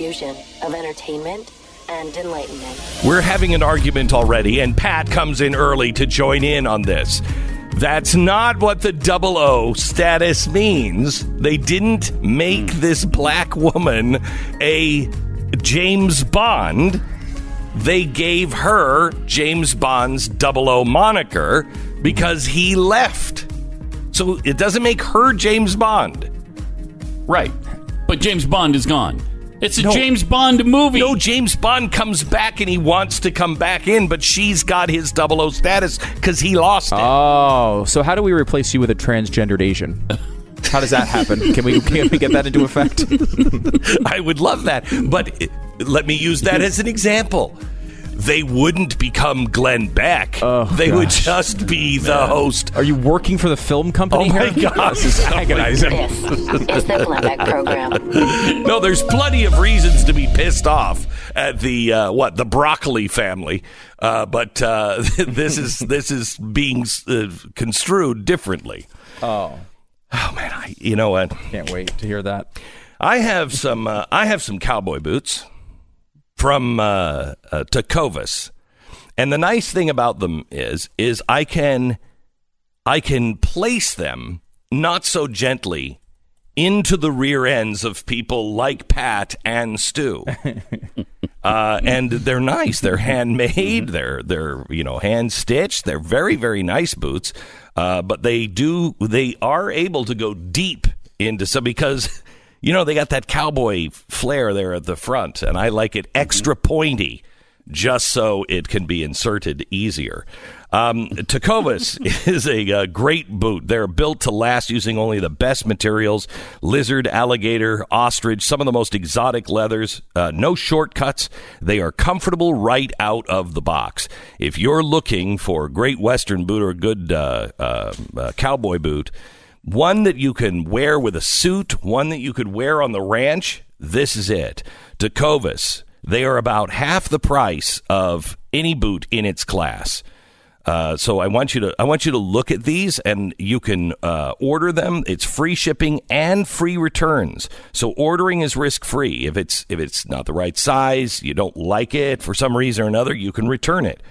fusion of entertainment and enlightenment. We're having an argument already, and Pat comes in early to join in on this. That's not what the double O status means. They didn't make this black woman a James Bond. They gave her James Bond's double O moniker because he left. So it doesn't make her James Bond. Right. But James Bond is gone. It's a No. James Bond movie. No, James Bond comes back and he wants to come back in, but she's got his double O status because he lost it. Oh, so how do we replace you with a transgendered Asian? How does that happen? Can we can we get that into effect? I would love that. But let me use that as an example. They wouldn't become Glenn Beck. Oh, they would just be the host. Are you working for the film company Oh my here? God. This is agonizing. This is the Glenn Beck program. No, there's plenty of reasons to be pissed off at the uh, what the broccoli family, uh, but uh, this is this is being uh, construed differently. Oh, Oh man, I, you know what? can't wait to hear that. I have some. Uh, I have some cowboy boots from uh, uh, Tecovas, and the nice thing about them is, is I can, I can place them not so gently into the rear ends of people like Pat and Stu. Uh, and they're nice. They're handmade. They're they're you know hand stitched. They're very very nice boots. Uh, but they do they are able to go deep into some because you know they got that cowboy flair there at the front, and I like it extra pointy just so it can be inserted easier. Um, Tecovas is a uh, great boot. They're built to last using only the best materials lizard, alligator, ostrich, some of the most exotic leathers. Uh, no shortcuts. They are comfortable right out of the box. If you're looking for a great Western boot or a good uh, uh, uh, cowboy boot, one that you can wear with a suit, one that you could wear on the ranch, this is it. Tecovas. They are about half the price of any boot in its class. Uh, so I want you to I want you to look at these, and you can uh, order them. It's free shipping and free returns. So ordering is risk free. If it's if it's not the right size, you don't like it for some reason or another, you can return it.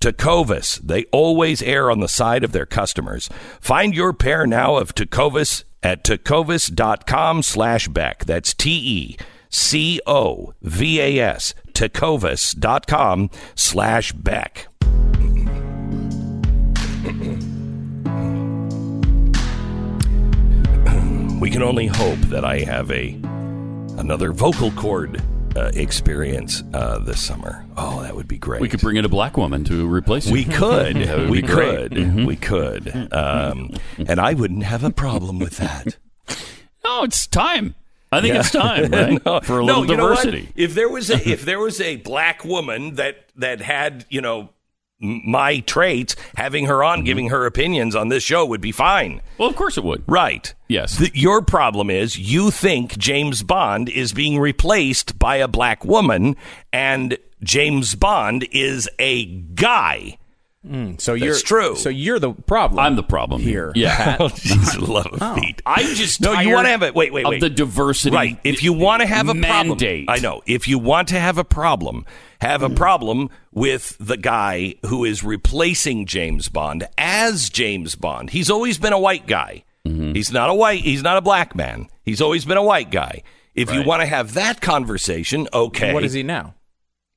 Tecovas, they always err on the side of their customers. Find your pair now of Tecovas at tecovas.com slash Beck. That's T E C O V A S, tecovas.com slash Beck. we can only hope that I have a another vocal cord uh, experience uh, this summer. Oh, that would be great. We could bring in a black woman to replace you. We could. We great. Mm-hmm. could. We could. Um, and I wouldn't have a problem with that. No, it's time. I think it's time, right? No, For a little what? diversity. If there was a if there was a black woman that that had you know my traits, having her Mm-hmm. on, giving her opinions on this show would be fine. Well, of course it would. Right. Yes. The, your problem is you think James Bond is being replaced by a black woman, and James Bond is a guy. So you're true. So you're the problem. I'm the problem here. Yeah. Oh, love of feet. I'm just No, you want to have it. Wait, wait, wait. of the diversity. Right. If you want to have a mandate. problem, I know. If you want to have a problem, have a problem with the guy who is replacing James Bond as James Bond. He's always been a white guy. Mm-hmm. He's not a white. He's not a black man. He's always been a white guy. If you want to have that conversation, okay. What is he now?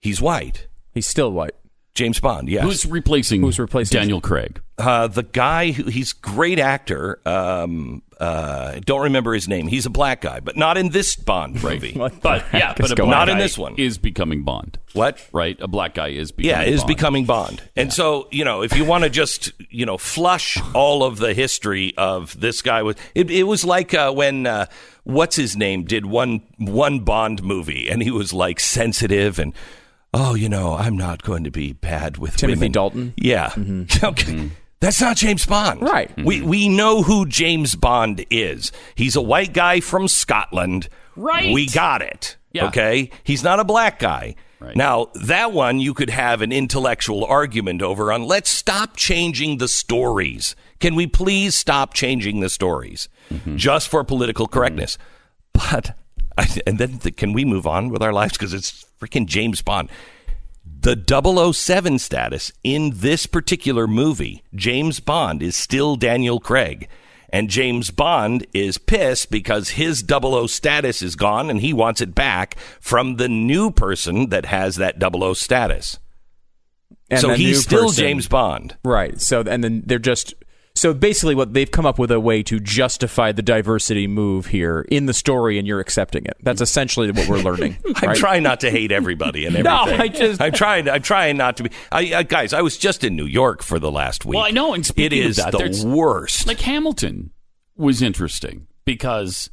He's white. He's still white. James Bond. Yes. Who's replacing? Who's replacing- Daniel Craig? uh, the guy who he's great actor. Um, uh, don't remember his name. He's a black guy, but not in this Bond movie. But yeah, but Not in this one. is becoming Bond, What? right? A black guy is becoming Yeah, is Bond. becoming Bond. And so, you know, if you want to just, you know, flush all of the history of this guy with it, it was like uh, when uh, what's his name did one one Bond movie and he was like sensitive and oh, you know, I'm not going to be bad with Timothy women. Dalton? Yeah. Mm-hmm. Okay. Mm-hmm. That's not James Bond. Right. We mm-hmm. we know who James Bond is. He's a white guy from Scotland. Right. We got it. Yeah. Okay. He's not a black guy. Right. Now, that one you could have an intellectual argument over on let's stop changing the stories. Can we please stop changing the stories Mm-hmm. just for political correctness? But I, and then the, can we move on with our lives because it's freaking James Bond. The 007 status in this particular movie, James Bond is still Daniel Craig. And James Bond is pissed because his 00 status is gone and he wants it back from the new person that has that 00 status. And so he's still person- James Bond. Right. So and then they're just so basically what they've come up with a way to justify the diversity move here in the story and you're accepting it. That's essentially what we're learning. I'm right? trying not to hate everybody and everything. No. I just- I'm trying. I'm trying not to be. I, I, guys, I was just in New York for the last week. Well, I know, and it speaking of that, the worst. Like Hamilton was interesting because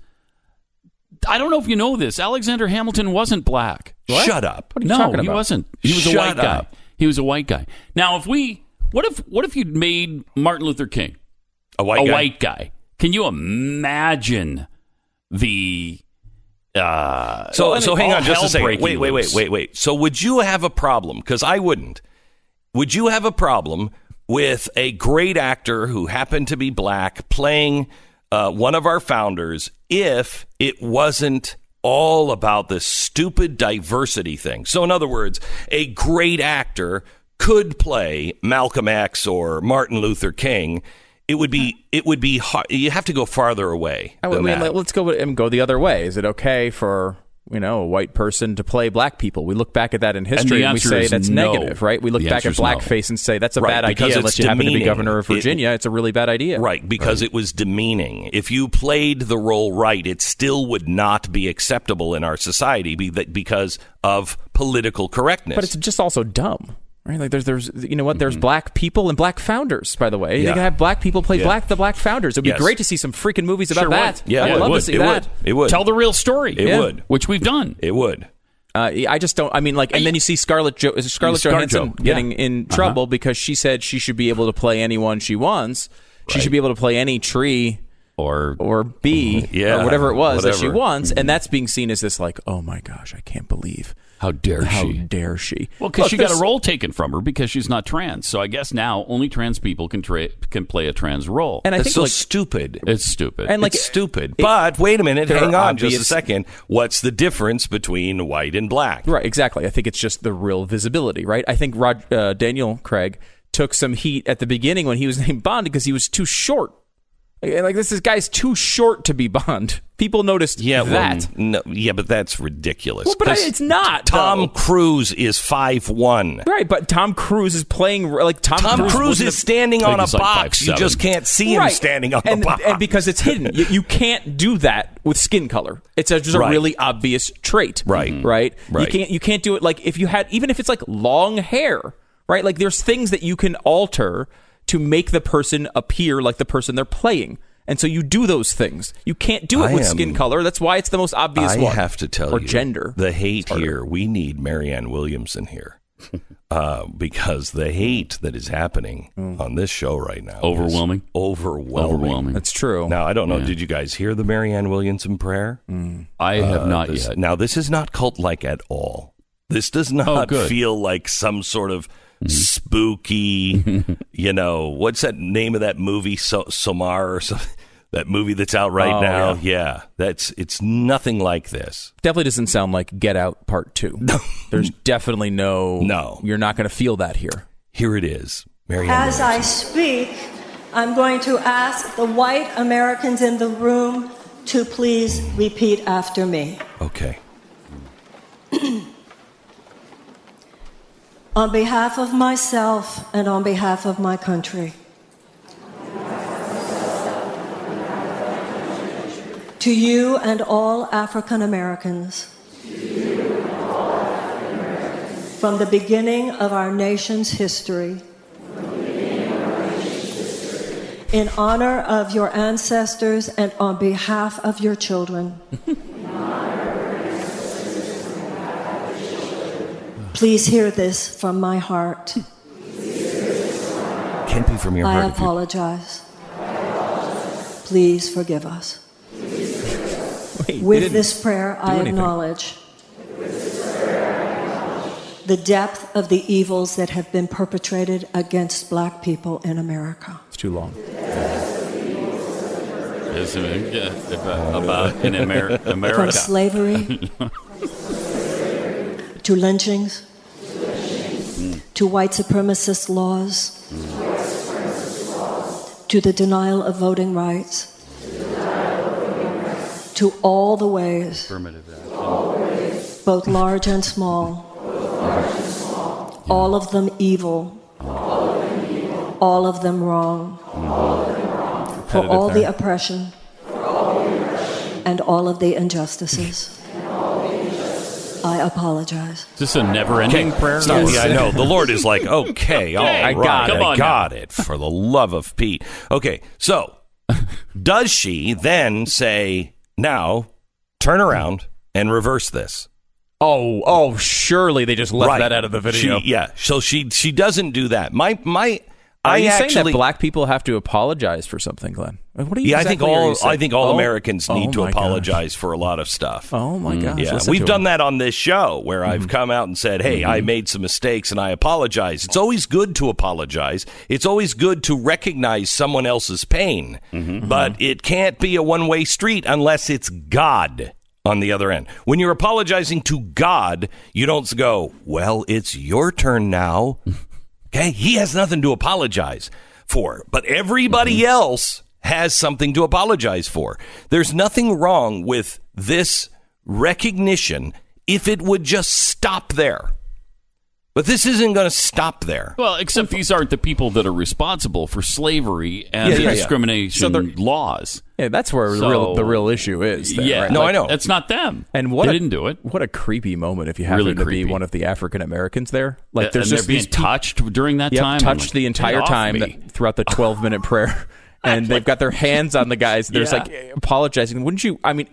I don't know if you know this. Alexander Hamilton wasn't black. Shut up. What are you no, talking he wasn't. He was a Shut white guy. He was a white guy. Now, if we, what if, what if you'd made Martin Luther King A white a guy. white guy? Can you imagine the? Uh, So, well, so hang on just a second. Wait, wait, wait, wait, wait. So, would you have a problem? Because I wouldn't. Would you have a problem with a great actor who happened to be black playing uh, one of our founders if it wasn't all about this stupid diversity thing? So, in other words, a great actor could play Malcolm X or Martin Luther King. It would be. It would be. Hard. You have to go farther away. I mean, that. let's go and um, go the other way. Is it okay for you know a white person to play black people? We look back at that in history and, we say that's no. negative, right? We look The back at is no. blackface and say that's a Right, bad because idea it's unless you happen to be governor of It- Virginia. it's a really bad idea, Right, because it was demeaning. If you played the role right, it still would not be acceptable in our society because of political correctness. But it's just also dumb. Right, like there's, there's, you know what? There's black people and black founders. By the way, Mm-hmm. Yeah. they can have black people play Yeah. black the black founders. It'd be Yes. great to see some freaking movies about Sure that. would. yeah, I'd it love would. to see it that. would. It would. Tell the real story. It Yeah. would. which we've done. It would. Uh, I just don't. I mean, like, and then you see Scarlett jo- Scarlett Scarlett Johansson Jo, getting yeah. in trouble because she said she should be able to play anyone she wants. She should be able to play any tree Or or bee Mm-hmm. Yeah, or whatever it was that she whatever. Mm-hmm. wants, and that's being seen as this like, oh my gosh, I can't believe how dare how she? How dare she? Well, because Look, she got a role taken from her because she's not trans. So I guess now only trans people can tra- can play a trans role. and I That's think so like stupid. it's stupid. and like it's stupid. but wait a minute. Hang are on just a second. What's the difference between white and black? Right, exactly. I think it's just the real visibility, right? I think Rod, uh, Daniel Craig took some heat at the beginning when he was named Bond because he was too short. Like, like, this, this guy's too short to be Bond. People noticed Yeah, well, that. no, yeah, but that's ridiculous. Well, but I- it's not, Tom though. Cruise is five one. Right, but Tom Cruise is playing like Tom, Tom Cruise, Cruise is standing on a he's like box. You just can't see him Right. standing on and, the box. and because it's hidden, you, you can't do that with skin color. It's a, just a really obvious trait, Right. Right, Right. You can't you can't do it like if you had even if it's like long hair, right? Like there's things that you can alter to make the person appear like the person they're playing. And so you do those things. You can't do it I with am- skin color. That's why it's the most obvious I one. I have to tell or you, gender. The hate here. We need Marianne Williamson here, uh, because the hate that is happening on this show right now, is Overwhelming? overwhelming, overwhelming. That's true. Now I don't know. Did you guys hear the Marianne Williamson prayer? I have not Uh, This- yet. Now this is not cult like at all. This does Oh, not good. feel like some sort of Mm-hmm. spooky. Mm-hmm. you know what's that name of that movie? So, Somar or something. That movie that's out right Oh, now. yeah. yeah, that's it's nothing like this. definitely doesn't sound like Get Out Part Two. No. There's definitely no. No. you're not going to feel that here. Here it is, Marianne. As I speak, I'm going to ask the white Americans in the room to please repeat after me. Okay. On behalf of myself and on behalf of my country. To you and all African Americans. From the beginning of our nation's history. In honor of your ancestors and on behalf of your children. Please hear this from my heart. Can't be from your I heart. if you- apologize. Please forgive us. Wait, they With didn't this prayer, I anything. acknowledge the depth of the evils that have been perpetrated against black people in America. It's too long. is uh, yeah, uh, about in Amer- From slavery to lynchings to white supremacist laws to the denial of voting rights to all the ways, Affirmative action. both large and small, all of them evil, all of them wrong, for all the oppression and all of the injustices. I apologize. Is this a never-ending prayer? Stop. Yeah, I know. The Lord is like, okay, all I got it. Come I on got it. For the love of Pete. Okay, so does she then say, now turn around and reverse this? Oh, oh, surely they just left right. that out of the video. She, yeah. So she she doesn't do that. My my. Are I you saying that black people have to apologize for something, Glenn? What are you Yeah, I think all? I think all Oh, Americans oh need oh to my gosh. apologize for a lot of stuff. Oh my mm. gosh! Yeah, listen we've done him. that on this show where I've mm-hmm. come out and said, "Hey, I mm-hmm. made some mistakes and I apologize." It's always good to apologize. It's always good to recognize someone else's pain, mm-hmm. but it can't be a one-way street unless it's God on the other end. When you're apologizing to God, you don't go, "Well, it's your turn now." Okay, he has nothing to apologize for, but everybody mm-hmm. else has something to apologize for. There's nothing wrong with this recognition if it would just stop there. But this isn't going to stop there. Well, except these aren't the people that are responsible for slavery and Yeah, the yeah, yeah. discrimination So they're- laws. Yeah, that's where the So- real the real issue is. there, yeah, right? No, like, I know. That's not them. And what they a, didn't do it. What a creepy moment if you happen Really to creepy. be one of the African Americans there. Like and there's they're just being these touched during that Yep, time. Touched like, the entire time that, throughout the 12 minute prayer. And they've got their hands on the guys. There's Yeah. like apologizing. Wouldn't you? I mean,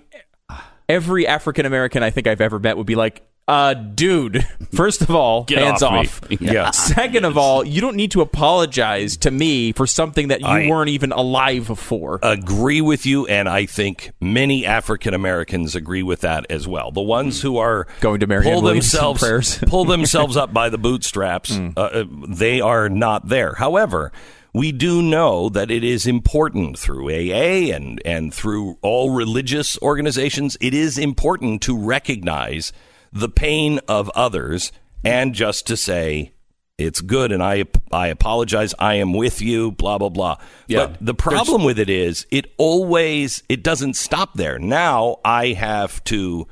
every African American I think I've ever met would be like, uh, dude, first of all, Get hands off off. Yeah. Second of all, you don't need to apologize to me for something that you I- weren't even alive for. Agree with you, and I think many African Americans agree with that as well. The ones who are Going to Marianne pull themselves prayers. pull themselves up by the bootstraps, uh, uh, they are not there. However, we do know that it is important through AA and and through all religious organizations. It is important to recognize the pain of others and just to say it's good and I I apologize. I am with you. Blah blah blah. Yeah. But the problem with it is it always it doesn't stop there. Now I have to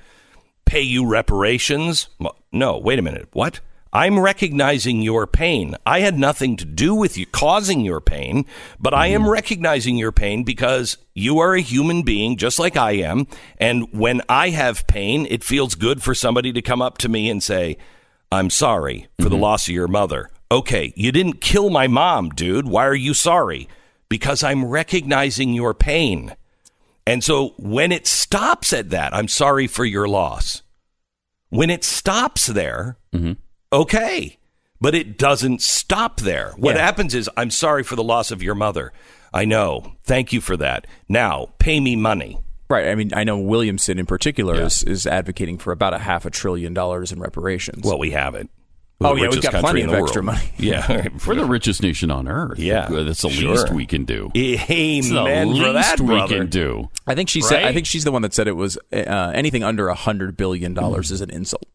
pay you reparations. No, wait a minute. What? I'm recognizing your pain. I had nothing to do with you causing your pain, but I am mm. recognizing your pain because you are a human being just like I am. And when I have pain, it feels good for somebody to come up to me and say, I'm sorry for the mm-hmm. loss of your mother. Okay, you didn't kill my mom, dude. Why are you sorry? Because I'm recognizing your pain. And so when it stops at that, I'm sorry for your loss. When it stops there, mm-hmm. Okay. But it doesn't stop there. What Yeah. happens is, I'm sorry for the loss of your mother. I know. Thank you for that. Now, pay me money. Right. I mean, I know Williamson in particular is, is advocating for about a half a trillion dollars in reparations. Well, we have it. We're Oh, yeah, we've got plenty of the extra world. money. Yeah. We're the richest nation on earth. Yeah, that's the sure. least we can do. Amen It's the least that, we brother. can do. I think she said. I think she's the one that said it was uh, anything under a hundred billion dollars is an insult.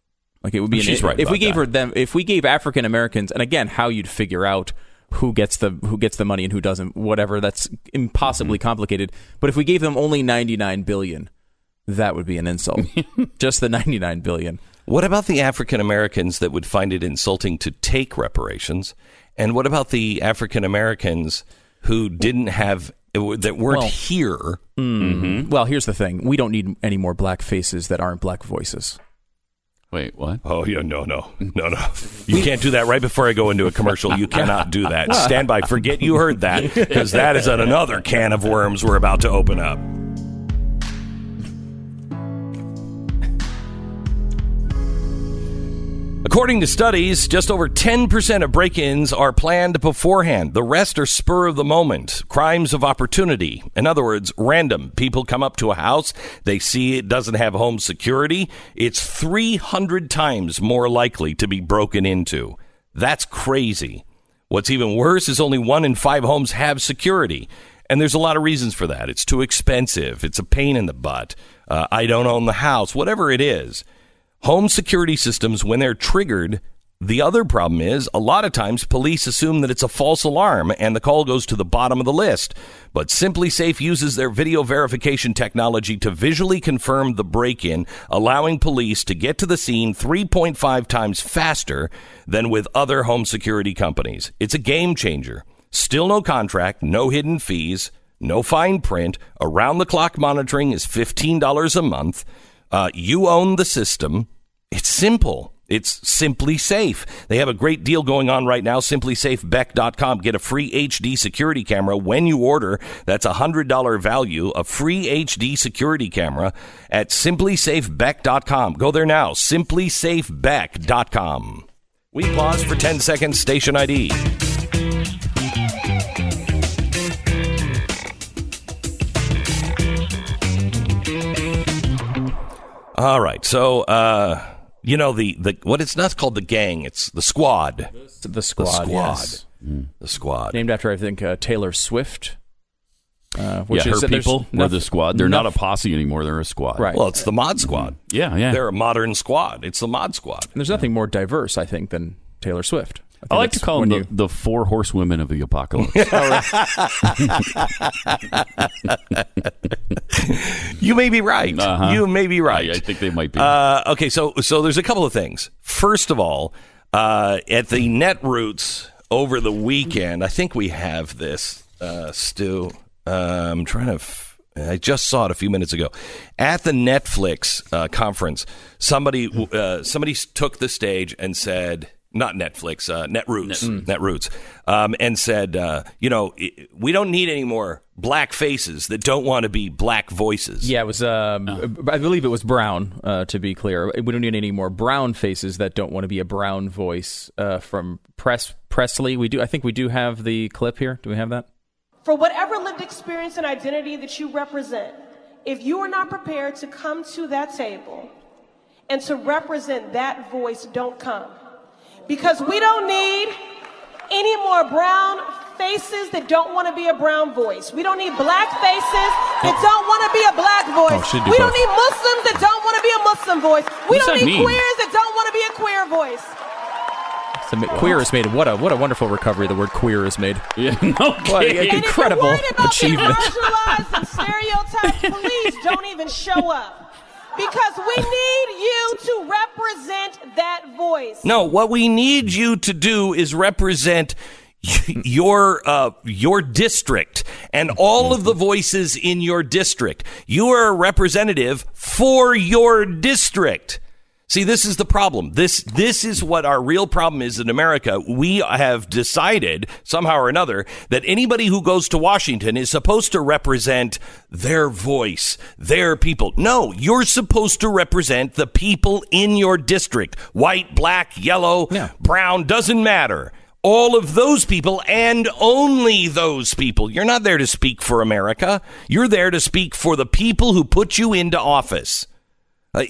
Like it would be. An, She's right If we gave that. her them, if we gave African Americans, and again, how you'd figure out who gets the who gets the money and who doesn't, whatever. That's impossibly mm-hmm. complicated. But if we gave them only ninety nine billion, that would be an insult. Just the ninety nine billion. What about the African Americans that would find it insulting to take reparations? And what about the African Americans who didn't have uh, that weren't Well- here? Mm, mm-hmm. Well, here's the thing: we don't need any more black faces that aren't black voices. Wait, what? Oh yeah, no, no, no, no. You can't do that right before I go into a commercial. You cannot do that. Stand by. Forget you heard that because that is another can of worms we're about to open up. According to studies, just over 10% of break ins are planned beforehand. The rest are spur of the moment, crimes of opportunity. In other words, random. People come up to a house, they see it doesn't have home security. It's 300 times more likely to be broken into. That's crazy. What's even worse is only one in five homes have security. And there's a lot of reasons for that. It's too expensive. It's a pain in the butt. Uh, I don't own the house. Whatever it is, home security systems when they're triggered. The other problem is a lot of times police assume that it's a false alarm and the call goes to the bottom of the list. But SimpliSafe uses their video verification technology to visually confirm the break in, allowing police to get to the scene 3.5 times faster than with other home security companies. It's a game changer. Still no contract, no hidden fees, no fine print. Around the clock monitoring is $15 a month. Uh, you own the system. It's simple. It's SimpliSafe. They have a great deal going on right now. SimpliSafeBeck.com. Get a free HD security camera when you order. That's a $100 value, a free HD security camera at SimpliSafeBeck.com. Go there now. SimpliSafeBeck.com. We pause for 10 seconds. Station ID. All right. So, uh, you know the the what it's not called the gang. It's the squad. The squad. The squad. yes. The squad. Named after I think uh, Taylor Swift. Uh, which yeah, is her people were noth- the squad. They're not a posse anymore. They're a squad. Right. Well, it's the mod squad. Yeah, yeah. They're a modern squad. It's the mod squad. And there's nothing more diverse, I think, than Taylor Swift. Think I like to call them when the, the four horsewomen of the apocalypse. You may be right. Uh-huh. You may be right. I, I think they might be. Uh, okay, so so there's a couple of things. First of all, uh, at the Netroots over the weekend, I think we have this, uh, Stu. Uh, I'm trying to. F- I just saw it a few minutes ago at the Netflix uh, conference. Somebody uh, somebody took the stage and said. Not Netflix, uh, Netroots, Netroots, um, and said, uh, you know, i- we don't need any more black faces that don't want to be black voices. Yeah, it was. Um, I believe it was Brown. Uh, to be clear, we don't need any more brown faces that don't want to be a brown voice. Uh, from Press Pressley, we do. I think we do have the clip here. Do we have that? For whatever lived experience and identity that you represent, if you are not prepared to come to that table and to represent that voice, don't come. Because we don't need any more brown faces that don't want to be a brown voice. We don't need black faces that don't want to be a black voice. Oh, do we don't need Muslims that don't want to be a Muslim voice. We What's don't need mean? queers that don't want to be a queer voice. So, ma- queer is made. What a what a wonderful recovery the word queer is made. yeah, no What a- kidding. And incredible if you're worried about achievement. being marginalized and stereotyped, please don't even show up. Because we need you to represent that voice. No, what we need you to do is represent your uh, your district and all of the voices in your district. You are a representative for your district. See, this is the problem. This this is what our real problem is in America. We have decided somehow or another that anybody who goes to Washington is supposed to represent their voice, their people. No, you're supposed to represent the people in your district. White, black, yellow, Yeah. brown doesn't matter. All of those people and only those people. You're not there to speak for America. You're there to speak for the people who put you into office.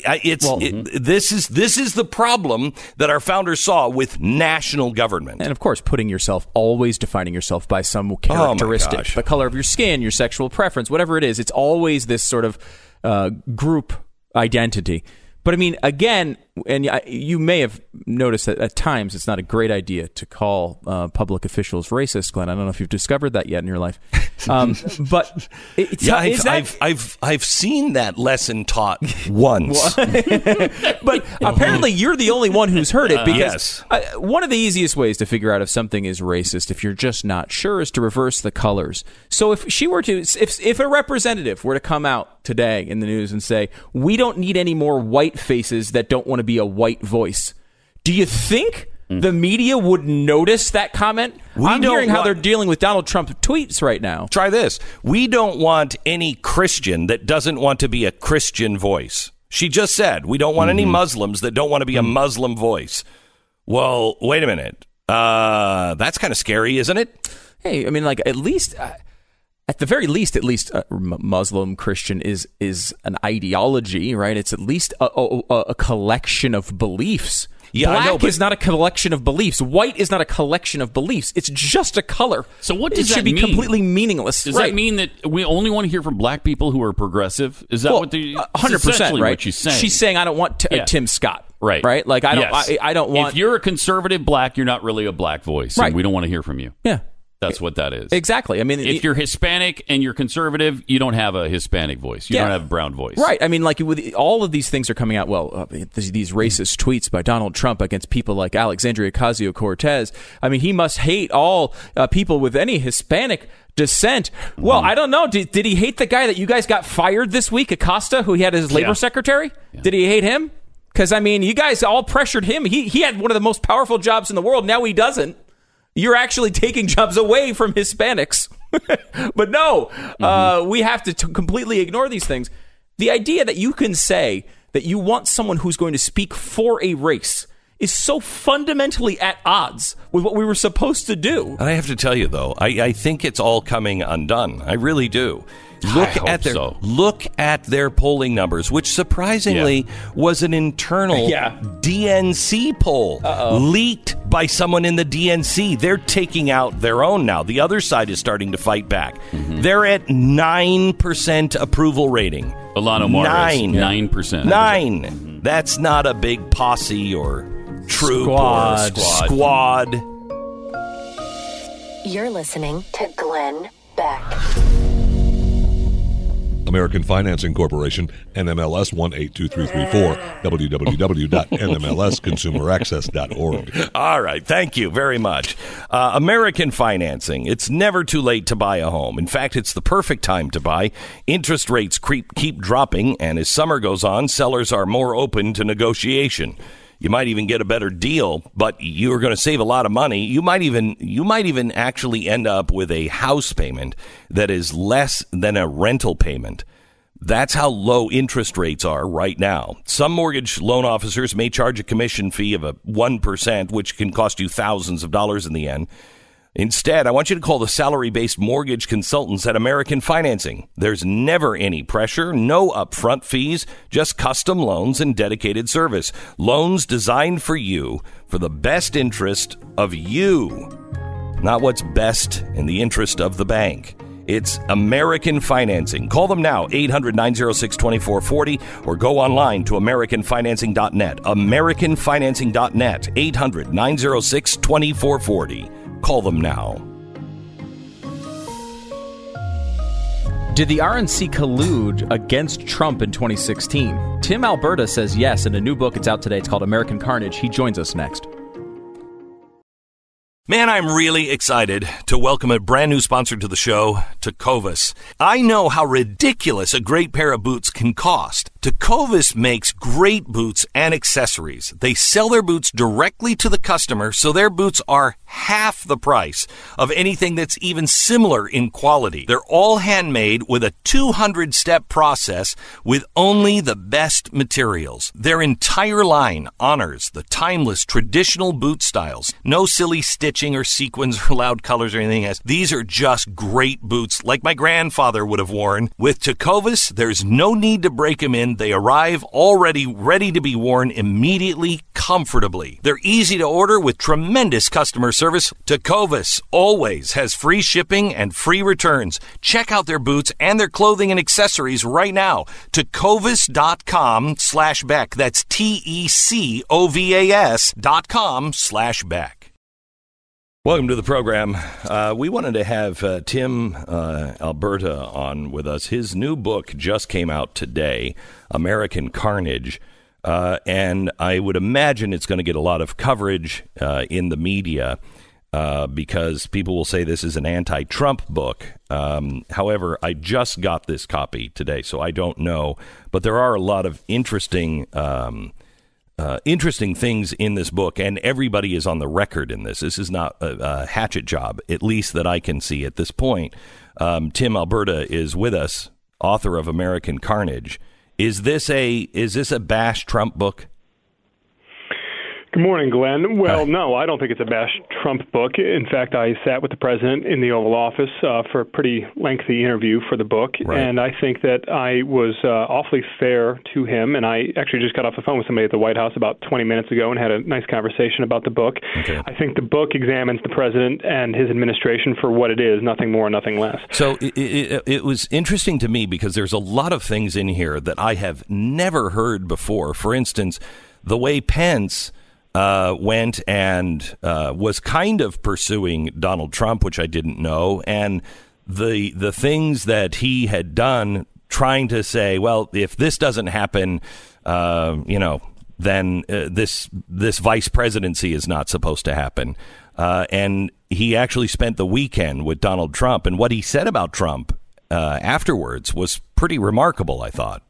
I, it's it, this is this is the problem that our founders saw with national government. And of course, putting yourself, always defining yourself by some characteristic, gosh. the color of your skin, your sexual preference, whatever it is. It's always this sort of uh, group identity. But I mean, again, and I- you may have noticed that at times it's not a great idea to call uh, public officials racist, Glenn. I don't know if you've discovered that yet in your life. Um, but it's, Yeah, I've, that- I've I've I've seen that lesson taught once. but apparently you're the only one who's heard it because Yes. uh, one of the easiest ways to figure out if something is racist if you're just not sure is to reverse the colors so if she were to if if a representative were to come out today in the news and say we don't need any more white faces that don't want to be a white voice do you think the media would notice that comment We i'm hearing how want- they're dealing with donald trump tweets right now Try this. We don't want any Christian that doesn't want to be a Christian voice. She just said we don't want any Muslims that don't want to be a Muslim voice. Well, wait a minute. Uh, that's kind of scary, isn't it? hey, I mean, like at least. Uh, at the very least, at least uh, M- Muslim Christian is is an ideology, right? It's at least a, a, a collection of beliefs. Yeah, I Black know, but- is not a collection of beliefs. White is not a collection of beliefs. It's just a color. So what does it should that be mean? completely meaningless. Does right. that mean that we only want to hear from black people who are progressive? Is that Well, what the hundred percent right? What she's saying. She's saying I don't want t- uh, Tim Scott. right, Right. Like I don't. Yes. I, I don't want. If you're a conservative black, you're not really a black voice. and Right. we don't want to hear from you. yeah. That's what that is. Exactly. I mean, If you're Hispanic and you're conservative, you don't have a Hispanic voice. You Yeah. don't have a brown voice. Right. I mean, like with all of these things are coming out. Well, uh, these, racist tweets by Donald Trump against people like Alexandria Ocasio Cortez. I mean, he must hate all uh, people with any Hispanic descent. Well, I don't know. Did, did he hate the guy that you guys got fired this week, Acosta, who he had as labor Yeah. secretary? Did he hate him? Because I mean, you guys all pressured him. He he had one of the most powerful jobs in the world. Now he doesn't. You're actually taking jobs away from Hispanics. but no, uh, we have to t- completely ignore these things. The idea that you can say that you want someone who's going to speak for a race is so fundamentally at odds with what we were supposed to do. And I have to tell you though, I, I think it's all coming undone. I really do. Look hope at their so. look at their polling numbers, which surprisingly was an internal Yeah. DNC poll leaked by someone in the DNC. They're taking out their own now. The other side is starting to fight back. Mm-hmm. They're at nine percent approval rating. Ilana Juarez, Nine. 9%. 9 That's not a big posse or troop Squad. or squad. You're listening to Glenn Beck. American Financing Corporation, NMLS 182334, www.nmlsconsumeraccess.org. All right. Thank you very much. Uh, American financing. It's never too late to buy a home. In fact, it's the perfect time to buy. Interest rates creep, keep dropping, and as summer goes on, sellers are more open to negotiation. You might even get a better deal, but you're going to save a lot of money. You might even you might even actually end up with a house payment that is less than a rental payment. That's how low interest rates are right now. Some mortgage loan officers may charge a commission fee of a 1%, which can cost you thousands of dollars in the end. Instead, I want you to call the salary based mortgage consultants at American Financing. There's never any pressure, no upfront fees, just custom loans and dedicated service. Loans designed for you for the best interest of you, not what's best in the interest of the bank. It's American Financing. Call them now, 800 906 2440, or go online to AmericanFinancing.net. AmericanFinancing.net, 800 906 2440. Call them now. Did the RNC collude against Trump in 2016? Tim Alberta says yes in a new book. It's out today. It's called American Carnage. He joins us next. Man, I'm really excited to welcome a brand new sponsor to the show, Tecovas. I know how ridiculous a great pair of boots can cost. Tecovas makes great boots and accessories. They sell their boots directly to the customer, so their boots are half the price of anything that's even similar in quality. They're all handmade with a 200 step process with only the best materials. Their entire line honors the timeless traditional boot styles. No silly stitching or sequins or loud colors or anything else. These are just great boots like my grandfather would have worn. With Tecovas, there's no need to break them in. They arrive already ready to be worn immediately, comfortably. They're easy to order with tremendous customer service. Tecovas always has free shipping and free returns. Check out their boots and their clothing and accessories right now. Tecovas.com slash Beck. That's T-E-C-O-V-A-S dot com slash Beck. Welcome to the program. Uh, we wanted to have uh, Tim uh, Alberta on with us. His new book just came out today, American Carnage. Uh, and I would imagine it's going to get a lot of coverage uh, in the media uh, because people will say this is an anti Trump book. Um, however, I just got this copy today, so I don't know. But there are a lot of interesting. Um, uh, interesting things in this book, and everybody is on the record in this. This is not a, a hatchet job, at least that I can see at this point. Um, Tim Alberta is with us, author of American Carnage. Is this a is this a bash Trump book? Good morning, Glenn. Well, no, I don't think it's a bash Trump book. In fact, I sat with the president in the Oval Office uh, for a pretty lengthy interview for the book, Right. and I think that I was uh, awfully fair to him. And I actually just got off the phone with somebody at the White House about 20 minutes ago and had a nice conversation about the book. Okay. I think the book examines the president and his administration for what it is, nothing more, nothing less. So it, it, it was interesting to me because there's a lot of things in here that I have never heard before. For instance, the way Pence uh, went and uh, was kind of pursuing Donald Trump, which I didn't know, and the the things that he had done, trying to say, well, if this doesn't happen, uh, you know, then uh, this this vice presidency is not supposed to happen. Uh, and he actually spent the weekend with Donald Trump, and what he said about Trump afterwards was pretty remarkable. I thought.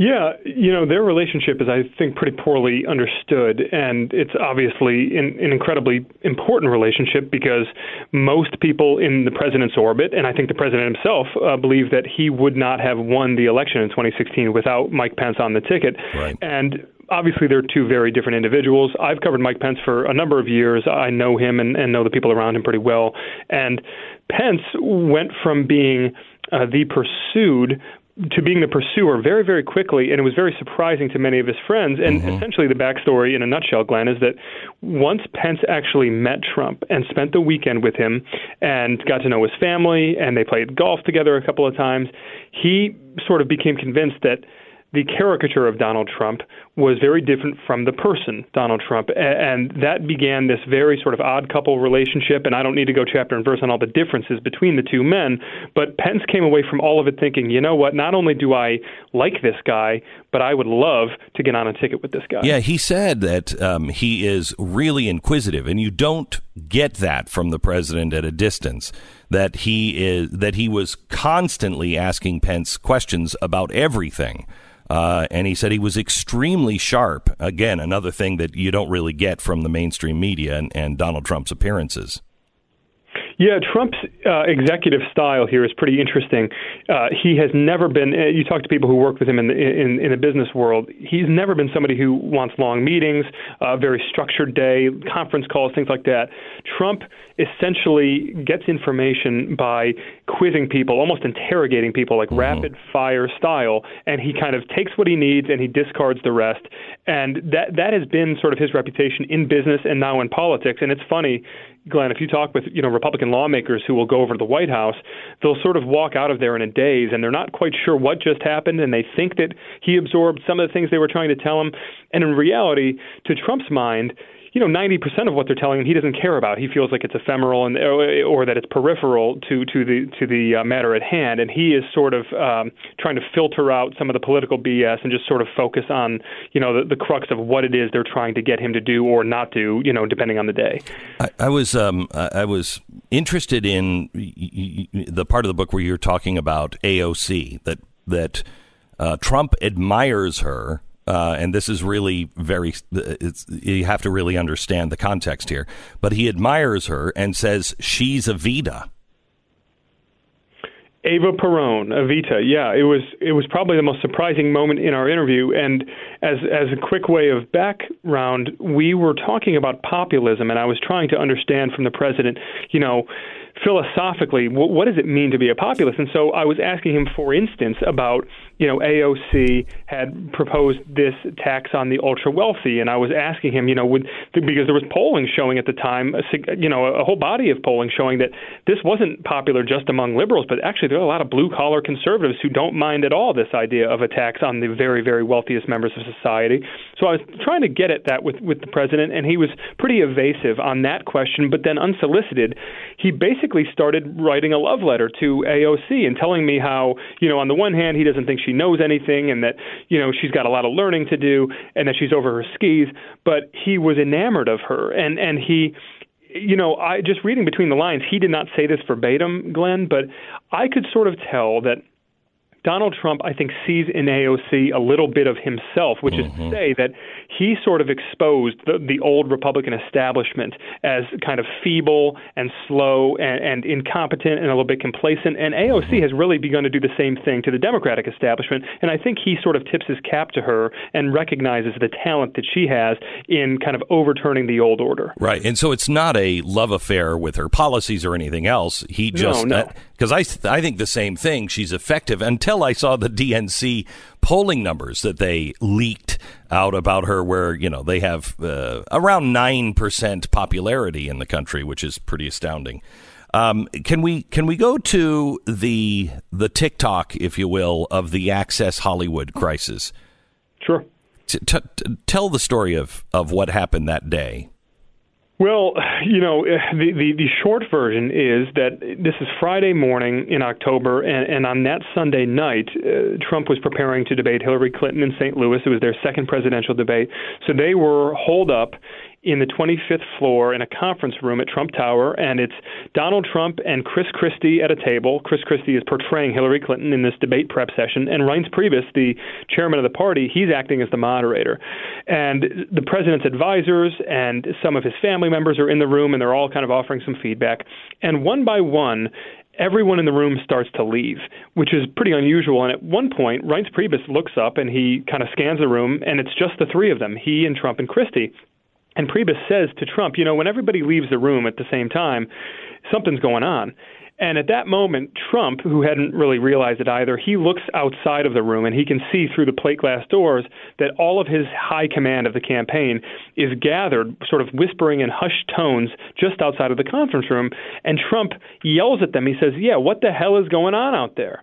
Yeah, you know, their relationship is, I think, pretty poorly understood. And it's obviously an, an incredibly important relationship because most people in the president's orbit, and I think the president himself, uh, believe that he would not have won the election in 2016 without Mike Pence on the ticket. Right. And obviously they're two very different individuals. I've covered Mike Pence for a number of years. I know him and, and know the people around him pretty well. And Pence went from being uh, the pursued to being the pursuer very, very quickly, and it was very surprising to many of his friends. And mm-hmm. essentially, the backstory in a nutshell, Glenn, is that once Pence actually met Trump and spent the weekend with him and got to know his family, and they played golf together a couple of times, he sort of became convinced that the caricature of Donald Trump was very different from the person, Donald Trump. And that began this very sort of odd couple relationship. And I don't need to go chapter and verse on all the differences between the two men, but Pence came away from all of it thinking, you know what, not only do I like this guy, but I would love to get on a ticket with this guy. Yeah, he said that um, he is really inquisitive, and you don't get that from the president at a distance. That he is that he was constantly asking Pence questions about everything. Uh, and he said he was extremely sharp. Again, another thing that you don't really get from the mainstream media and, and Donald Trump's appearances. Yeah, Trump's uh, executive style here is pretty interesting. Uh, he has never been. Uh, you talk to people who work with him in the in, in the business world. He's never been somebody who wants long meetings, a very structured day, conference calls, things like that. Trump essentially gets information by quizzing people, almost interrogating people, like rapid fire style, and he kind of takes what he needs and he discards the rest. And that that has been sort of his reputation in business and now in politics. And it's funny. Glenn, if you talk with you know Republican lawmakers who will go over to the White House, they'll sort of walk out of there in a daze, and they're not quite sure what just happened, and they think that he absorbed some of the things they were trying to tell him, and in reality, to Trump's mind, you know, 90% of what they're telling him he doesn't care about. He feels like it's ephemeral and or, that it's peripheral to to the to the uh, matter at hand, and he is sort of um, trying to filter out some of the political BS and just sort of focus on you know the, the crux of what it is they're trying to get him to do or not do, you know, depending on the day. I, I was um, I was interested in the part of the book where you're talking about AOC that that uh, Trump admires her, uh, and this is really very. You have to really understand the context here, but he admires her and says she's a Vita. Eva Perón, Evita. Yeah, it was it was probably the most surprising moment in our interview. And as as a quick way of background, we were talking about populism, and I was trying to understand from the president, you know, philosophically, what, what does it mean to be a populist? And so I was asking him, for instance, about you know AOC had proposed this tax on the ultra wealthy, and I was asking him, you know, would because there was polling showing at the time, you know, a whole body of polling showing that this wasn't popular just among liberals, but actually there are a lot of blue collar conservatives who don't mind at all this idea of a tax on the very very wealthiest members of society. So I was trying to get at that with with the president, and he was pretty evasive on that question, but then unsolicited, he basically started writing a love letter to AOC and telling me how, you know, on the one hand, he doesn't think she knows anything and that, you know, she's got a lot of learning to do and that she's over her skis, but he was enamored of her. And and he you know, I just reading between the lines, he did not say this verbatim, Glenn, but I could sort of tell that Donald Trump, I think, sees in AOC a little bit of himself, which is to mm-hmm. say that he sort of exposed the, the old Republican establishment as kind of feeble and slow and, and incompetent and a little bit complacent. And AOC has really begun to do the same thing to the Democratic establishment. And I think he sort of tips his cap to her and recognizes the talent that she has in kind of overturning the old order. Right. And so it's not a love affair with her policies or anything else. He just no. Uh, no. because I I think the same thing. She's effective until I saw the DNC polling numbers that they leaked out about her, where you know they have uh, around nine percent popularity in the country, which is pretty astounding. Um, can we can we go to the the TikTok, if you will, of the Access Hollywood crisis? Sure. T- t- tell the story of of what happened that day. Well, you know, the, the, the short version is that this is Friday morning in October, and, and on that Sunday night, uh, Trump was preparing to debate Hillary Clinton in St. Louis. It was their second presidential debate. So they were holed up in the 25th floor in a conference room at Trump Tower, and it's Donald Trump and Chris Christie at a table. Chris Christie is portraying Hillary Clinton in this debate prep session, and Reince Priebus, the chairman of the party, he's acting as the moderator. And the president's advisors and some of his family members are in the room, and they're all kind of offering some feedback. And one by one, everyone in the room starts to leave, which is pretty unusual. And at one point, Reince Priebus looks up and he kind of scans the room, and it's just the three of them, he and Trump and Christie. And Priebus says to Trump, you know, when everybody leaves the room at the same time, something's going on. And at that moment, Trump, who hadn't really realized it either, he looks outside of the room and he can see through the plate glass doors that all of his high command of the campaign is gathered, sort of whispering in hushed tones just outside of the conference room. And Trump yells at them. He says, Yeah, what the hell is going on out there?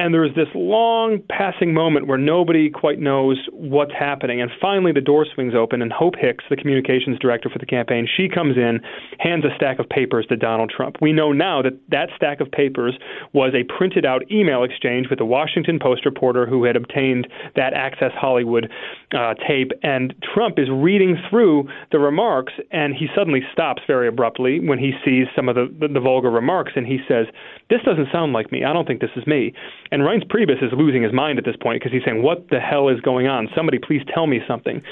And there's this long passing moment where nobody quite knows what's happening. And finally, the door swings open, and Hope Hicks, the communications director for the campaign, she comes in, hands a stack of papers to Donald Trump. We know now that that stack of papers was a printed out email exchange with a Washington Post reporter who had obtained that Access Hollywood uh, tape. And Trump is reading through the remarks, and he suddenly stops very abruptly when he sees some of the, the, the vulgar remarks, and he says, This doesn't sound like me. I don't think this is me. And Reince Priebus is losing his mind at this point because he's saying, "What the hell is going on? Somebody please tell me something."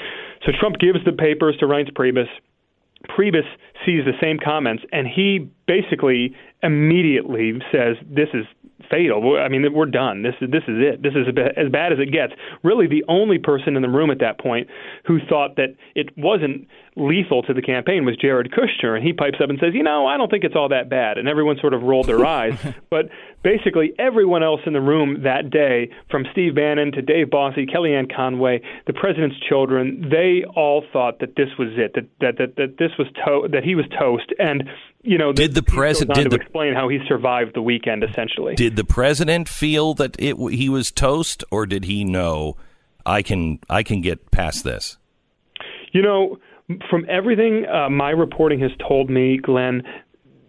So Trump gives the papers to Reince Priebus. Priebus sees the same comments, and he basically immediately says, "This is fatal. I mean, we're done. This is this is it. This is as bad as it gets." Really, the only person in the room at that point who thought that it wasn't lethal to the campaign was Jared Kushner, and he pipes up and says, "You know, I don't think it's all that bad." And everyone sort of rolled their eyes, but basically everyone else in the room that day, from Steve Bannon to Dave Bossie, Kellyanne Conway, the president's children, they all thought that this was it, that that that, that this was to- that he was toast, and you know, did the president did the, explain how he survived the weekend essentially? Did the president feel that it he was toast, or did he know I can I can get past this? You know, from everything uh, my reporting has told me, Glenn,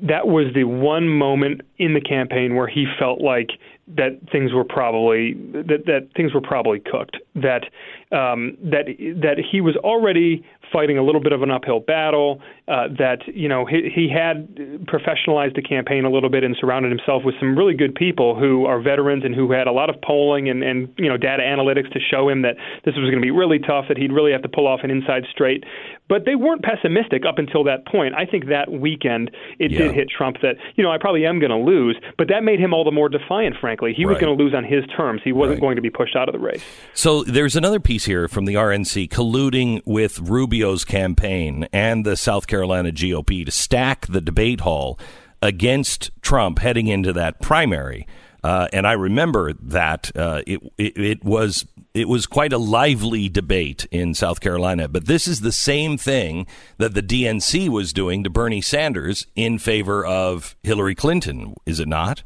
that was the one moment in the campaign where he felt like that things were probably that that things were probably cooked. That um, that that he was already fighting a little bit of an uphill battle. Uh, that you know he, he had professionalized the campaign a little bit and surrounded himself with some really good people who are veterans and who had a lot of polling and and you know data analytics to show him that this was going to be really tough. That he'd really have to pull off an inside straight. But they weren't pessimistic up until that point. I think that weekend it Yeah. did hit Trump that you know I probably am going to lose, but that made him all the more defiant. Frankly, he was going to lose on his terms. He wasn't Right. going to be pushed out of the race. So there's another piece here from the RNC colluding with Rubio's campaign and the South Carolina GOP to stack the debate hall against Trump heading into that primary. Uh, and I remember that uh, it, it it was it was quite a lively debate in South Carolina. But this is the same thing that the DNC was doing to Bernie Sanders in favor of Hillary Clinton, is it not?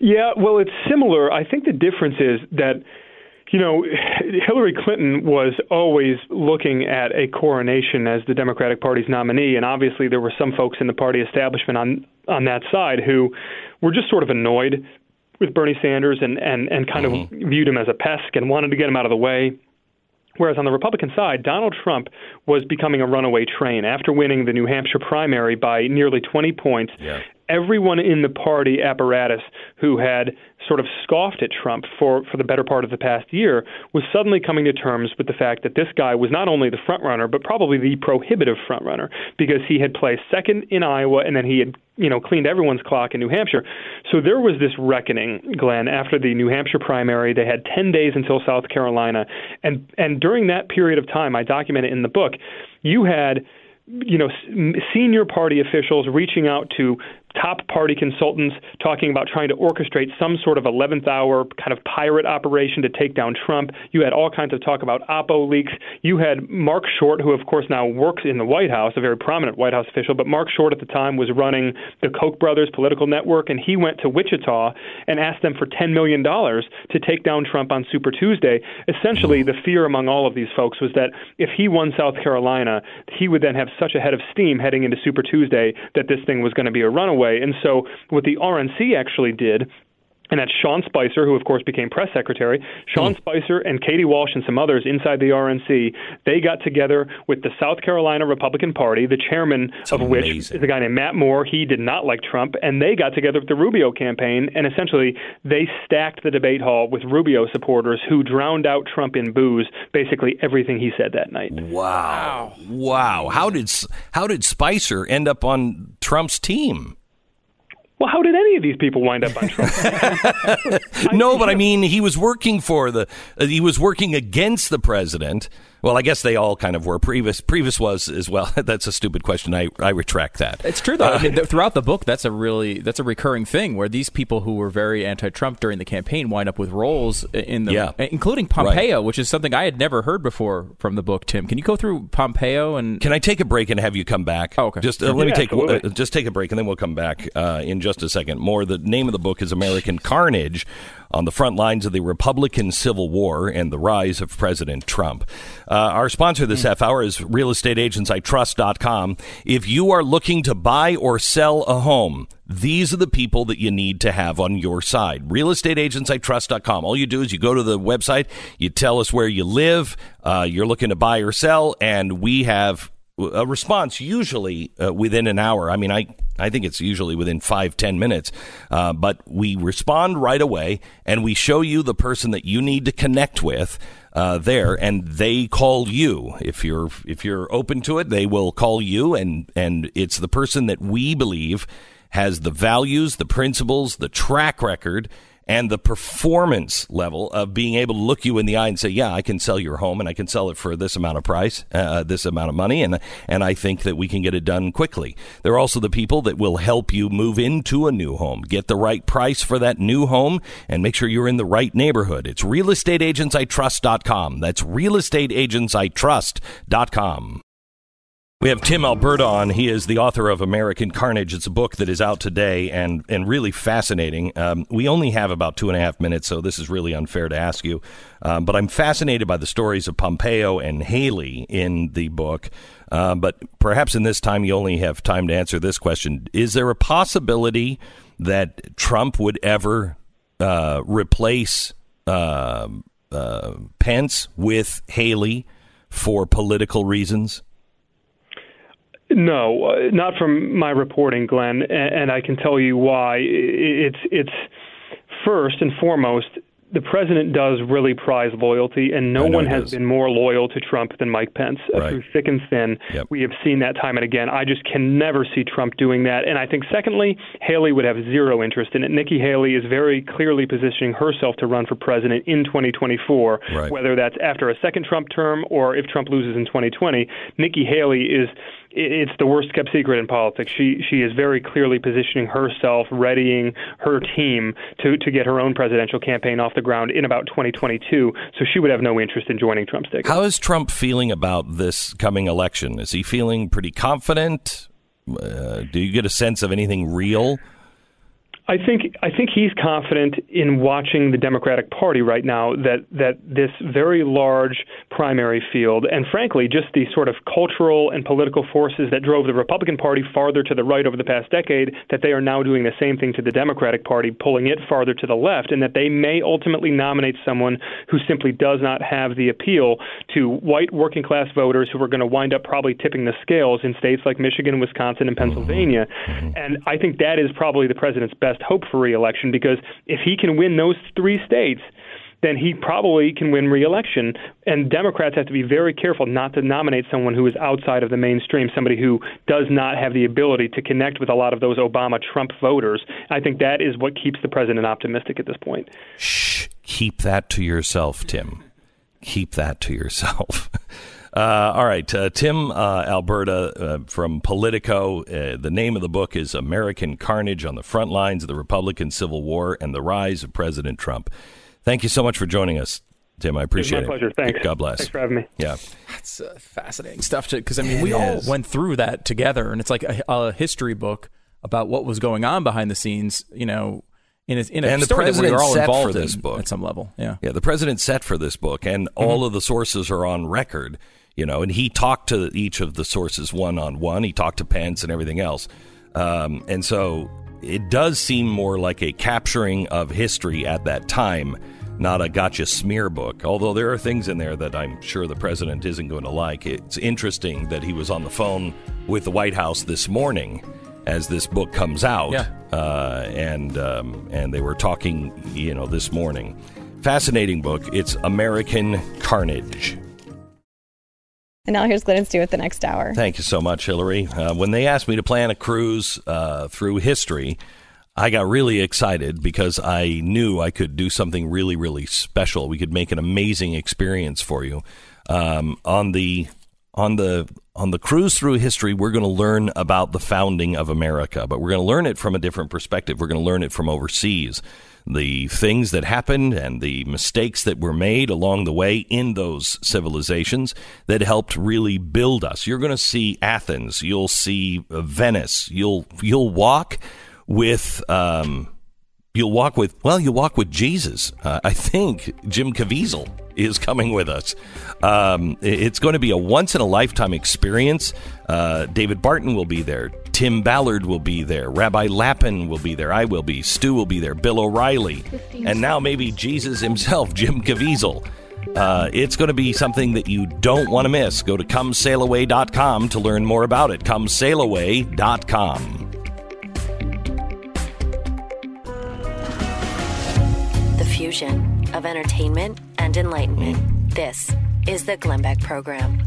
Yeah, well, it's similar. I think the difference is that, you know, Hillary Clinton was always looking at a coronation as the Democratic Party's nominee, and obviously there were some folks in the party establishment on on that side who were just sort of annoyed with Bernie Sanders and and and kind of mm-hmm. viewed him as a pest and wanted to get him out of the way. Whereas on the Republican side, Donald Trump was becoming a runaway train after winning the New Hampshire primary by nearly 20 points. Yeah. everyone in the party apparatus who had sort of scoffed at Trump for, for the better part of the past year was suddenly coming to terms with the fact that this guy was not only the front runner, but probably the prohibitive front runner because he had placed second in Iowa and then he had you know cleaned everyone's clock in New Hampshire. So there was this reckoning, Glenn, after the New Hampshire primary. They had 10 days until South Carolina, and and during that period of time, I document it in the book. You had you know, senior party officials reaching out to top party consultants talking about trying to orchestrate some sort of 11th hour kind of pirate operation to take down Trump. You had all kinds of talk about Oppo leaks. You had Mark Short, who of course now works in the White House, a very prominent White House official, but Mark Short at the time was running the Koch brothers political network, and he went to Wichita and asked them for $10 million to take down Trump on Super Tuesday. Essentially, the fear among all of these folks was that if he won South Carolina, he would then have such a head of steam heading into Super Tuesday that this thing was going to be a runaway way. And so what the RNC actually did and that's Sean Spicer, who of course became press secretary. Sean mm. Spicer and Katie Walsh and some others inside the RNC, they got together with the South Carolina Republican Party, the chairman That's of amazing. which is a guy named Matt Moore. He did not like Trump, and they got together with the Rubio campaign, and essentially they stacked the debate hall with Rubio supporters who drowned out Trump in boos, basically everything he said that night. Wow, wow! How did how did Spicer end up on Trump's team? Well, how did any of these people wind up on Trump? no, but I mean, he was working for the, uh, he was working against the president well, I guess they all kind of were. Priebus, Priebus was as well. that's a stupid question. I, I retract that. It's true though. Uh, I mean, throughout the book, that's a really that's a recurring thing where these people who were very anti-Trump during the campaign wind up with roles in the, yeah. including Pompeo, right. which is something I had never heard before from the book. Tim, can you go through Pompeo and? Can I take a break and have you come back? Oh, okay. Just uh, let yeah, me take uh, just take a break and then we'll come back uh, in just a second. More. The name of the book is American Carnage on the front lines of the Republican Civil War and the rise of President Trump. Uh, our sponsor this half hour is realestateagentsitrust.com. If you are looking to buy or sell a home, these are the people that you need to have on your side. Realestateagentsitrust.com. All you do is you go to the website, you tell us where you live, uh, you're looking to buy or sell, and we have a response usually uh, within an hour. I mean, I I think it's usually within five ten minutes, uh, but we respond right away and we show you the person that you need to connect with. Uh, there and they call you if you're if you're open to it they will call you and and it's the person that we believe has the values the principles the track record and the performance level of being able to look you in the eye and say, "Yeah, I can sell your home, and I can sell it for this amount of price, uh, this amount of money, and and I think that we can get it done quickly." They're also the people that will help you move into a new home, get the right price for that new home, and make sure you're in the right neighborhood. It's realestateagentsitrust.com. That's realestateagentsitrust.com. We have Tim Alberta on. He is the author of American Carnage. It's a book that is out today and, and really fascinating. Um, we only have about two and a half minutes, so this is really unfair to ask you. Um, but I'm fascinated by the stories of Pompeo and Haley in the book. Uh, but perhaps in this time, you only have time to answer this question Is there a possibility that Trump would ever uh, replace uh, uh Pence with Haley for political reasons? No, uh, not from my reporting, Glenn, and, and I can tell you why. It's it's first and foremost the president does really prize loyalty, and no one has been more loyal to Trump than Mike Pence. Uh, right. Through thick and thin, yep. we have seen that time and again. I just can never see Trump doing that. And I think, secondly, Haley would have zero interest in it. Nikki Haley is very clearly positioning herself to run for president in 2024, right. whether that's after a second Trump term or if Trump loses in 2020. Nikki Haley is it's the worst kept secret in politics. She she is very clearly positioning herself, readying her team to to get her own presidential campaign off the ground in about 2022. So she would have no interest in joining Trump's ticket. How is Trump feeling about this coming election? Is he feeling pretty confident? Uh, do you get a sense of anything real? I think I think he's confident in watching the Democratic Party right now that that this very large primary field and frankly just the sort of cultural and political forces that drove the Republican Party farther to the right over the past decade that they are now doing the same thing to the Democratic Party pulling it farther to the left and that they may ultimately nominate someone who simply does not have the appeal to white working class voters who are going to wind up probably tipping the scales in states like Michigan, Wisconsin and mm-hmm. Pennsylvania. Mm-hmm. And I think that is probably the president's best hope for reelection because if he can win those three states, then he probably can win reelection. And Democrats have to be very careful not to nominate someone who is outside of the mainstream, somebody who does not have the ability to connect with a lot of those Obama Trump voters. I think that is what keeps the president optimistic at this point. Shh, keep that to yourself, Tim. Keep that to yourself. Uh, all right, uh, Tim uh, Alberta uh, from Politico. Uh, the name of the book is American Carnage on the Front Lines of the Republican Civil War and the Rise of President Trump. Thank you so much for joining us, Tim. I appreciate it. My it. pleasure. Thanks. God bless. Thanks for having me. Yeah. That's uh, fascinating stuff because I mean It we all went through that together, and it's like a, a history book about what was going on behind the scenes. You know, in a, in a And the story that we president were all set for involved this in book. at some level. Yeah. Yeah, the president set for this book, and all of the sources are on record. You know, and he talked to each of the sources one on one. He talked to Pence and everything else, um, and so it does seem more like a capturing of history at that time, not a gotcha smear book. Although there are things in there that I'm sure the president isn't going to like. It's interesting that he was on the phone with the White House this morning as this book comes out, Yeah. uh, and um, and they were talking, you know, this morning. Fascinating book. It's American Carnage. And now here's Glenn Stewart the next hour. Thank you so much, Hillary. Uh, when they asked me to plan a cruise uh, through history, I got really excited because I knew I could do something really, really special. We could make an amazing experience for you um, on the on the on the cruise through history. We're going to learn about the founding of America, but we're going to learn it from a different perspective. We're going to learn it from overseas the things that happened and the mistakes that were made along the way in those civilizations that helped really build us. You're going to see Athens, you'll see Venice, you'll you'll walk with um, you'll walk with well, you'll walk with Jesus. Uh, I think Jim Caviezel is coming with us. Um, it's going to be a once in a lifetime experience. Uh, David Barton will be there. Tim Ballard will be there. Rabbi Lapin will be there. I will be. Stu will be there. Bill O'Reilly. And now maybe Jesus himself, Jim Caviezel. Uh, it's going to be something that you don't want to miss. Go to comesailaway.com to learn more about it. Comesailaway.com. fusion of entertainment and enlightenment. This is the Glenn Beck Program.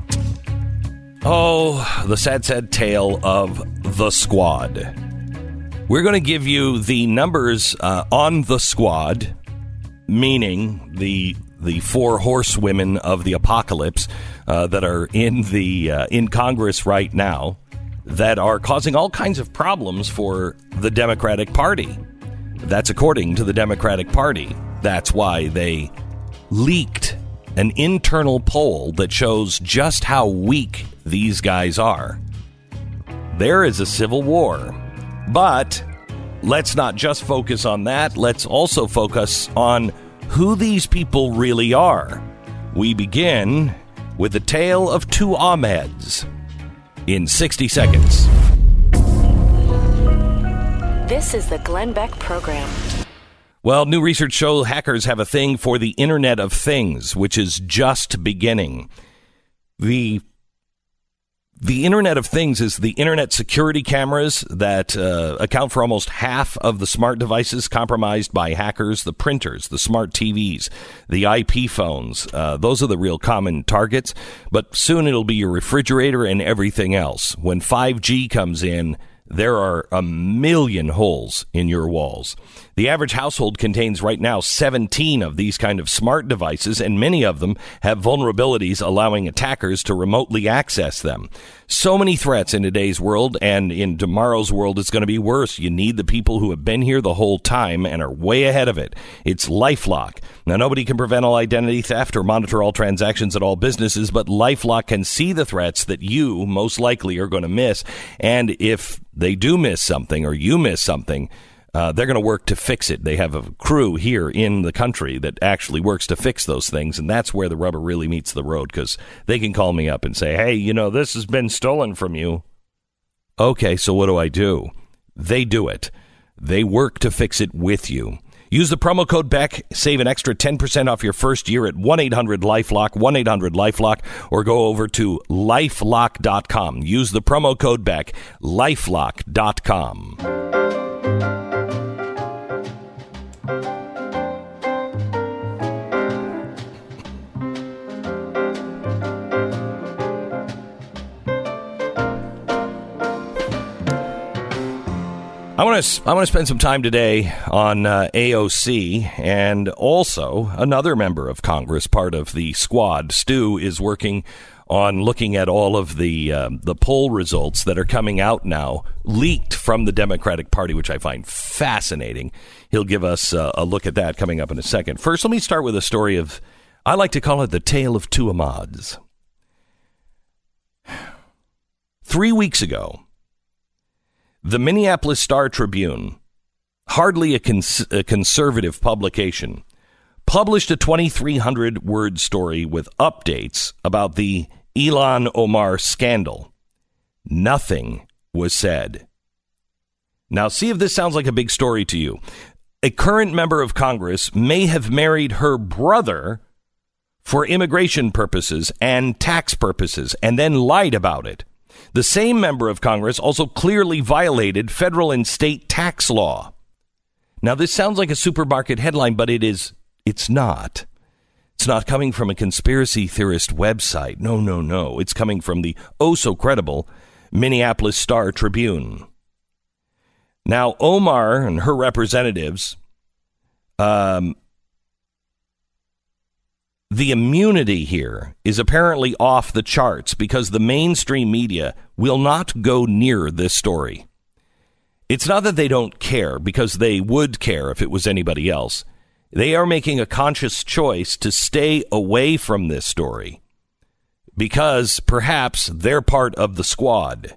Oh, the sad, sad tale of the squad. We're going to give you the numbers uh, on the squad, meaning the the four horsewomen of the apocalypse uh, that are in the uh, in Congress right now, that are causing all kinds of problems for the Democratic Party. That's according to the Democratic Party. That's why they leaked an internal poll that shows just how weak these guys are. There is a civil war. But let's not just focus on that, let's also focus on who these people really are. We begin with the tale of two Ahmeds in 60 seconds. This is the Glenn Beck Program. Well, new research shows hackers have a thing for the Internet of Things, which is just beginning. The the Internet of Things is the internet security cameras that uh, account for almost half of the smart devices compromised by hackers, the printers, the smart TVs, the IP phones. Uh, those are the real common targets. But soon it'll be your refrigerator and everything else. When 5G comes in, there are a million holes in your walls. The average household contains right now 17 of these kind of smart devices, and many of them have vulnerabilities allowing attackers to remotely access them. So many threats in today's world, and in tomorrow's world, it's going to be worse. You need the people who have been here the whole time and are way ahead of it. It's LifeLock. Now, nobody can prevent all identity theft or monitor all transactions at all businesses, but LifeLock can see the threats that you most likely are going to miss. And if they do miss something or you miss something, Uh, they're going to work to fix it. They have a crew here in the country that actually works to fix those things, and that's where the rubber really meets the road because they can call me up and say, hey, you know, this has been stolen from you. Okay, so what do I do? They do it. They work to fix it with you. Use the promo code Beck, save an extra 10% off your first year at 1 800 LifeLock, 1 800 LifeLock, or go over to lifelock.com. Use the promo code Beck, lifelock.com. I want to I want to spend some time today on uh, AOC and also another member of Congress, part of the squad. Stu is working on looking at all of the uh, the poll results that are coming out now, leaked from the Democratic Party, which I find fascinating. He'll give us uh, a look at that coming up in a second. First, let me start with a story of I like to call it the tale of two Ahmads. Three weeks ago. The Minneapolis Star Tribune, hardly a, cons- a, conservative publication, published a 2,300 word story with updates about the Ilhan Omar scandal. Nothing was said. Now, see if this sounds like a big story to you. A current member of Congress may have married her brother for immigration purposes and tax purposes and then lied about it. The same member of Congress also clearly violated federal and state tax law. Now, this sounds like a supermarket headline, but it is, it's not. It's not coming from a conspiracy theorist website. No, no, no. It's coming from the oh so credible Minneapolis Star Tribune. Now, Omar and her representatives um, the immunity here is apparently off the charts because the mainstream media will not go near this story. It's not that they don't care, because they would care if it was anybody else. They are making a conscious choice to stay away from this story because perhaps they're part of the squad.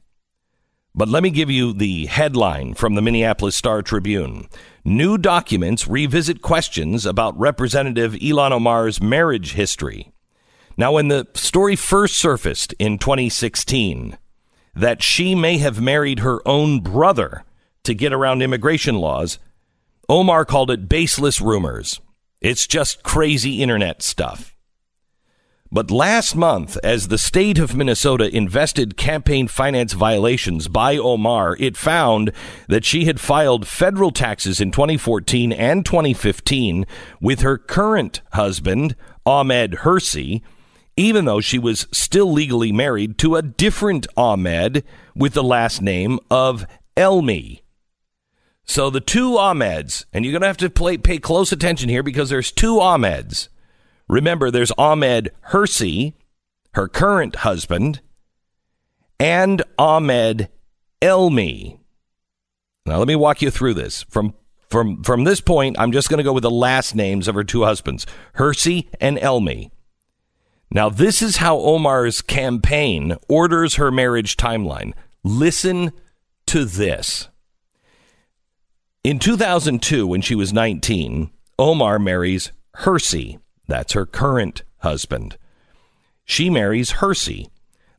But let me give you the headline from the Minneapolis Star Tribune. New documents revisit questions about Representative Ilhan Omar's marriage history. Now, when the story first surfaced in 2016 that she may have married her own brother to get around immigration laws, Omar called it baseless rumors. It's just crazy internet stuff. But last month, as the state of Minnesota invested campaign finance violations by Omar, it found that she had filed federal taxes in 2014 and 2015 with her current husband, Ahmed Hirsi, even though she was still legally married to a different Ahmed with the last name of Elmi. So the two Ahmeds, and you're going to have to play, pay close attention here because there's two Ahmeds. Remember, there's Ahmed Hirsi, her current husband, and Ahmed Elmi. Now, let me walk you through this. From from from this point, I'm just going to go with the last names of her two husbands, Hirsi and Elmi. Now, this is how Omar's campaign orders her marriage timeline. Listen to this. In 2002, when she was 19, Omar marries Hirsi. That's her current husband. She marries Hirsi.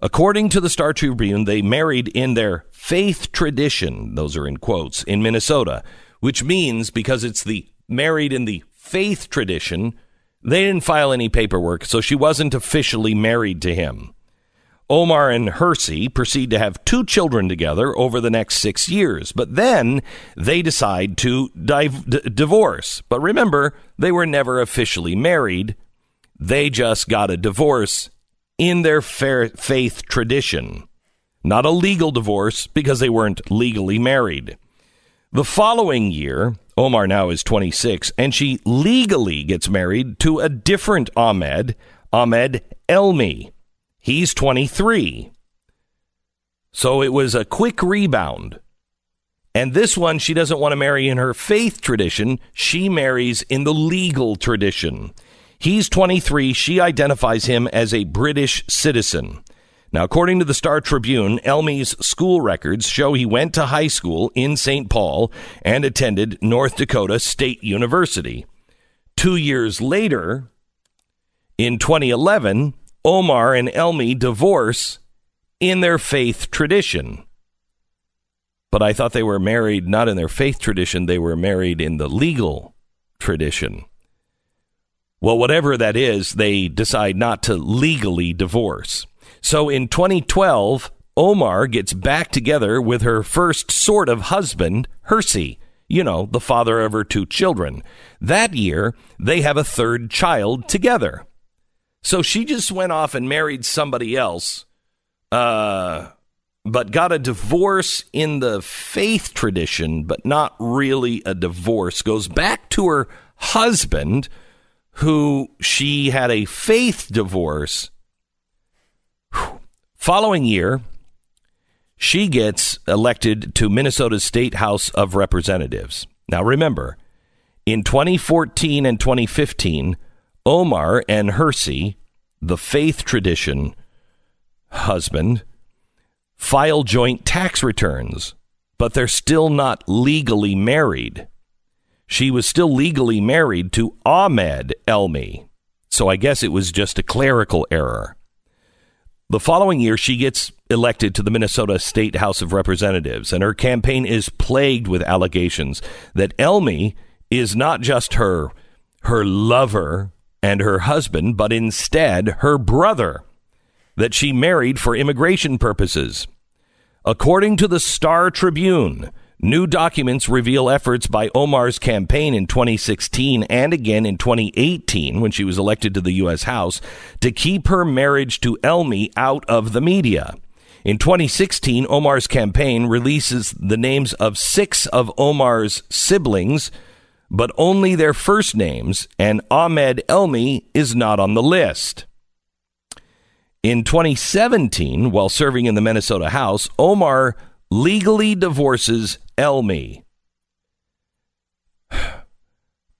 According to the Star Tribune, they married in their faith tradition, those are in quotes, in Minnesota, which means because it's the married in the faith tradition, they didn't file any paperwork, so she wasn't officially married to him. Omar and Hirsi proceed to have two children together over the next six years, but then they decide to div- d- divorce. But remember, they were never officially married. They just got a divorce in their faith tradition. Not a legal divorce because they weren't legally married. The following year, Omar now is 26, and she legally gets married to a different Ahmed, Ahmed Elmi. He's 23. So it was a quick rebound. And this one, she doesn't want to marry in her faith tradition. She marries in the legal tradition. He's 23. She identifies him as a British citizen. Now, according to the Star Tribune, Elmi's school records show he went to high school in St. Paul and attended North Dakota State University. Two years later, in 2011, Omar and Elmi divorce in their faith tradition. But I thought they were married not in their faith tradition, they were married in the legal tradition. Well, whatever that is, they decide not to legally divorce. So in 2012, Omar gets back together with her first sort of husband, Hirsi, you know, the father of her two children. That year, they have a third child together. So she just went off and married somebody else, uh, but got a divorce in the faith tradition, but not really a divorce. Goes back to her husband, who she had a faith divorce Following year, she gets elected to Minnesota's State House of Representatives. Now, remember, in 2014 and 2015, Omar and Hirsi, the faith tradition husband, file joint tax returns, but they're still not legally married. She was still legally married to Ahmed Elmi. So I guess it was just a clerical error. The following year, she gets elected to the Minnesota State House of Representatives, and her campaign is plagued with allegations that Elmi is not just her her lover and her husband, but instead her brother that she married for immigration purposes. According to the Star Tribune, New documents reveal efforts by Omar's campaign in 2016 and again in 2018 when she was elected to the U.S. House to keep her marriage to Elmi out of the media. In 2016, Omar's campaign releases the names of six of Omar's siblings, but only their first names, and Ahmed Elmi is not on the list. In 2017, while serving in the Minnesota House, Omar legally divorces Elmi.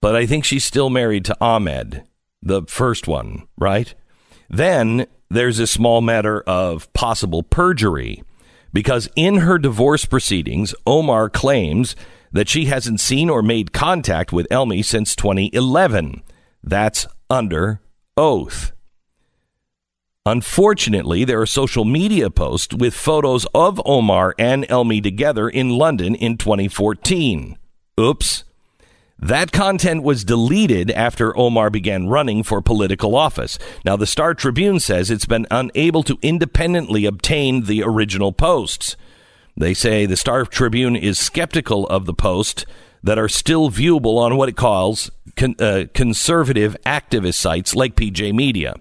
But I think she's still married to Ahmed, the first one, right? Then there's a small matter of possible perjury because in her divorce proceedings, Omar claims that she hasn't seen or made contact with Elmi since 2011. That's under oath. Unfortunately, there are social media posts with photos of Omar and Elmi together in London in 2014. Oops. That content was deleted after Omar began running for political office. Now, the Star Tribune says it's been unable to independently obtain the original posts. They say the Star Tribune is skeptical of the posts that are still viewable on what it calls con- uh, conservative activist sites like PJ Media.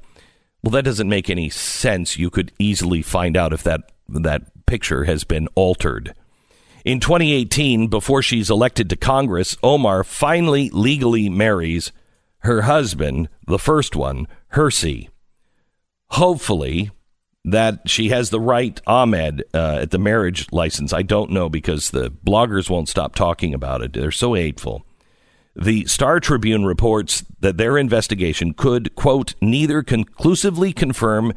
Well, that doesn't make any sense. You could easily find out if that that picture has been altered. In 2018, before she's elected to Congress, Omar finally legally marries her husband, the first one, Hirsi. Hopefully, that she has the right Ahmed uh, at the marriage license. I don't know because the bloggers won't stop talking about it. They're so hateful. The Star Tribune reports that their investigation could, quote, neither conclusively confirm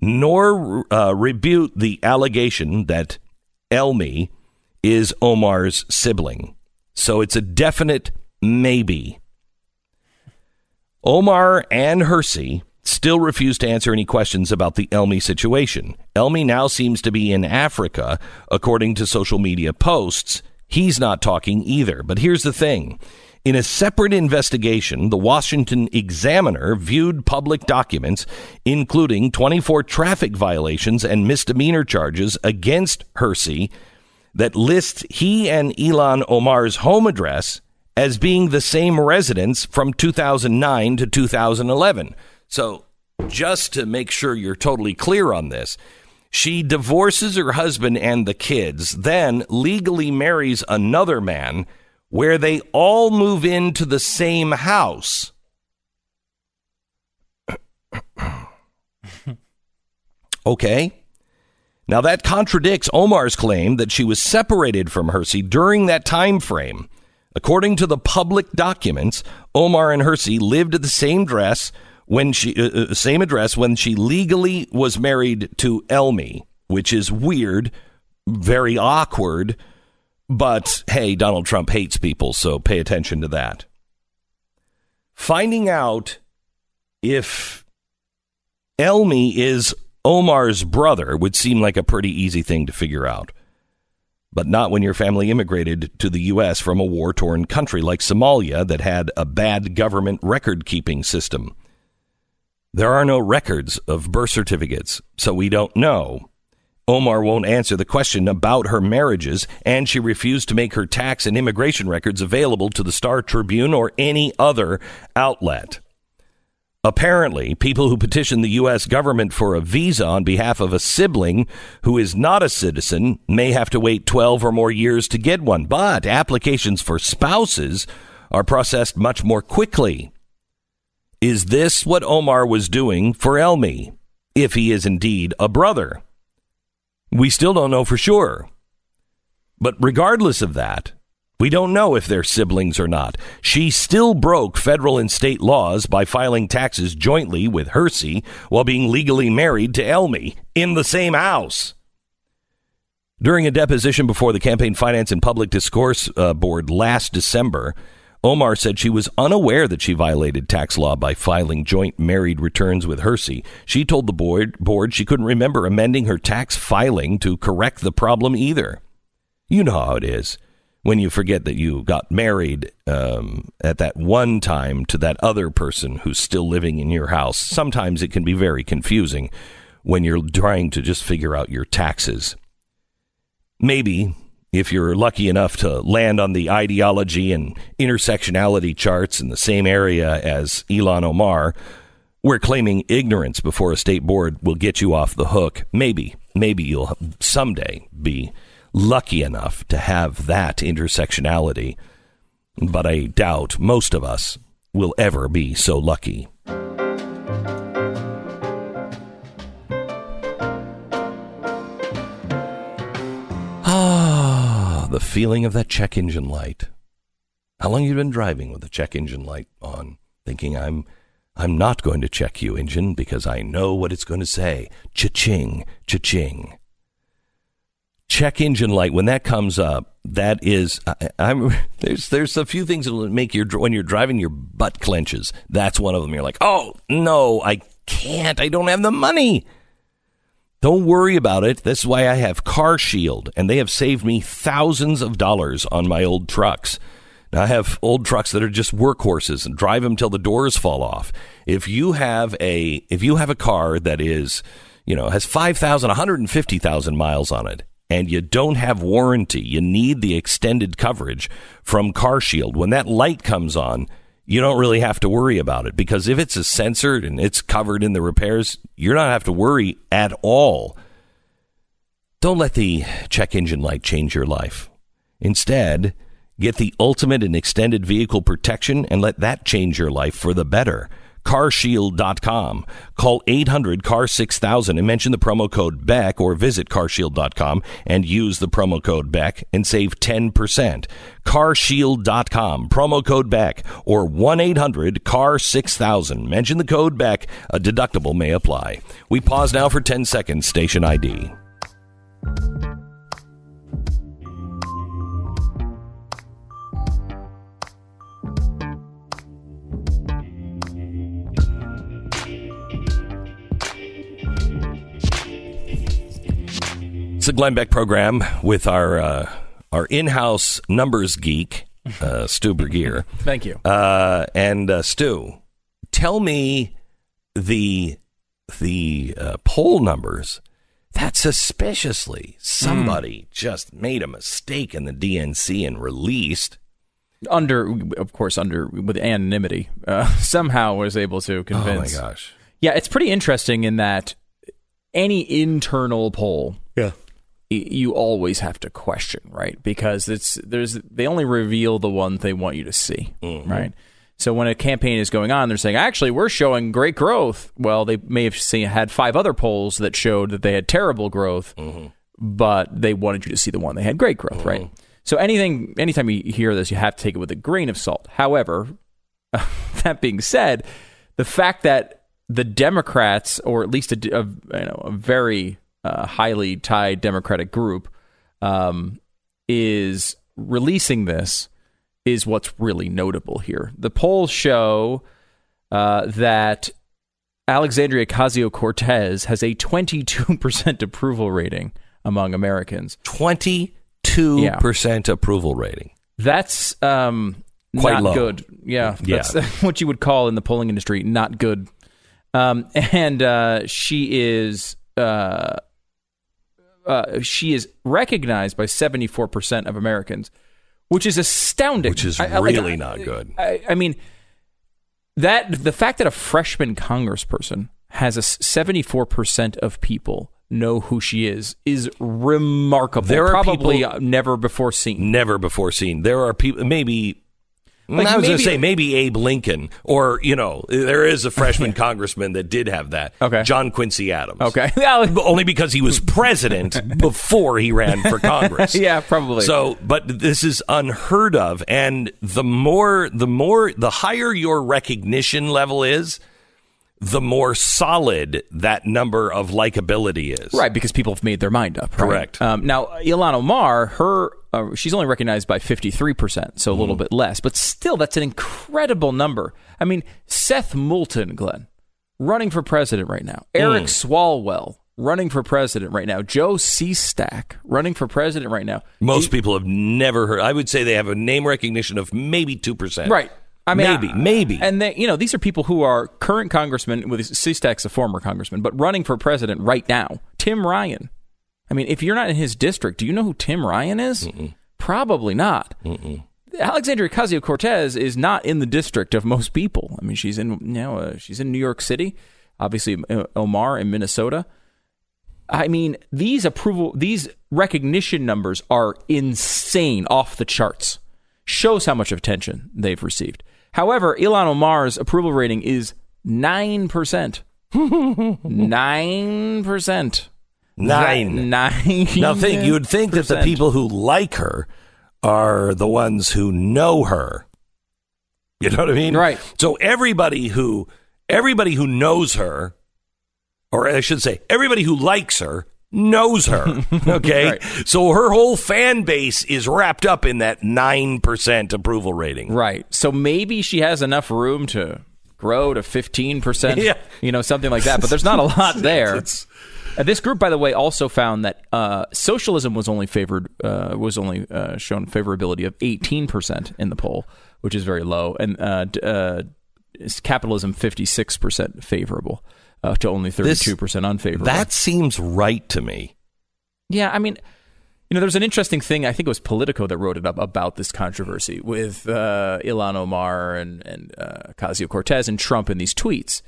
nor uh, rebut the allegation that Elmi is Omar's sibling. So it's a definite maybe. Omar and Hirsi still refuse to answer any questions about the Elmi situation. Elmi now seems to be in Africa, according to social media posts. He's not talking either. But here's the thing in a separate investigation, the Washington Examiner viewed public documents, including 24 traffic violations and misdemeanor charges against Hirsi, that list he and Ilhan Omar's home address as being the same residence from 2009 to 2011. So, just to make sure you're totally clear on this, she divorces her husband and the kids, then legally marries another man where they all move into the same house. okay. Now that contradicts Omar's claim that she was separated from Hirsi during that time frame. According to the public documents, Omar and Hirsi lived at the same address when she uh, uh, same address when she legally was married to Elmi, which is weird, very awkward, but hey, Donald Trump hates people, so pay attention to that. Finding out if Elmi is Omar's brother would seem like a pretty easy thing to figure out. But not when your family immigrated to the U.S. from a war torn country like Somalia that had a bad government record keeping system. There are no records of birth certificates, so we don't know. Omar won't answer the question about her marriages, and she refused to make her tax and immigration records available to the Star Tribune or any other outlet. Apparently, people who petition the U.S. government for a visa on behalf of a sibling who is not a citizen may have to wait 12 or more years to get one, but applications for spouses are processed much more quickly. Is this what Omar was doing for Elmi, if he is indeed a brother? We still don't know for sure. But regardless of that, we don't know if they're siblings or not. She still broke federal and state laws by filing taxes jointly with Hirsi while being legally married to Elmi in the same house. During a deposition before the Campaign Finance and Public Disclosure uh, Board last December, Omar said she was unaware that she violated tax law by filing joint married returns with Hirsi. She told the board, board she couldn't remember amending her tax filing to correct the problem either. You know how it is when you forget that you got married um, at that one time to that other person who's still living in your house. Sometimes it can be very confusing when you're trying to just figure out your taxes. Maybe if you're lucky enough to land on the ideology and intersectionality charts in the same area as Ilhan Omar, where claiming ignorance before a state board will get you off the hook. Maybe, maybe you'll someday be lucky enough to have that intersectionality, but I doubt most of us will ever be so lucky. The feeling of that check engine light. How long you been driving with the check engine light on, thinking I'm I'm not going to check you, engine, because I know what it's going to say. Cha-ching, cha-ching. Check engine light. When that comes up, that is, I, am there's there's a few things that will make your when you're driving your butt clenches. That's one of them. You're like, oh no, I can't. I don't have the money. Don't worry about it. This is why I have Car Shield, and they have saved me thousands of dollars on my old trucks. Now, I have old trucks that are just workhorses and drive them till the doors fall off. If you have a if you have a car that is, you know, has 5,000, 150,000 miles on it, and you don't have warranty, you need the extended coverage from Car Shield. When that light comes on, you don't really have to worry about it because if it's a sensor and it's covered in the repairs, you're not have to worry at all. Don't let the check engine light change your life. Instead, get the ultimate and extended vehicle protection and let that change your life for the better carshield.com. Call 800 car 6000 and mention the promo code BECK or visit carshield.com and use the promo code BECK and save 10%. carshield.com, promo code BECK or 1 800 car 6000. Mention the code BECK. A deductible may apply. We pause now for 10 seconds. Station ID. It's the Glenn Beck program with our uh, our in-house numbers geek, uh, Stu Burguiere. Thank you. Uh, and uh, Stu, tell me the the uh, poll numbers that suspiciously somebody just made a mistake in the DNC and released under, of course, under with anonymity, uh, somehow was able to convince. Oh my gosh! Yeah, it's pretty interesting in that any internal poll, yeah, you always have to question, right? Because it's there's they only reveal the ones they want you to see, Mm-hmm. right? So when a campaign is going on, they're saying, actually, we're showing great growth. Well, they may have seen, had five other polls that showed that they had terrible growth, Mm-hmm. but they wanted you to see the one they had great growth, right? So anything, anytime you hear this, you have to take it with a grain of salt. However, that being said, the fact that the Democrats, or at least a, a you know a very uh, highly tied Democratic group, um, is releasing this is what's really notable here. The polls show uh, that Alexandria Ocasio Cortez has a 22% approval rating among Americans. 22% approval rating. That's um, Quite not low. good. Yeah, Yeah. that's what you would call in the polling industry not good. Um, and uh, she is uh, uh, she is recognized by seventy four percent of Americans, which is astounding. Which is I- I- like, really I- not good. I, I mean, that the fact that a freshman congressperson has a seventy four percent of people know who she is is remarkable. There are probably people- never before seen. Never before seen. There are people, maybe. Mm. Like I was going to say maybe Abe Lincoln, or you know, there is a freshman congressman that did have that. Okay. John Quincy Adams. Okay, only because he was president before he ran for Congress. yeah, probably. So, but this is unheard of, and the more, the more, the higher your recognition level is, the more solid that number of likability is. Right, because people have made their mind up. right? Correct. Um, now, Ilhan Omar, her uh, she's only recognized by fifty three percent, so a little bit less, but still, that's an incredible number. I mean, Seth Moulton, Glenn, running for president right now. Eric Swalwell running for president right now. Joe Sestak running for president right now. Most people have never heard. I would say they have a name recognition of maybe two percent. Right. I mean, maybe, I- maybe. And they, you know, these are people who are current congressmen. With Sestak's a former congressman, but running for president right now. Tim Ryan. I mean, if you're not in his district, do you know who Tim Ryan is? Probably not. Alexandria Ocasio Cortez is not in the district of most people. I mean, she's in you know uh, she's in New York City, obviously uh, Omar in Minnesota. I mean, these approval, these recognition numbers are insane, off the charts. Shows how much attention they've received. However, Ilhan Omar's approval rating is nine percent. Nine percent. Nine. Nine. Now, think you would think that the people who like her are the ones who know her. You know what I mean? Right. So everybody who everybody who knows her, or I should say, everybody who likes her knows her. Okay. Right. So her whole fan base is wrapped up in that nine percent approval rating. Right. So maybe she has enough room to grow to 15%, Yeah. you know, something like that. But there's not a lot there. It's- Uh, this group, by the way, also found that uh, socialism was only favored, uh, was only uh, shown favorability of 18% in the poll, which is very low. And uh, uh, capitalism, 56% favorable uh, to only 32% unfavorable. That seems right to me. Yeah, I mean, you know, there's an interesting thing. I think it was Politico that wrote it up about this controversy with uh, Ilhan Omar and and uh, Ocasio Cortez and Trump in these tweets.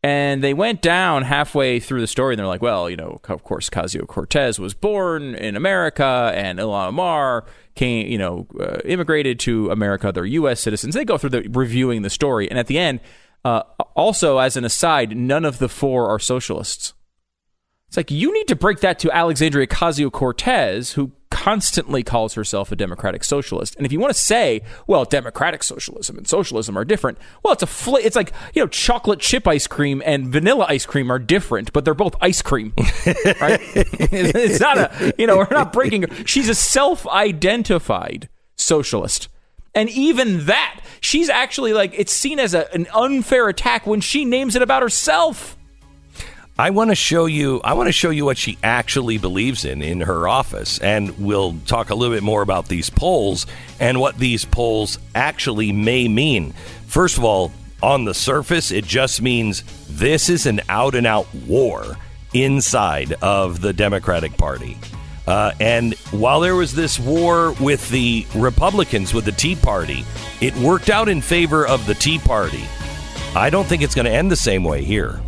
And they went down halfway through the story, and they're like, "Well, you know, of course, Ocasio Cortez was born in America, and Ilhan Omar came, you know, uh, immigrated to America. They're U.S. citizens." They go through the reviewing the story, and at the end, uh, also as an aside, none of the four are socialists. It's like you need to break that to Alexandria Ocasio Cortez, who constantly calls herself a democratic socialist. And if you want to say, well, democratic socialism and socialism are different, well, it's a fl- it's like you know, chocolate chip ice cream and vanilla ice cream are different, but they're both ice cream, right? it's not a you know, we're not breaking. She's a self-identified socialist. And even that, she's actually like it's seen as a, an unfair attack when she names it about herself. I want to show you. I want to show you what she actually believes in in her office, and we'll talk a little bit more about these polls and what these polls actually may mean. First of all, on the surface, it just means this is an out and out war inside of the Democratic Party. Uh, and while there was this war with the Republicans, with the Tea Party, it worked out in favor of the Tea Party. I don't think it's going to end the same way here.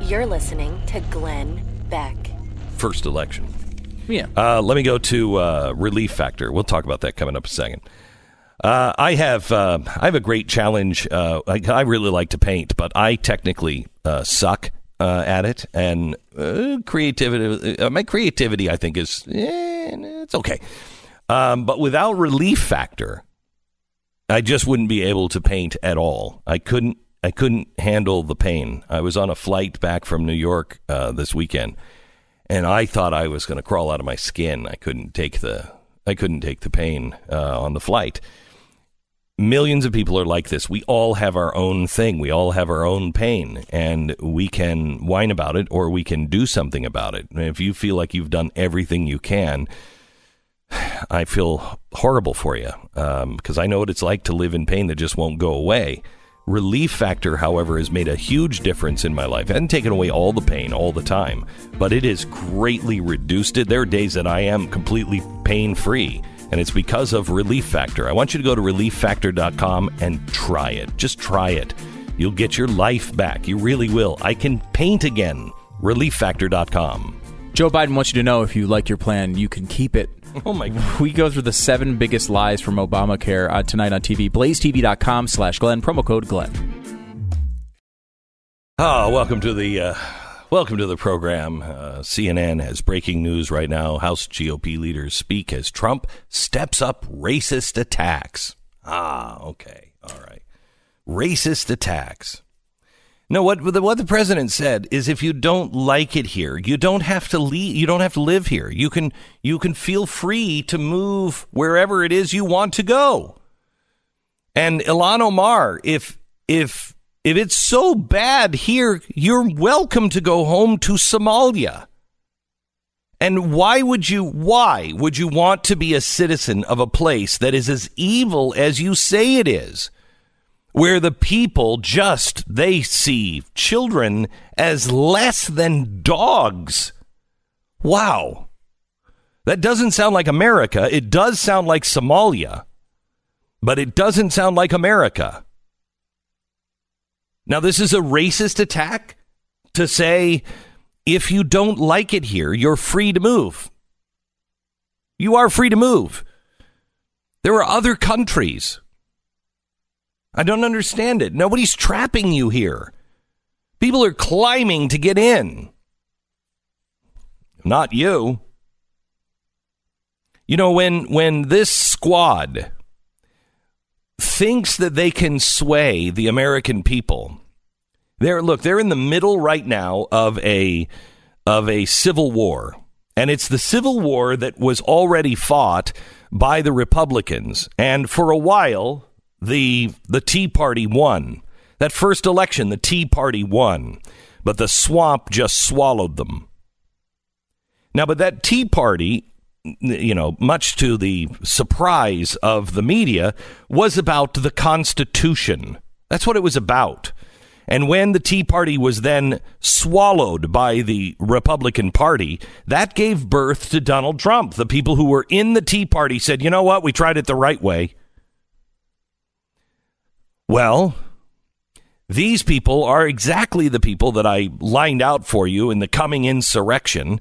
You're listening to Glenn Beck. First election. Yeah. Uh, let me go to uh, relief factor. We'll talk about that coming up a second. Uh, I have uh, I have a great challenge. Uh, I, I really like to paint, but I technically uh, suck uh, at it. And uh, creativity, uh, my creativity, I think is eh, it's okay. Um, but without relief factor, I just wouldn't be able to paint at all. I couldn't. I couldn't handle the pain. I was on a flight back from New York uh, this weekend, and I thought I was going to crawl out of my skin. I couldn't take the I couldn't take the pain uh, on the flight. Millions of people are like this. We all have our own thing. We all have our own pain, and we can whine about it or we can do something about it. And if you feel like you've done everything you can, I feel horrible for you because um, I know what it's like to live in pain that just won't go away. Relief Factor, however, has made a huge difference in my life. It hasn't taken away all the pain all the time, but it has greatly reduced it. There are days that I am completely pain free, and it's because of Relief Factor. I want you to go to relieffactor.com and try it. Just try it. You'll get your life back. You really will. I can paint again. ReliefFactor.com. Joe Biden wants you to know if you like your plan, you can keep it. Oh my God. We go through the seven biggest lies from Obamacare uh, tonight on TV. BlazeTV.com slash Glenn. Promo code Glenn. Oh, welcome to the uh, welcome to the program. Uh, CNN has breaking news right now. House GOP leaders speak as Trump steps up racist attacks. Ah, okay, all right, racist attacks. No, what the, what the president said is if you don't like it here, you don't have to leave. You don't have to live here. You can you can feel free to move wherever it is you want to go. And Ilhan Omar, if if if it's so bad here, you're welcome to go home to Somalia. And why would you why would you want to be a citizen of a place that is as evil as you say it is? Where the people just they see children as less than dogs. Wow. That doesn't sound like America. It does sound like Somalia, but it doesn't sound like America. Now, this is a racist attack to say if you don't like it here, you're free to move. You are free to move. There are other countries. I don't understand it. Nobody's trapping you here. People are climbing to get in. Not you. You know when when this squad thinks that they can sway the American people. They're look, they're in the middle right now of a of a civil war. And it's the civil war that was already fought by the Republicans. And for a while, the the Tea Party won. That first election, the Tea Party won, but the swamp just swallowed them. Now, but that Tea Party you know, much to the surprise of the media, was about the Constitution. That's what it was about. And when the Tea Party was then swallowed by the Republican Party, that gave birth to Donald Trump. The people who were in the Tea Party said, you know what, we tried it the right way. Well, these people are exactly the people that I lined out for you in the coming insurrection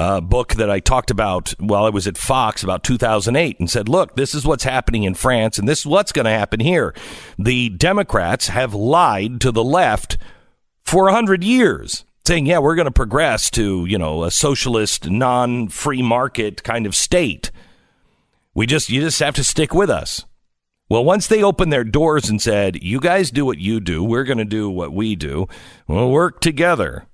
uh, book that I talked about while I was at Fox about 2008 and said, look, this is what's happening in France and this is what's going to happen here. The Democrats have lied to the left for 100 years saying, yeah, we're going to progress to, you know, a socialist, non free market kind of state. We just, you just have to stick with us. Well, once they opened their doors and said, you guys do what you do, we're going to do what we do, we'll work together.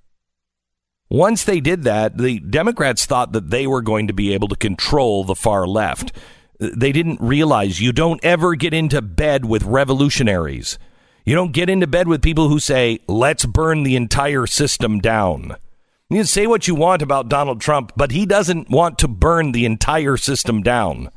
Once they did that, the Democrats thought that they were going to be able to control the far left. They didn't realize you don't ever get into bed with revolutionaries. You don't get into bed with people who say, let's burn the entire system down. You can say what you want about Donald Trump, but he doesn't want to burn the entire system down.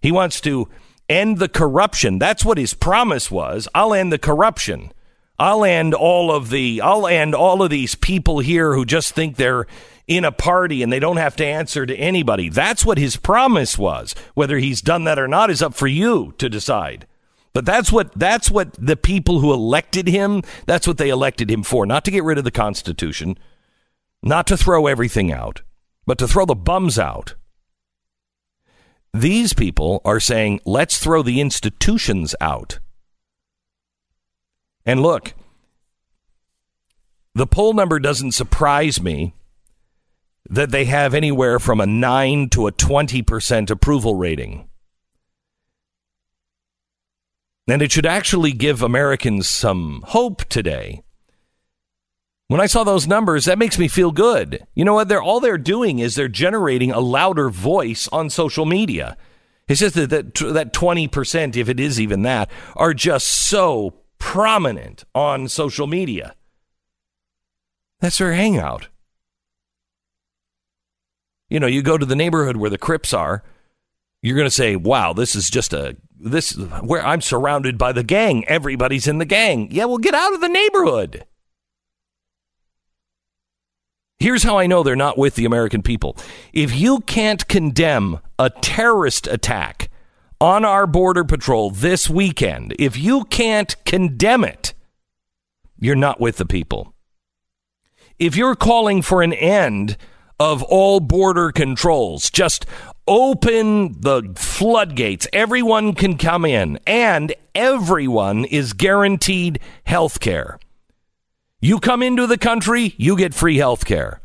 He wants to end the corruption. That's what his promise was. I'll end the corruption. I'll end all of the I'll end all of these people here who just think they're in a party and they don't have to answer to anybody. That's what his promise was. Whether he's done that or not is up for you to decide. But that's what that's what the people who elected him, that's what they elected him for, not to get rid of the constitution, not to throw everything out, but to throw the bums out. These people are saying, let's throw the institutions out. And look, the poll number doesn't surprise me that they have anywhere from a 9 to a 20% approval rating. And it should actually give Americans some hope today. When I saw those numbers, that makes me feel good. You know what? They're all they're doing is they're generating a louder voice on social media. It's just that that, that 20%, if it is even that, are just so prominent on social media. That's her hangout. You know, you go to the neighborhood where the Crips are, you're going to say, "Wow, this is just a this where I'm surrounded by the gang. Everybody's in the gang." Yeah, well, get out of the neighborhood. Here's how I know they're not with the American people. If you can't condemn a terrorist attack on our border patrol this weekend, if you can't condemn it, you're not with the people. If you're calling for an end of all border controls, just open the floodgates. Everyone can come in, and everyone is guaranteed health care. You come into the country, you get free health care.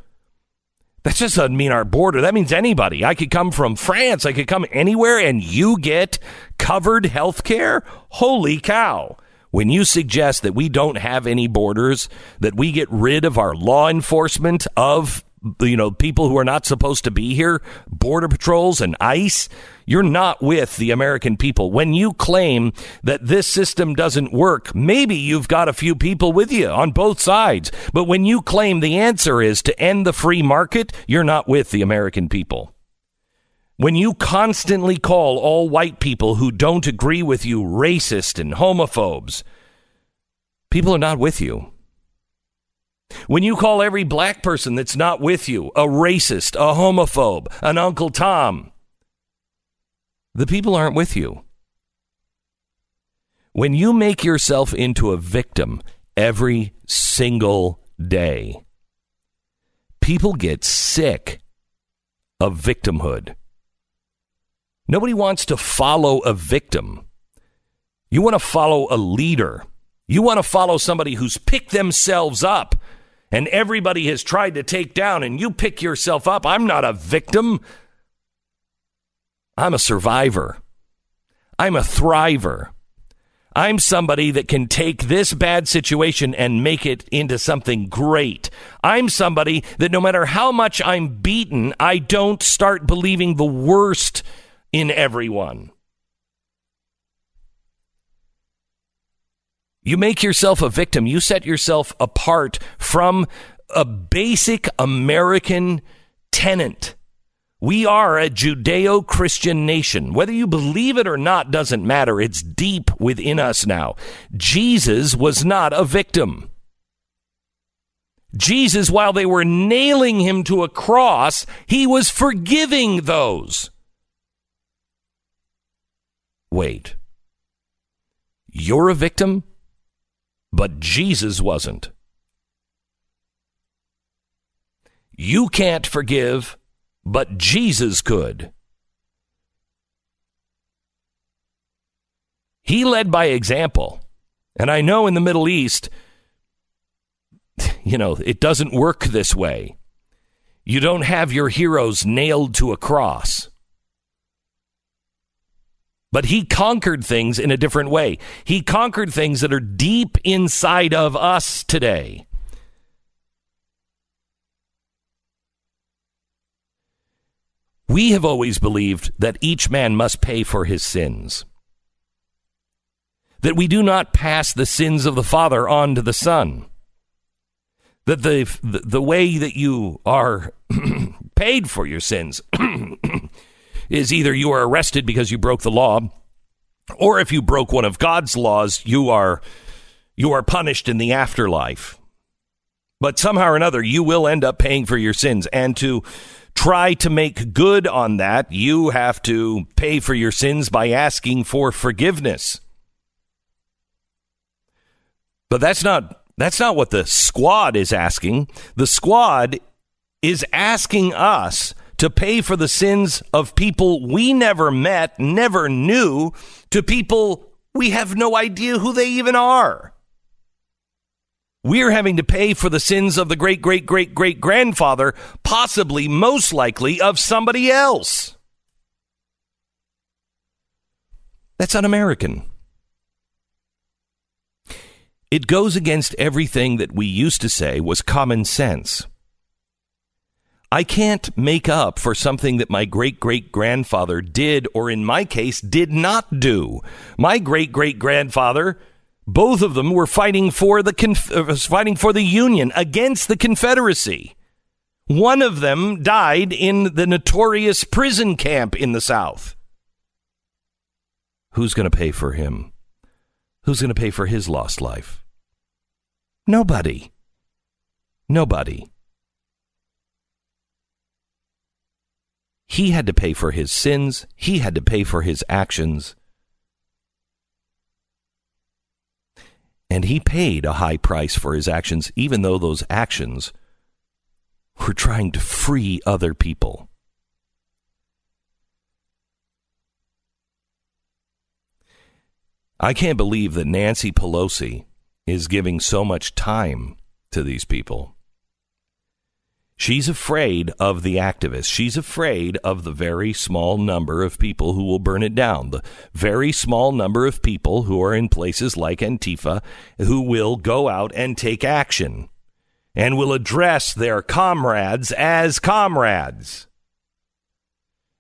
That just doesn't mean our border. That means anybody. I could come from France. I could come anywhere and you get covered health care. Holy cow. When you suggest that we don't have any borders, that we get rid of our law enforcement of you know, people who are not supposed to be here, border patrols and ICE, you're not with the American people. When you claim that this system doesn't work, maybe you've got a few people with you on both sides. But when you claim the answer is to end the free market, you're not with the American people. When you constantly call all white people who don't agree with you racist and homophobes, people are not with you. When you call every black person that's not with you a racist, a homophobe, an Uncle Tom, the people aren't with you. When you make yourself into a victim every single day, people get sick of victimhood. Nobody wants to follow a victim. You want to follow a leader. You want to follow somebody who's picked themselves up and everybody has tried to take down, and you pick yourself up. I'm not a victim. I'm a survivor. I'm a thriver. I'm somebody that can take this bad situation and make it into something great. I'm somebody that no matter how much I'm beaten, I don't start believing the worst in everyone. You make yourself a victim. You set yourself apart from a basic American tenant. We are a Judeo Christian nation. Whether you believe it or not doesn't matter. It's deep within us now. Jesus was not a victim. Jesus, while they were nailing him to a cross, he was forgiving those. Wait. You're a victim? But Jesus wasn't. You can't forgive, but Jesus could. He led by example. And I know in the Middle East, you know, it doesn't work this way. You don't have your heroes nailed to a cross. But he conquered things in a different way. He conquered things that are deep inside of us today. We have always believed that each man must pay for his sins. That we do not pass the sins of the Father on to the Son. That the, the, way that you are paid for your sins is either you are arrested because you broke the law, or if you broke one of God's laws, you are you are punished in the afterlife. But somehow or another, you will end up paying for your sins. And to try to make good on that, you have to pay for your sins by asking for forgiveness. But that's not that's not what the squad is asking. The squad is asking us to pay for the sins of people we never met, never knew, to people we have no idea who they even are. We're having to pay for the sins of the great, great, great, great grandfather, possibly, most likely, of somebody else. That's un American. It goes against everything that we used to say was common sense. I can't make up for something that my great great grandfather did, or in my case, did not do. My great great grandfather, both of them were fighting for the conf- uh, fighting for the Union against the Confederacy. One of them died in the notorious prison camp in the South. Who's going to pay for him? Who's going to pay for his lost life? Nobody. Nobody. He had to pay for his sins. He had to pay for his actions. And he paid a high price for his actions, even though those actions were trying to free other people. I can't believe that Nancy Pelosi is giving so much time to these people. She's afraid of the activists. She's afraid of the very small number of people who will burn it down. The very small number of people who are in places like Antifa who will go out and take action and will address their comrades as comrades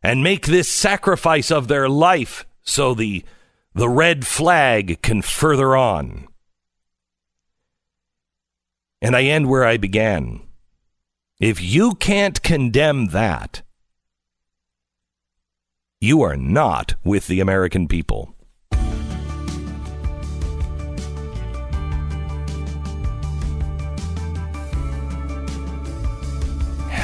and make this sacrifice of their life so the the red flag can further on. And I end where I began. If you can't condemn that, you are not with the American people.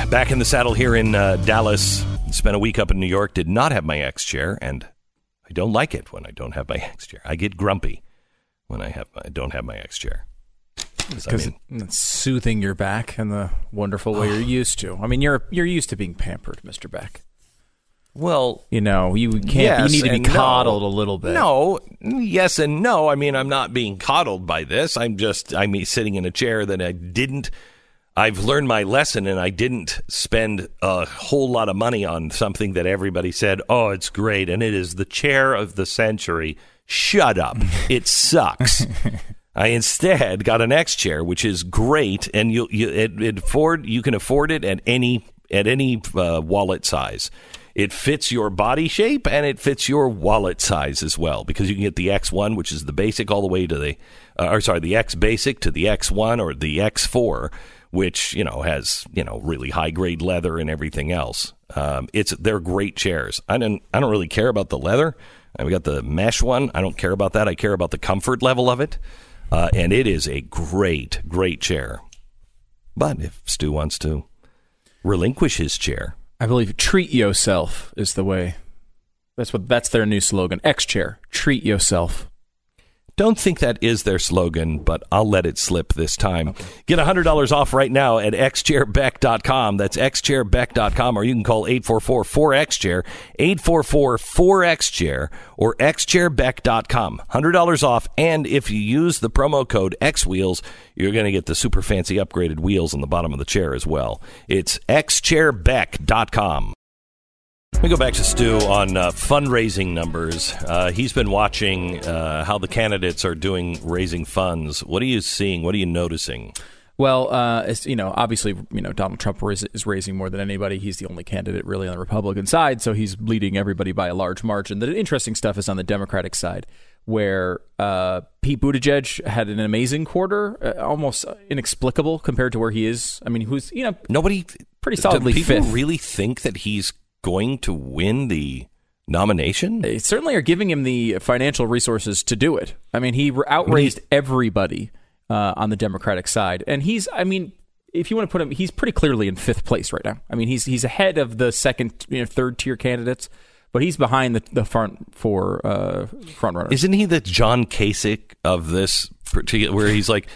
Back in the saddle here in uh, Dallas. Spent a week up in New York. Did not have my X chair, and I don't like it when I don't have my X chair. I get grumpy when I have I don't have my X chair. Because it's soothing your back in the wonderful way you're oh. used to. I mean, you're you're used to being pampered, Mister Beck. Well, you know, you can't. Yes you need to be and no. coddled a little bit. No, yes and no. I mean, I'm not being coddled by this. I'm just I'm sitting in a chair that I didn't. I've learned my lesson, and I didn't spend a whole lot of money on something that everybody said, "Oh, it's great," and it is the chair of the century. Shut up! it sucks. I instead got an X chair, which is great, and you you it, it afford you can afford it at any at any uh, wallet size. It fits your body shape and it fits your wallet size as well because you can get the X1, which is the basic, all the way to the, uh, or sorry, the X basic to the X1 or the X4, which you know has you know really high grade leather and everything else. Um, it's they're great chairs. I don't I don't really care about the leather. We got the mesh one. I don't care about that. I care about the comfort level of it, uh, and it is a great great chair. But if Stu wants to relinquish his chair, I believe treat yourself is the way. That's what that's their new slogan. X chair. Treat yourself. Don't think that is their slogan, but I'll let it slip this time. Get $100 off right now at xchairbeck.com. That's xchairbeck.com, or you can call 844-4XChair, 844-4XChair, or xchairbeck.com. $100 off, and if you use the promo code XWheels, you're going to get the super fancy upgraded wheels on the bottom of the chair as well. It's xchairbeck.com. Let me go back to Stu on uh, fundraising numbers. Uh, he's been watching uh, how the candidates are doing raising funds. What are you seeing? What are you noticing? Well, uh, it's, you know, obviously, you know, Donald Trump is, is raising more than anybody. He's the only candidate really on the Republican side, so he's leading everybody by a large margin. The interesting stuff is on the Democratic side, where uh, Pete Buttigieg had an amazing quarter, uh, almost inexplicable compared to where he is. I mean, who's you know Nobody pretty solidly Do people fifth. really think that he's going to win the nomination? They certainly are giving him the financial resources to do it. I mean, he outraised everybody uh, on the Democratic side, and he's. I mean, if you want to put him, he's pretty clearly in fifth place right now. I mean, he's he's ahead of the second, you know, third tier candidates, but he's behind the, the front four uh, front runners. Isn't he the John Kasich of this particular? Where he's like,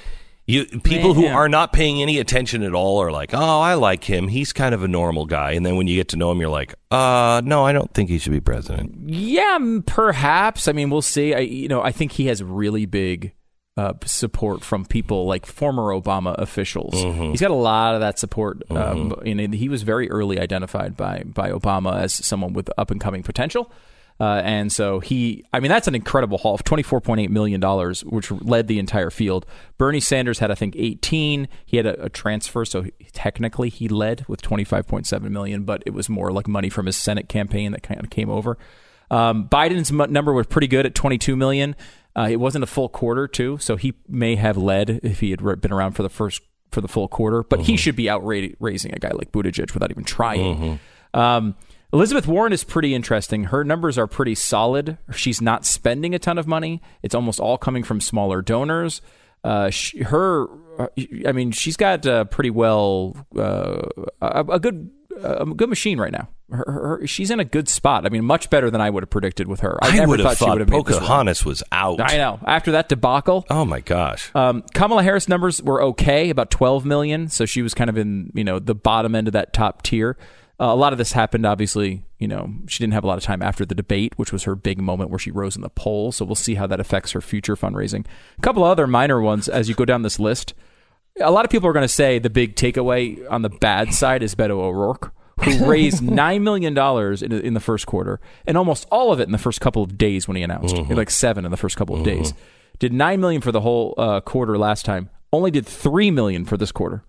you people who are not paying any attention at all are like, oh, I like him. He's kind of a normal guy. And then when you get to know him, you're like, uh, no, I don't think he should be president. Yeah, perhaps. I mean, we'll see. I, you know, I think he has really big uh, support from people like former Obama officials. He's got a lot of that support. Um, you know, he was very early identified by by Obama as someone with up and coming potential. Uh, and so he, I mean, that's an incredible haul of $24.8 million, which led the entire field. Bernie Sanders had, I think, 18. He had a, a transfer, so he, technically he led with 25.7 million, but it was more like money from his Senate campaign that kind of came over. Um, Biden's m- number was pretty good at 22 million. Uh, it wasn't a full quarter too, so he may have led if he had re- been around for the first for the full quarter. But he should be out raising a guy like Buttigieg without even trying. Um, Elizabeth Warren is pretty interesting. Her numbers are pretty solid. She's not spending a ton of money. It's almost all coming from smaller donors. Uh, she, her, uh, I mean, she's got uh, pretty well uh, a, a good a good machine right now. Her, her, she's in a good spot. I mean, much better than I would have predicted with her. I, I never would have thought, she thought would have made this run. Pocahontas was out. I know. After that debacle, Oh my gosh. um, Kamala Harris numbers were okay, about 12 million. So she was kind of in, you know, the bottom end of that top tier. Uh, a lot of this happened, obviously, you know, she didn't have a lot of time after the debate, which was her big moment where she rose in the polls. So we'll see how that affects her future fundraising. A couple of other minor ones as you go down this list. A lot of people are going to say the big takeaway on the bad side is Beto O'Rourke, who raised $9 million in, in the first quarter, and almost all of it in the first couple of days when he announced. Like seven in the first couple of days. Did 9 million for the whole uh, quarter last time, only did 3 million for this quarter.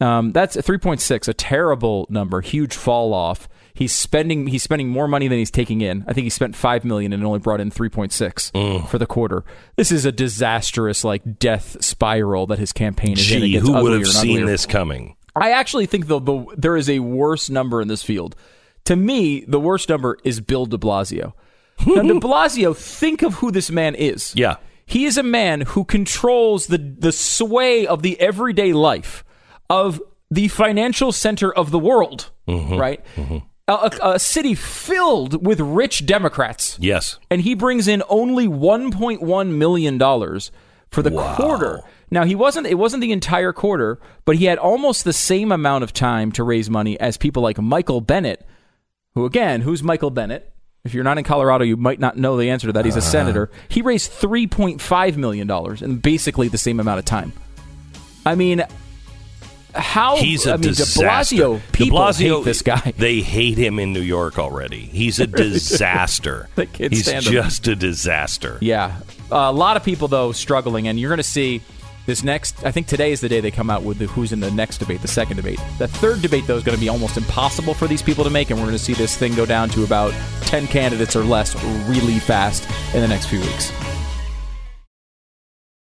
Um, that's 3.6, a terrible number, huge fall off. He's spending he's spending more money than he's taking in. I think he spent 5 million and only brought in 3.6 for the quarter. This is a disastrous like death spiral that his campaign is in. Gee, gets who would have seen this coming? I actually think though the, there is a worse number in this field. To me, the worst number is Bill De Blasio. now, De Blasio, think of who this man is. Yeah. He is a man who controls the the sway of the everyday life of the financial center of the world, right? A, a- a city filled with rich Democrats Yes. and he brings in only 1.1 million dollars for the quarter. Now he wasn't it wasn't the entire quarter, but he had almost the same amount of time to raise money as people like Michael Bennet, who again, who's Michael Bennet? If you're not in Colorado, you might not know the answer to that. He's a Uh-huh. senator. He raised 3.5 million dollars in basically the same amount of time. I mean, how He's a I mean, disaster. De Blasio, people De Blasio, hate this guy. They hate him in New York already. He's a disaster. He's stand him. just a disaster. Yeah. a lot of people, though, struggling. And you're going to see this next, I think today is the day they come out with the, who's in the next debate, the second debate. The third debate, though, is going to be almost impossible for these people to make. And we're going to see this thing go down to about 10 candidates or less really fast in the next few weeks.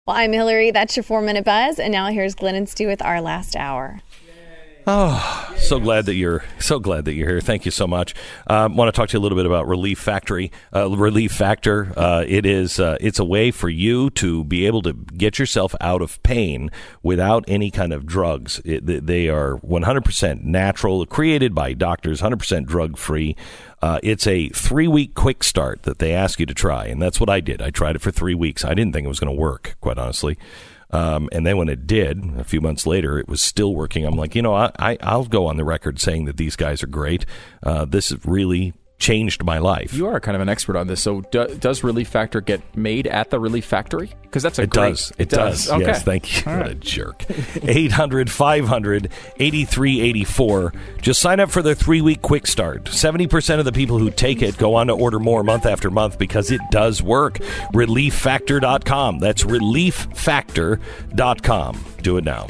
Well, I'm Hillary. That's your four minute buzz. And now here's Glenn and Stu with our last hour. Oh, So glad that you're so glad that you're here. Thank you so much. Um, want to talk to you a little bit about Relief Factory, uh, Relief Factor. Uh, it is uh, it's a way for you to be able to get yourself out of pain without any kind of drugs. It, they are 100% natural, created by doctors, 100% drug free. Uh, it's a three week quick start that they ask you to try, and that's what I did. I tried it for three weeks. I didn't think it was going to work, quite honestly. Um, and then when it did, a few months later, it was still working. I'm like, you know, I, I, I'll go on the record saying that these guys are great. Uh, this really changed my life. You are kind of an expert on this. So, do, does Relief Factor get made at the Relief Factory? Because that's a It great. does. It, does. Okay. Yes, thank you. What a jerk. 800 500 8384. Just sign up for their three week quick start. 70% of the people who take it go on to order more month after month because it does work. ReliefFactor.com. That's ReliefFactor.com. Do it now.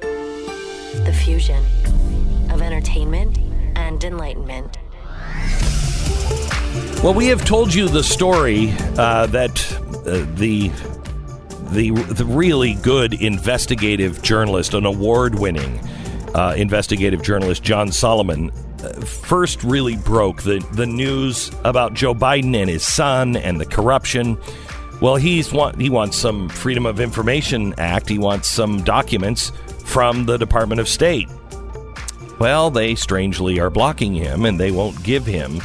The fusion of entertainment and enlightenment. Well, we have told you the story uh, that uh, the the the really good investigative journalist, an award-winning uh, investigative journalist, John Solomon, uh, first really broke the the news about Joe Biden and his son and the corruption. Well, he's want he wants some Freedom of Information Act. He wants some documents from the Department of State. Well, they strangely are blocking him, and they won't give him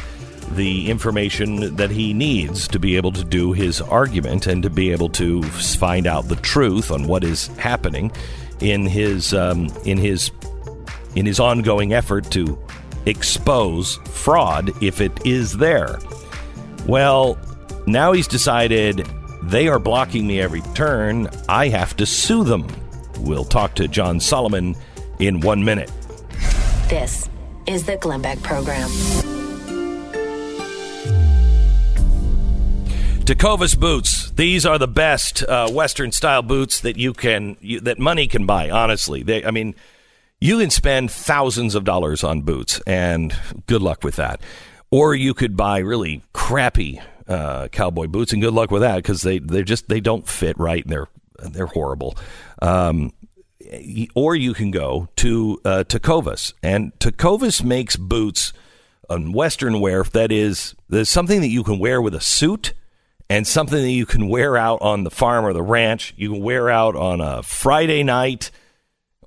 the information that he needs to be able to do his argument and to be able to find out the truth on what is happening in his um, in his in his ongoing effort to expose fraud if it is there. Well, now he's decided they are blocking me every turn. I have to sue them. We'll talk to John Solomon in one minute. This is the Glenn Beck Program. Tecovas boots. These are the best uh, Western style boots that you can you, that money can buy. Honestly, they, I mean, you can spend thousands of dollars on boots, and good luck with that. Or you could buy really crappy uh, cowboy boots, and good luck with that because they they just they don't fit right. And they're they're horrible. Um, or you can go to uh, and Tecovas makes boots on Western wear that is there's something that you can wear with a suit and something that you can wear out on the farm or the ranch. You can wear out on a Friday night,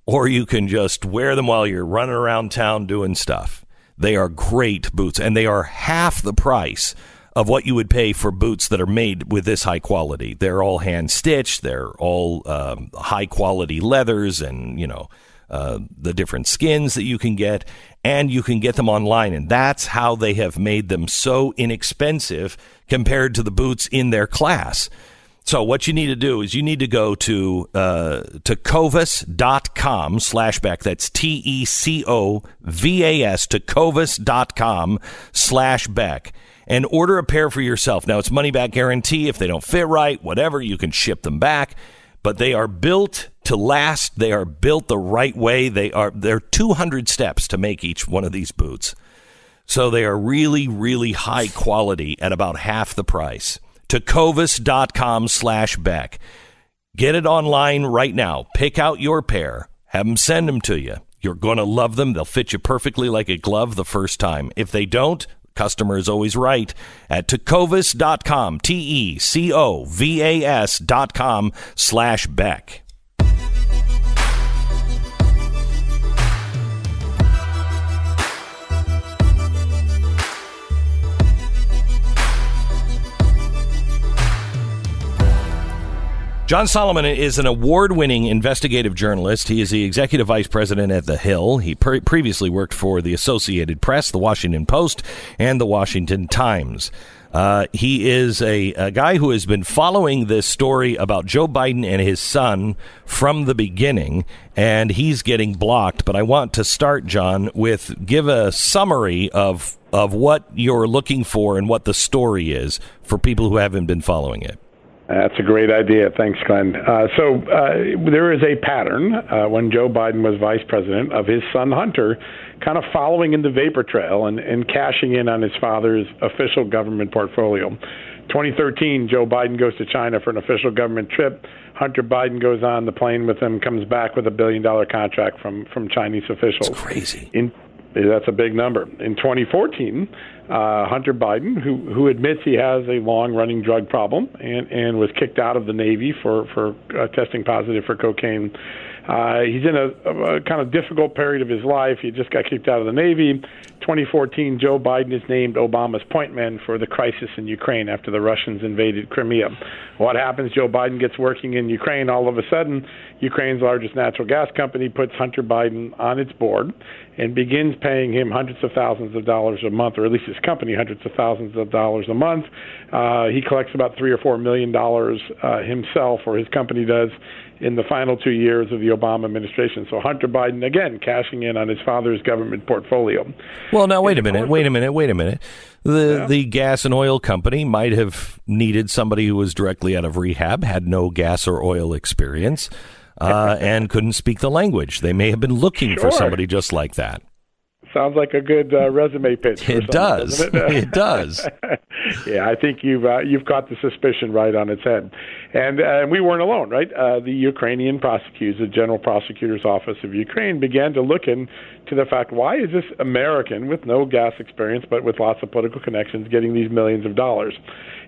or you can just wear them while you're running around town doing stuff. They are great boots, and they are half the price of what you would pay for boots that are made with this high quality. They're all hand stitched. They're all um, high quality leathers, and you know uh, the different skins that you can get, and you can get them online. And that's how they have made them so inexpensive compared to the boots in their class. So what you need to do is you need to go to uh, tecovas.com slash Beck. That's T-E-C-O-V-A-S, tecovas.com slash Beck. And order a pair for yourself. Now, it's money back guarantee. If they don't fit right, whatever, you can ship them back. But they are built to last. They are built the right way. They are, they're 200 steps to make each one of these boots. So they are really, really high quality at about half the price. Tecovas.com slash Beck. Get it online right now. Pick out your pair. Have them send them to you. You're going to love them. They'll fit you perfectly like a glove the first time. If they don't, customer is always right at tecovas.com, T E C O V A S dot com slash Beck. John Solomon is an award winning investigative journalist. He is the executive vice president at The Hill. He pre- previously worked for the Associated Press, The Washington Post, and The Washington Times. Uh, he is a, a, guy who has been following this story about Joe Biden and his son from the beginning, and he's getting blocked. But I want to start, John, with give a summary of of what you're looking for and what the story is for people who haven't been following it. That's a great idea. Thanks, Glenn. Uh, so uh, there is a pattern uh, when Joe Biden was vice president of his son Hunter kind of following in the vapor trail and, and cashing in on his father's official government portfolio. 2013, Joe Biden goes to China for an official government trip. Hunter Biden goes on the plane with him, comes back with a billion dollar contract from, from Chinese officials. That's crazy. In that's a big number. In 2014, uh, Hunter Biden, who who admits he has a long-running drug problem and and was kicked out of the Navy for for uh, testing positive for cocaine. Uh, he's in a, a kind of difficult period of his life. He just got kicked out of the Navy. 2014, Joe Biden is named Obama's point man for the crisis in Ukraine after the Russians invaded Crimea. What happens? Joe Biden gets working in Ukraine. All of a sudden, Ukraine's largest natural gas company puts Hunter Biden on its board and begins paying him hundreds of thousands of dollars a month, or at least his company hundreds of thousands of dollars a month. Uh, he collects about three or four million dollars uh, himself, or his company does, in the final two years of the Obama administration. So Hunter Biden again cashing in on his father's government portfolio. Well, now wait a minute, wait a minute, wait a minute. The yeah. the gas and oil company might have needed somebody who was directly out of rehab, had no gas or oil experience uh, and couldn't speak the language. They may have been looking sure. for somebody just like that. Sounds like a good uh, resume pitch. It does. It? it? does. Yeah, I think you've uh, you've got the suspicion right on its head, and uh, we weren't alone, right? Uh, the Ukrainian prosecutors, the General Prosecutor's Office of Ukraine, began to look into the fact why is this American with no gas experience but with lots of political connections getting these millions of dollars?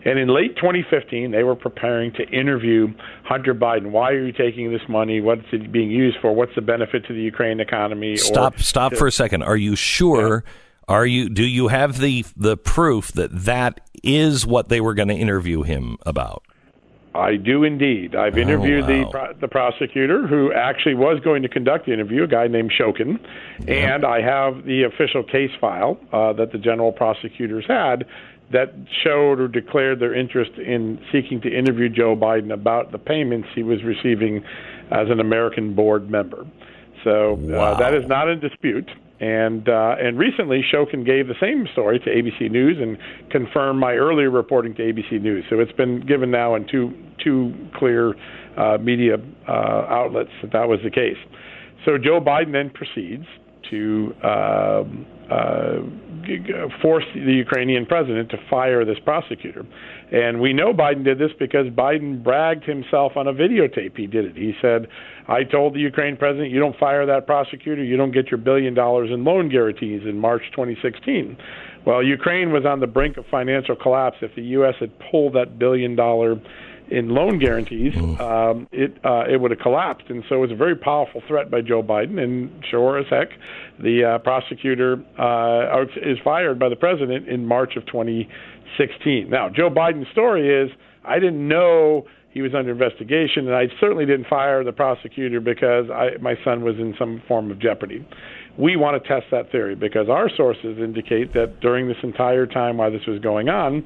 And in late 2015, they were preparing to interview Hunter Biden. Why are you taking this money? What's it being used for? What's the benefit to the Ukraine economy? Stop. stop to, for a second. Are you sure? Yeah. Are you? Do you have the the proof that that is what they were going to interview him about? I do indeed. I've oh, interviewed oh, wow. the the prosecutor who actually was going to conduct the interview, a guy named Shokin, yeah. and I have the official case file uh, that the general prosecutors had that showed or declared their interest in seeking to interview Joe Biden about the payments he was receiving as an American board member. So wow. uh, that is not in dispute. And uh, and recently, Shokin gave the same story to ABC News and confirmed my earlier reporting to ABC News. So it's been given now in two two clear uh, media uh, outlets that that was the case. So Joe Biden then proceeds to um, uh, force the Ukrainian president to fire this prosecutor. And we know Biden did this because Biden bragged himself on a videotape. He did it. He said, I told the Ukraine president, you don't fire that prosecutor, you don't get your billion dollars in loan guarantees in March 2016. Well, Ukraine was on the brink of financial collapse if the U.S. had pulled that billion dollar in loan guarantees, um, it uh, it would have collapsed. And so it was a very powerful threat by Joe Biden. And sure as heck, the uh, prosecutor uh, is fired by the president in March of 2016. Now, Joe Biden's story is I didn't know he was under investigation, and I certainly didn't fire the prosecutor because I, my son was in some form of jeopardy. We want to test that theory because our sources indicate that during this entire time while this was going on,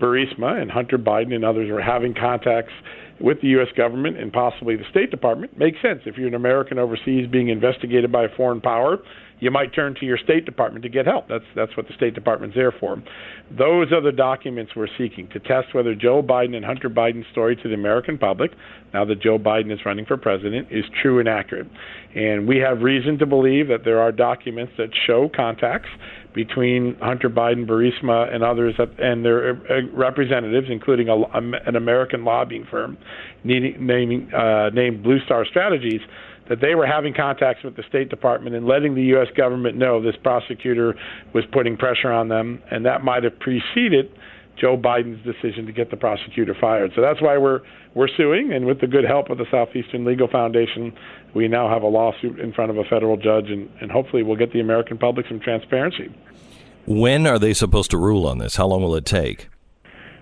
Burisma and Hunter Biden and others were having contacts with the U.S. government and possibly the State Department. Makes sense. If you're an American overseas being investigated by a foreign power, you might turn to your State Department to get help. That's that's what the State Department's there for. Those are the documents we're seeking to test whether Joe Biden and Hunter Biden's story to the American public, now that Joe Biden is running for president, is true and accurate. And we have reason to believe that there are documents that show contacts between Hunter Biden, Burisma, and others, and their uh, representatives, including a, an American lobbying firm naming, uh, named Blue Star Strategies, that they were having contacts with the State Department and letting the U.S. government know this prosecutor was putting pressure on them, and that might have preceded Joe Biden's decision to get the prosecutor fired. So that's why we're we're suing, and with the good help of the Southeastern Legal Foundation, we now have a lawsuit in front of a federal judge, and, and hopefully we'll get the American public some transparency. When are they supposed to rule on this? How long will it take?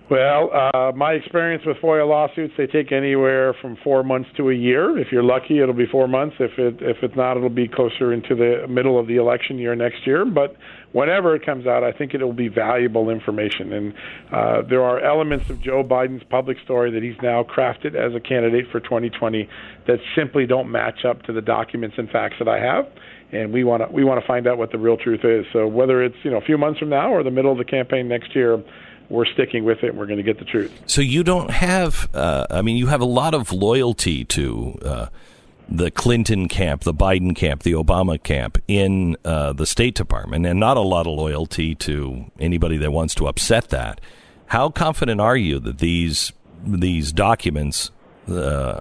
Well, uh, my experience with FOIA lawsuits, they take anywhere from four months to a year. If you're lucky, it'll be four months. If it if it's not, it'll be closer into the middle of the election year next year. But whenever it comes out, I think it will be valuable information. And uh, there are elements of Joe Biden's public story that he's now crafted as a candidate for 2020 that simply don't match up to the documents and facts that I have and we want to we want to find out what the real truth is. So whether it's you know a few months from now or the middle of the campaign next year, we're sticking with it. and We're going to get the truth. So you don't have, uh, I mean, you have a lot of loyalty to uh, the Clinton camp, the Biden camp, the Obama camp in uh, the State Department, and not a lot of loyalty to anybody that wants to upset that. How confident are you that these these documents uh,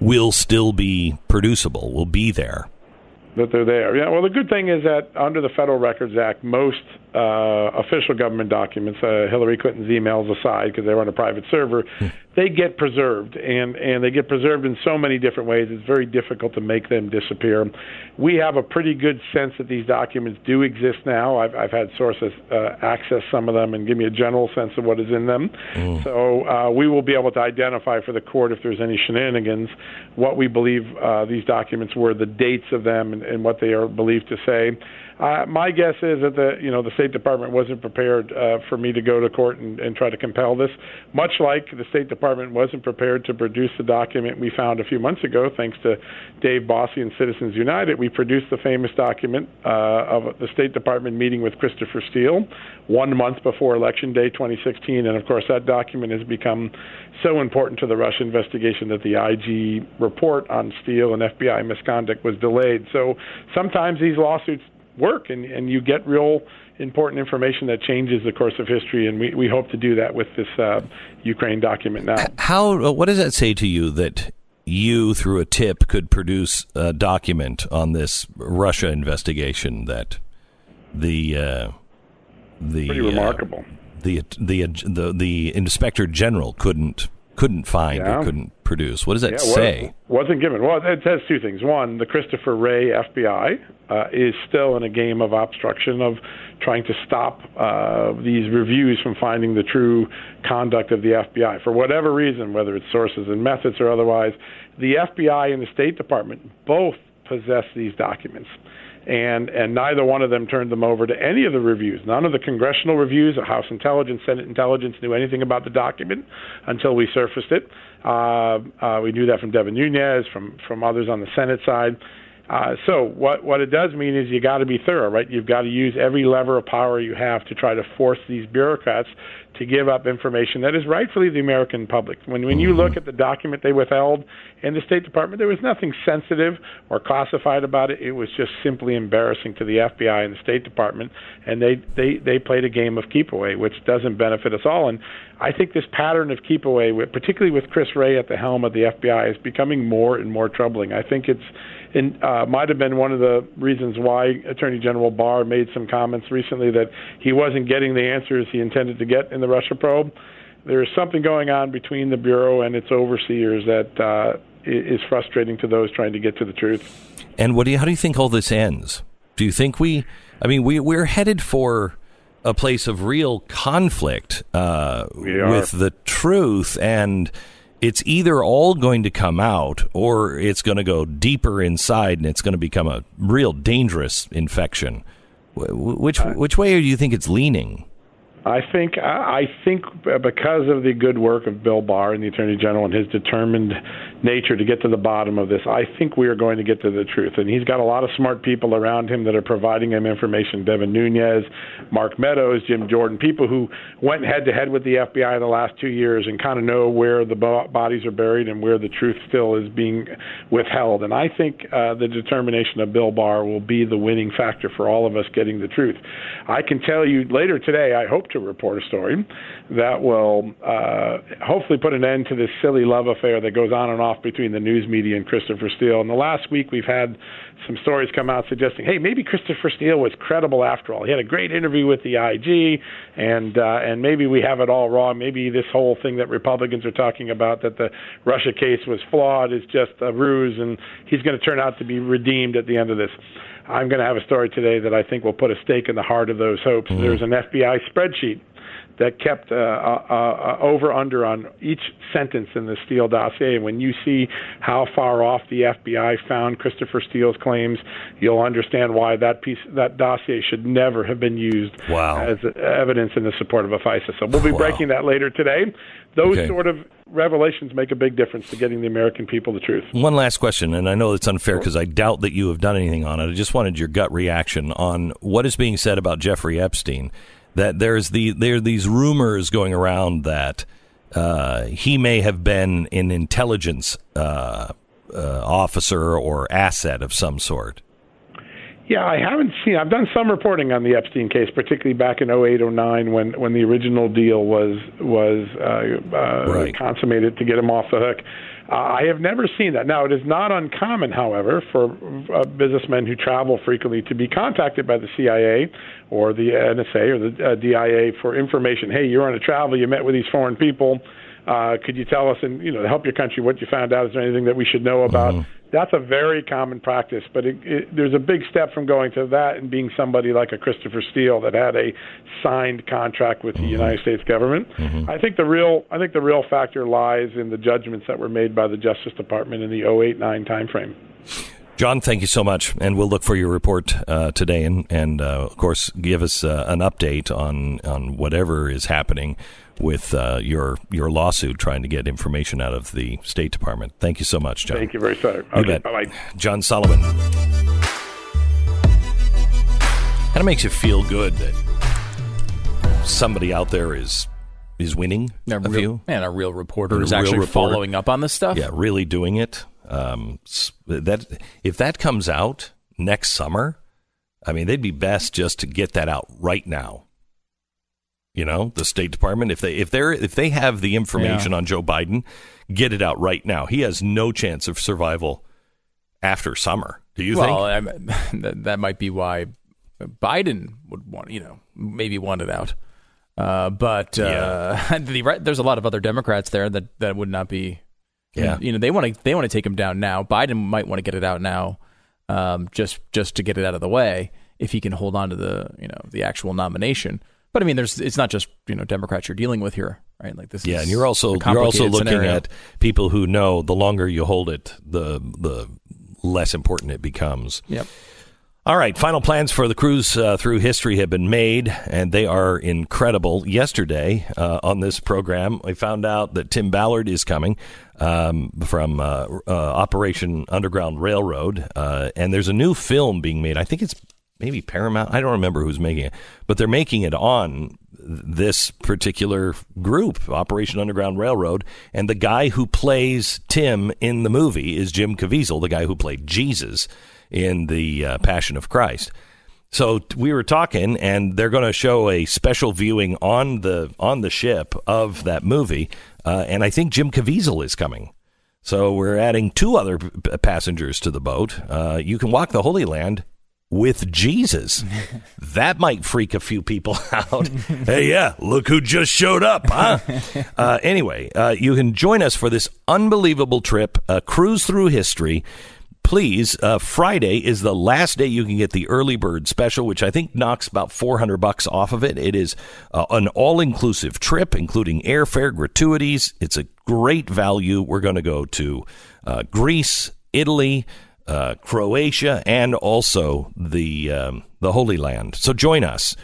will still be producible, will be there? That they're there. Yeah. Well, the good thing is that under the Federal Records Act, most uh, official government documents, uh, Hillary Clinton's emails aside, because they were on a private server, hmm. they get preserved, and and they get preserved in so many different ways. It's very difficult to make them disappear. We have a pretty good sense that these documents do exist now. I've I've had sources uh, access some of them and give me a general sense of what is in them. Mm. So uh, we will be able to identify for the court if there's any shenanigans, what we believe uh, these documents were, the dates of them, and, and what they are believed to say. Uh, my guess is that the you know the State Department wasn't prepared uh, for me to go to court and, and try to compel this. Much like the State Department wasn't prepared to produce the document we found a few months ago, thanks to Dave Bossie and Citizens United, we produced the famous document uh, of the State Department meeting with Christopher Steele one month before Election Day 2016, and of course that document has become so important to the Russia investigation that the IG report on Steele and FBI misconduct was delayed. So sometimes these lawsuits work and, and you get real important information that changes the course of history and we, we hope to do that with this uh, Ukraine document now. How uh, what does that say to you that you through a tip could produce a document on this Russia investigation that the uh, the pretty remarkable uh, the, the the the inspector general couldn't couldn't find yeah. or couldn't produce. What does that yeah, say? Wasn't given. Well, it says two things. One, the Christopher Wray FBI uh, is still in a game of obstruction of trying to stop uh, these reviews from finding the true conduct of the FBI for whatever reason, whether it's sources and methods or otherwise. The FBI and the State Department both possess these documents and and neither one of them turned them over to any of the reviews. None of the congressional reviews, or House Intelligence, Senate Intelligence knew anything about the document until we surfaced it. Uh, uh, we knew that from Devin Nunes, from from others on the Senate side. Uh, so what what it does mean is you got to be thorough, right? You've got to use every lever of power you have to try to force these bureaucrats to give up information that is rightfully the American public. When when you look at the document they withheld in the State Department, there was nothing sensitive or classified about it. It was just simply embarrassing to the FBI and the State Department, and they they they played a game of keep away, which doesn't benefit us all. And I think this pattern of keep away, particularly with Chris Wray at the helm of the FBI, is becoming more and more troubling. I think it's and uh, might have been one of the reasons why Attorney General Barr made some comments recently that he wasn't getting the answers he intended to get in the Russia probe. There is something going on between the bureau and its overseers that uh, is frustrating to those trying to get to the truth. And what do you, how do you think all this ends? Do you think we? I mean, we we're headed for a place of real conflict uh, with the truth and it's either all going to come out or it's going to go deeper inside and it's going to become a real dangerous infection. Which which way do you think it's leaning? I think I think because of the good work of Bill Barr and the Attorney General and his determined nature to get to the bottom of this, I think we are going to get to the truth. And he's got a lot of smart people around him that are providing him information. Devin Nunes, Mark Meadows, Jim Jordan, people who went head to head with the FBI in the last two years and kind of know where the bodies are buried and where the truth still is being withheld. And I think uh, the determination of Bill Barr will be the winning factor for all of us getting the truth. I can tell you later today, I hope to report a story that will uh, hopefully put an end to this silly love affair that goes on and off between the news media and Christopher Steele. In the last week, we've had some stories come out suggesting, hey, maybe Christopher Steele was credible after all. He had a great interview with the IG, and uh, and maybe we have it all wrong. Maybe this whole thing that Republicans are talking about that the Russia case was flawed is just a ruse, and he's going to turn out to be redeemed at the end of this. I'm going to have a story today that I think will put a stake in the heart of those hopes. Mm-hmm. There's an FBI spreadsheet that kept uh, uh, uh, over under on each sentence in the Steele dossier. And when you see how far off the FBI found Christopher Steele's claims, you'll understand why that piece that dossier should never have been used wow. as evidence in the support of a FISA. So we'll be wow. breaking that later today. Those okay. sort of revelations make a big difference to getting the American people the truth. One last question, and I know it's unfair because I doubt that you have done anything on it. I just wanted your gut reaction on what is being said about Jeffrey Epstein that there's the there are these rumors going around that uh, he may have been an intelligence uh, uh, officer or asset of some sort. Yeah, I haven't seen. I've done some reporting on the Epstein case, particularly back in 08, 09, when when the original deal was was uh, uh, right. consummated to get him off the hook. Uh, I have never seen that. Now, it is not uncommon, however, for uh, businessmen who travel frequently to be contacted by the CIA or the NSA or the uh, DIA for information. Hey, you're on a travel, you met with these foreign people. Uh, could you tell us and you know help your country what you found out? Is there anything that we should know about? Mm-hmm. That's a very common practice, but it, it, there's a big step from going to that and being somebody like a Christopher Steele that had a signed contract with the mm-hmm. United States government. Mm-hmm. I think the real I think the real factor lies in the judgments that were made by the Justice Department in the 08-9 timeframe. John, thank you so much, and we'll look for your report uh, today, and, and uh, of course, give us uh, an update on on whatever is happening with uh, your your lawsuit trying to get information out of the State Department. Thank you so much, John. Thank you very much. Okay, bye bye. John Solomon. Kind of makes you feel good that somebody out there is is winning a, a real, few. and a real reporter is actually reporter. following up on this stuff. Yeah, really doing it. Um, that if that comes out next summer, I mean, they'd be best just to get that out right now you know, the State Department, if they if they're if they have the information yeah. on Joe Biden, get it out right now. He has no chance of survival after summer. Do you well, think? that, that might be why Biden would want, you know, maybe want it out. Uh, but uh, yeah. the, there's a lot of other Democrats there that, that would not be. Yeah, you know they want to they want to take him down now. Biden might want to get it out now, um, just just to get it out of the way if he can hold on to the you know the actual nomination. But I mean, there's it's not just you know Democrats you're dealing with here, right? Like this. Yeah, and you're also you're also looking scenario. at people who know the longer you hold it, the the less important it becomes. Yep. All right, final plans for the cruise uh, through history have been made, and they are incredible. Yesterday uh, on this program, we found out that Tim Ballard is coming um, from uh, uh, Operation Underground Railroad, uh, and there's a new film being made. I think it's maybe Paramount. I don't remember who's making it, but they're making it on this particular group, Operation Underground Railroad, and the guy who plays Tim in the movie is Jim Caviezel, the guy who played Jesus in the uh, Passion of Christ. So we were talking, and they're going to show a special viewing on the on the ship of that movie, uh, and I think Jim Caviezel is coming. So we're adding two other p- passengers to the boat. Uh, you can walk the Holy Land with Jesus. that might freak a few people out. hey, yeah, look who just showed up, huh? uh, anyway, uh, you can join us for this unbelievable trip, a cruise through history. Please, uh, Friday is the last day you can get the early bird special, which I think knocks about 400 bucks off of it. It is uh, an all inclusive trip, including airfare, gratuities. It's a great value. We're going to go to uh, Greece, Italy, uh, Croatia, and also the um, the Holy Land. So join us.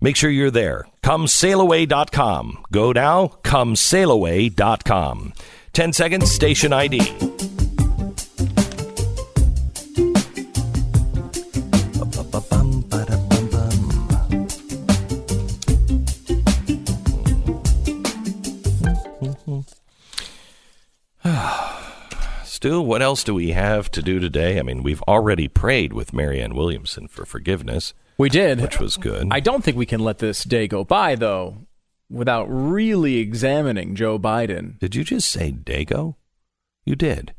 Make sure you're there. ComeSailAway.com. Go now. ComeSailAway.com. 10 seconds, station ID. Stu, what else do we have to do today? I mean, we've already prayed with Marianne Williamson for forgiveness, We did. which was good. I don't think we can let this day go by, though, without really examining Joe Biden. Did you just say Dago? You did.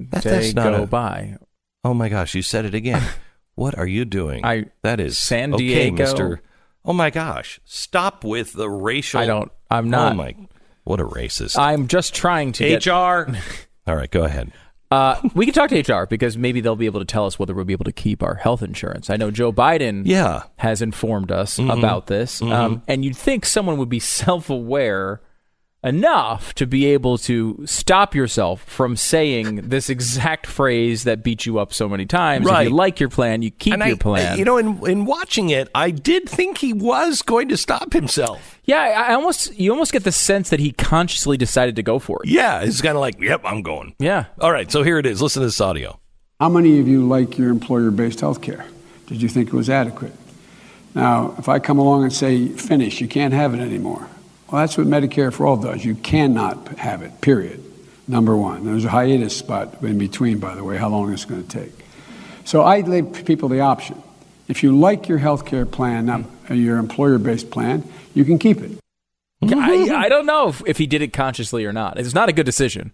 That, Day that's not go a- by. Oh my gosh, you said it again. what are you doing? I- that is San okay, Diego. Mister. Oh my gosh, stop with the racial. I don't- I'm not- Oh my, what a racist. I'm just trying to get. HR. All right, go ahead. Uh, we can talk to HR because maybe they'll be able to tell us whether we'll be able to keep our health insurance. I know Joe Biden Yeah. has informed us Mm-hmm. about this, um, and you'd think someone would be self-aware enough to be able to stop yourself from saying this exact phrase that beat you up so many times. Right. If you like your plan, you keep And your I, plan. you know, in in watching it, I did think he was going to stop himself. yeah, I I almost you almost get the sense that he consciously decided to go for it. Yeah, it's kind of like, yep, I'm going. Yeah. All right, so here it is. Listen to this audio. How many of you like your employer based health care? Did you think it was adequate? Now, if I come along and say, finish, you can't have it anymore. Well, that's what Medicare for All does. You cannot have it, period. Number one. There's a hiatus spot in between, by the way, how long it's going to take. So I leave people the option. If you like your health care plan, not your employer based plan, you can keep it. I, I mm-hmm. don't know if, if he did it consciously or not. It's not a good decision.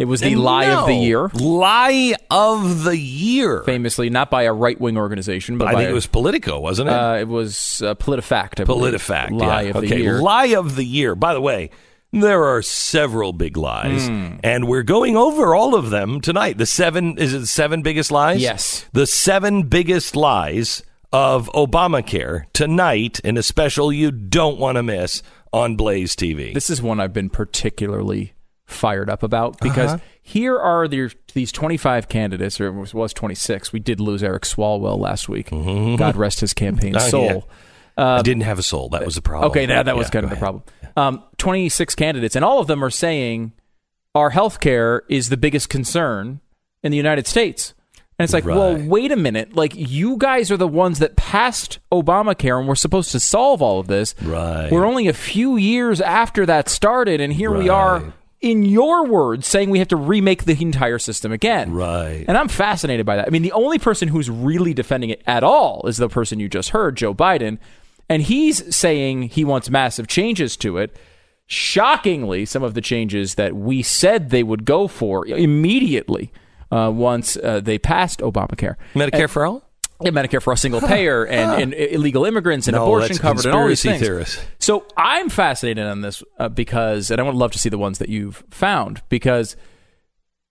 It was the lie of the No. year, Lie of the year. famously not by a right wing organization, but I by think a- it was Politico, wasn't it? Uh, it was uh, PolitiFact. I believe. PolitiFact. Lie yeah. of okay. the year. Lie of the year. By the way, there are several big lies, Hmm. and we're going over all of them tonight. The seven is it the seven biggest lies? Yes. The seven biggest lies of Obamacare tonight in a special you don't want to miss on Blaze TV. This is one I've been particularly fired up about because Uh-huh. here are the, these 25 candidates, or it was, was 26. We did lose Eric Swalwell last week. God rest his campaign Mm-hmm. Oh, soul. I didn't have a soul. That was the problem. Okay, that, that was Yeah, kind of the ahead. problem. Um, 26 candidates, and all of them are saying our health care is the biggest concern in the United States. And it's like, well, wait a minute. Like, you guys are the ones that passed Obamacare and we're supposed to solve all of this. Right. We're only a few years after that started, and here we are, in your words, saying we have to remake the entire system again. Right. And I'm fascinated by that. I mean, the only person who's really defending it at all is the person you just heard, Joe Biden. And he's saying he wants massive changes to it. Shockingly, some of the changes that we said they would go for immediately uh, once uh, they passed Obamacare. Medicare for all? Yeah, Medicare for a single payer and, and illegal immigrants and No, abortion covered and all these things. theorists. So I'm fascinated on this uh, because, and I would love to see the ones that you've found because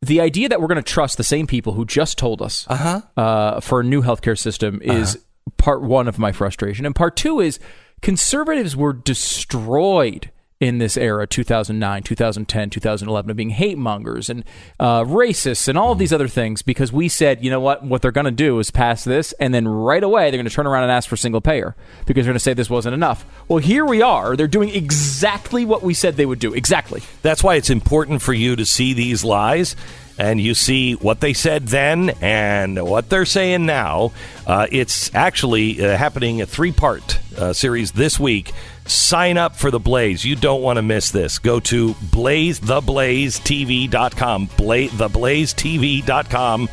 the idea that we're going to trust the same people who just told us Uh-huh. uh, for a new healthcare system is part one of my frustration, and part two is conservatives were destroyed in this era 2009 2010 2011 of being hate mongers and uh, racists and all of these other things because we said you know what what they're going to do is pass this and then right away they're going to turn around and ask for single payer because they're going to say this wasn't enough. Well here we are. They're doing exactly what we said they would do. Exactly. That's why it's important for you to see these lies and you see what they said then and what they're saying now. Uh, it's actually uh, happening a three part uh, series this week. Sign up for the Blaze. You don't want to miss this. Go to blaze theblazetv.com. Bla- theblazetv.com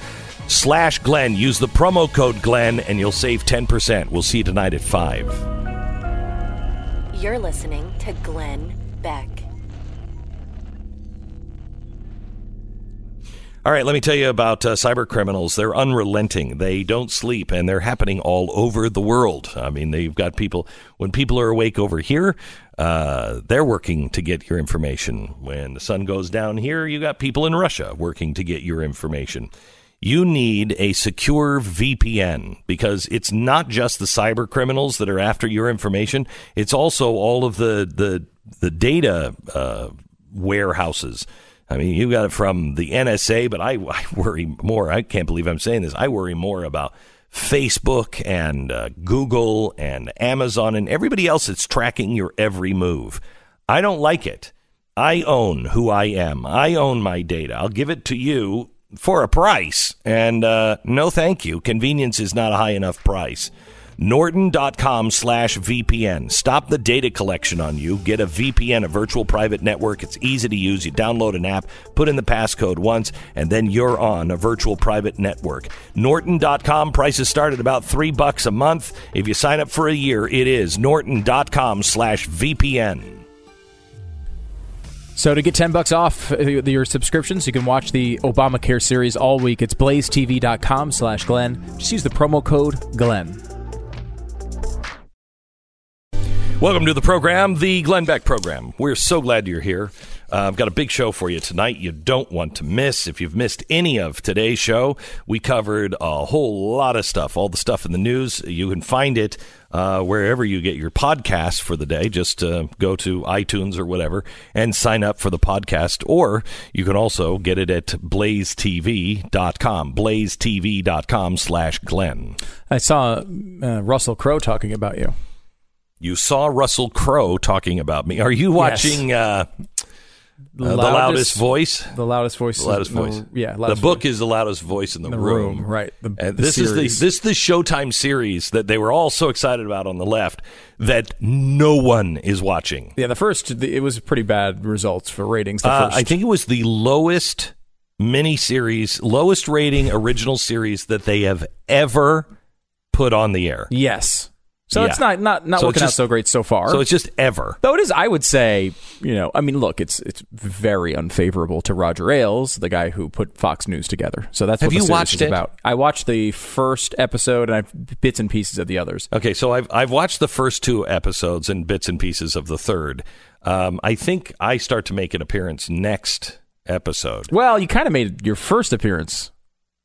slash Glenn. Use the promo code Glenn and you'll save 10%. We'll see you tonight at 5. You're listening to Glenn Beck. All right, let me tell you about uh, cyber criminals. They're unrelenting. They don't sleep, and they're happening all over the world. I mean, they've got people, when people are awake over here, uh, they're working to get your information. When the sun goes down here, you got people in Russia working to get your information. You need a secure VPN because it's not just the cyber criminals that are after your information. It's also all of the the the data uh, warehouses. I mean, you got it from the NSA, but I, I worry more. I can't believe I'm saying this. I worry more about Facebook and uh, Google and Amazon and everybody else that's tracking your every move. I don't like it. I own who I am. I own my data. I'll give it to you for a price. And uh, no, thank you. Convenience is not a high enough price. Norton.com slash VPN. Stop the data collection on you. Get a VPN, a virtual private network. It's easy to use. You download an app, put in the passcode once, and then you're on a virtual private network. Norton.com prices start at about three bucks a month. If you sign up for a year, it is Norton.com slash VPN. So to get 10 bucks off your subscriptions, you can watch the Obamacare series all week. It's blazetv.com slash Glenn. Just use the promo code Glenn. Welcome to the program, the Glenn Beck program. We're so glad you're here. Uh, I've got a big show for you tonight you don't want to miss. If you've missed any of today's show, we covered a whole lot of stuff, all the stuff in the news. You can find it uh, wherever you get your podcast for the day. Just uh, go to iTunes or whatever and sign up for the podcast. Or you can also get it at blazetv.com, blazetv.com slash Glenn. I saw uh, Russell Crowe talking about you. You saw Russell Crowe talking about me. Are you watching uh, The uh, the loudest voice? The loudest voice. The loudest in the- voice. yeah, the loudest book is the loudest voice in the, the room. room, right, the- and the this is the this is the Showtime series that they were all so excited about on the left that no one is watching. Yeah, the first the, it was pretty bad results for ratings. The Uh, I think it was the lowest mini series, lowest rating original series that they have ever put on the air. yes. So Yeah. it's not not not So working out so great so far. So it's just ever. Though it is, I would say, you know, I mean, look, it's it's very unfavorable to Roger Ailes, the guy who put Fox News together. So that's Have what you watched is it? about. I watched the first episode and I've bits and pieces of the others. Okay, so I've I've watched the first two episodes and bits and pieces of the third. Um, I think I start to make an appearance next episode. Well, you kind of made your first appearance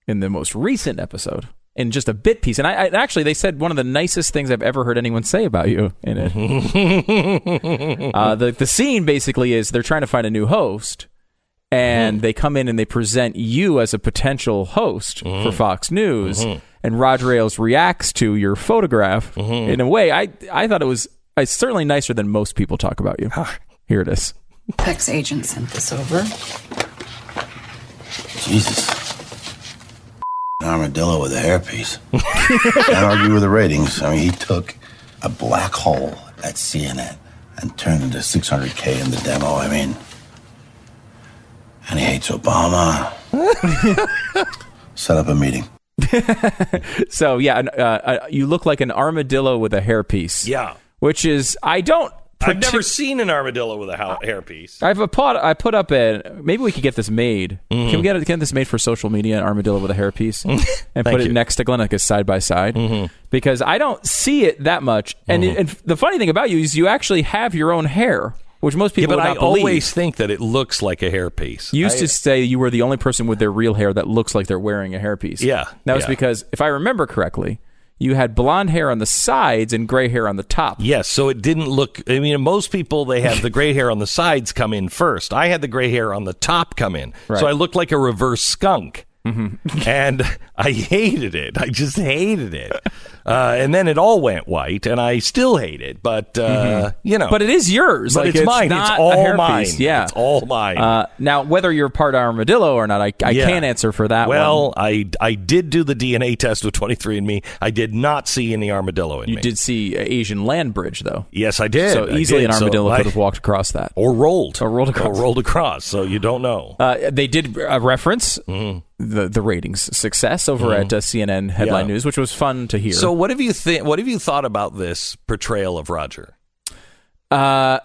in the most recent episode in just a bit piece, and I, I actually they said one of the nicest things I've ever heard anyone say about you in it. uh, the the scene basically is they're trying to find a new host. And they come in and they present you as a potential host for Fox News, and Roger Ailes reacts to your photograph in a way I I thought it was uh, certainly nicer than most people talk about you. Here it is. Beck's agent sent this over. Jesus. An armadillo with a hairpiece. Can't argue with the ratings. I mean, he took a black hole at CNN and turned into 600K in the demo. I mean, and he hates Obama. Set up a meeting. so yeah, uh, uh, you look like an armadillo with a hairpiece. Yeah. which is I don't. I've never seen an armadillo with a ha- hairpiece. I've a pot. I put up a. Maybe we could get this made. Mm-hmm. Can we get, get this made for social media? An armadillo with a hairpiece, and put it you. Mm-hmm. next to Glenn like a side by side. Because I don't see it that much. And, and the funny thing about you is you actually have your own hair, which most Yeah, people but would I believe. always think that it looks like a hairpiece. You used I- to say you were the only person with their real hair that looks like they're wearing a hairpiece. Yeah, That was yeah. because, if I remember correctly, You had blonde hair on the sides and gray hair on the top. Yes, so it didn't look. I mean, most people they have the gray hair on the sides come in first. I had the gray hair on the top come in, Right. so I looked like a reverse skunk, Mm-hmm. and I hated it. I just hated it. Uh, and then it all went white, and I still hate it. But uh, you know, Mm-hmm. But it is yours. But Like, it's mine. not It's all mine. Yeah, It's all mine. Uh, now, whether you're part armadillo or not, I, I Yeah. can't answer for that. Well, one. I I did do the DNA test with 23andMe. I did not see any armadillo in you me. did see Asian land bridge though. Yes, I did. So I easily did. an So armadillo I- could have walked across that. or rolled Or rolled across. or rolled across. So you don't know. Uh, they did uh, reference Mm-hmm. The the ratings success over at uh, CNN headline Yeah. news, which was fun to hear. So what have you think? What have you thought about this portrayal of Roger? Uh,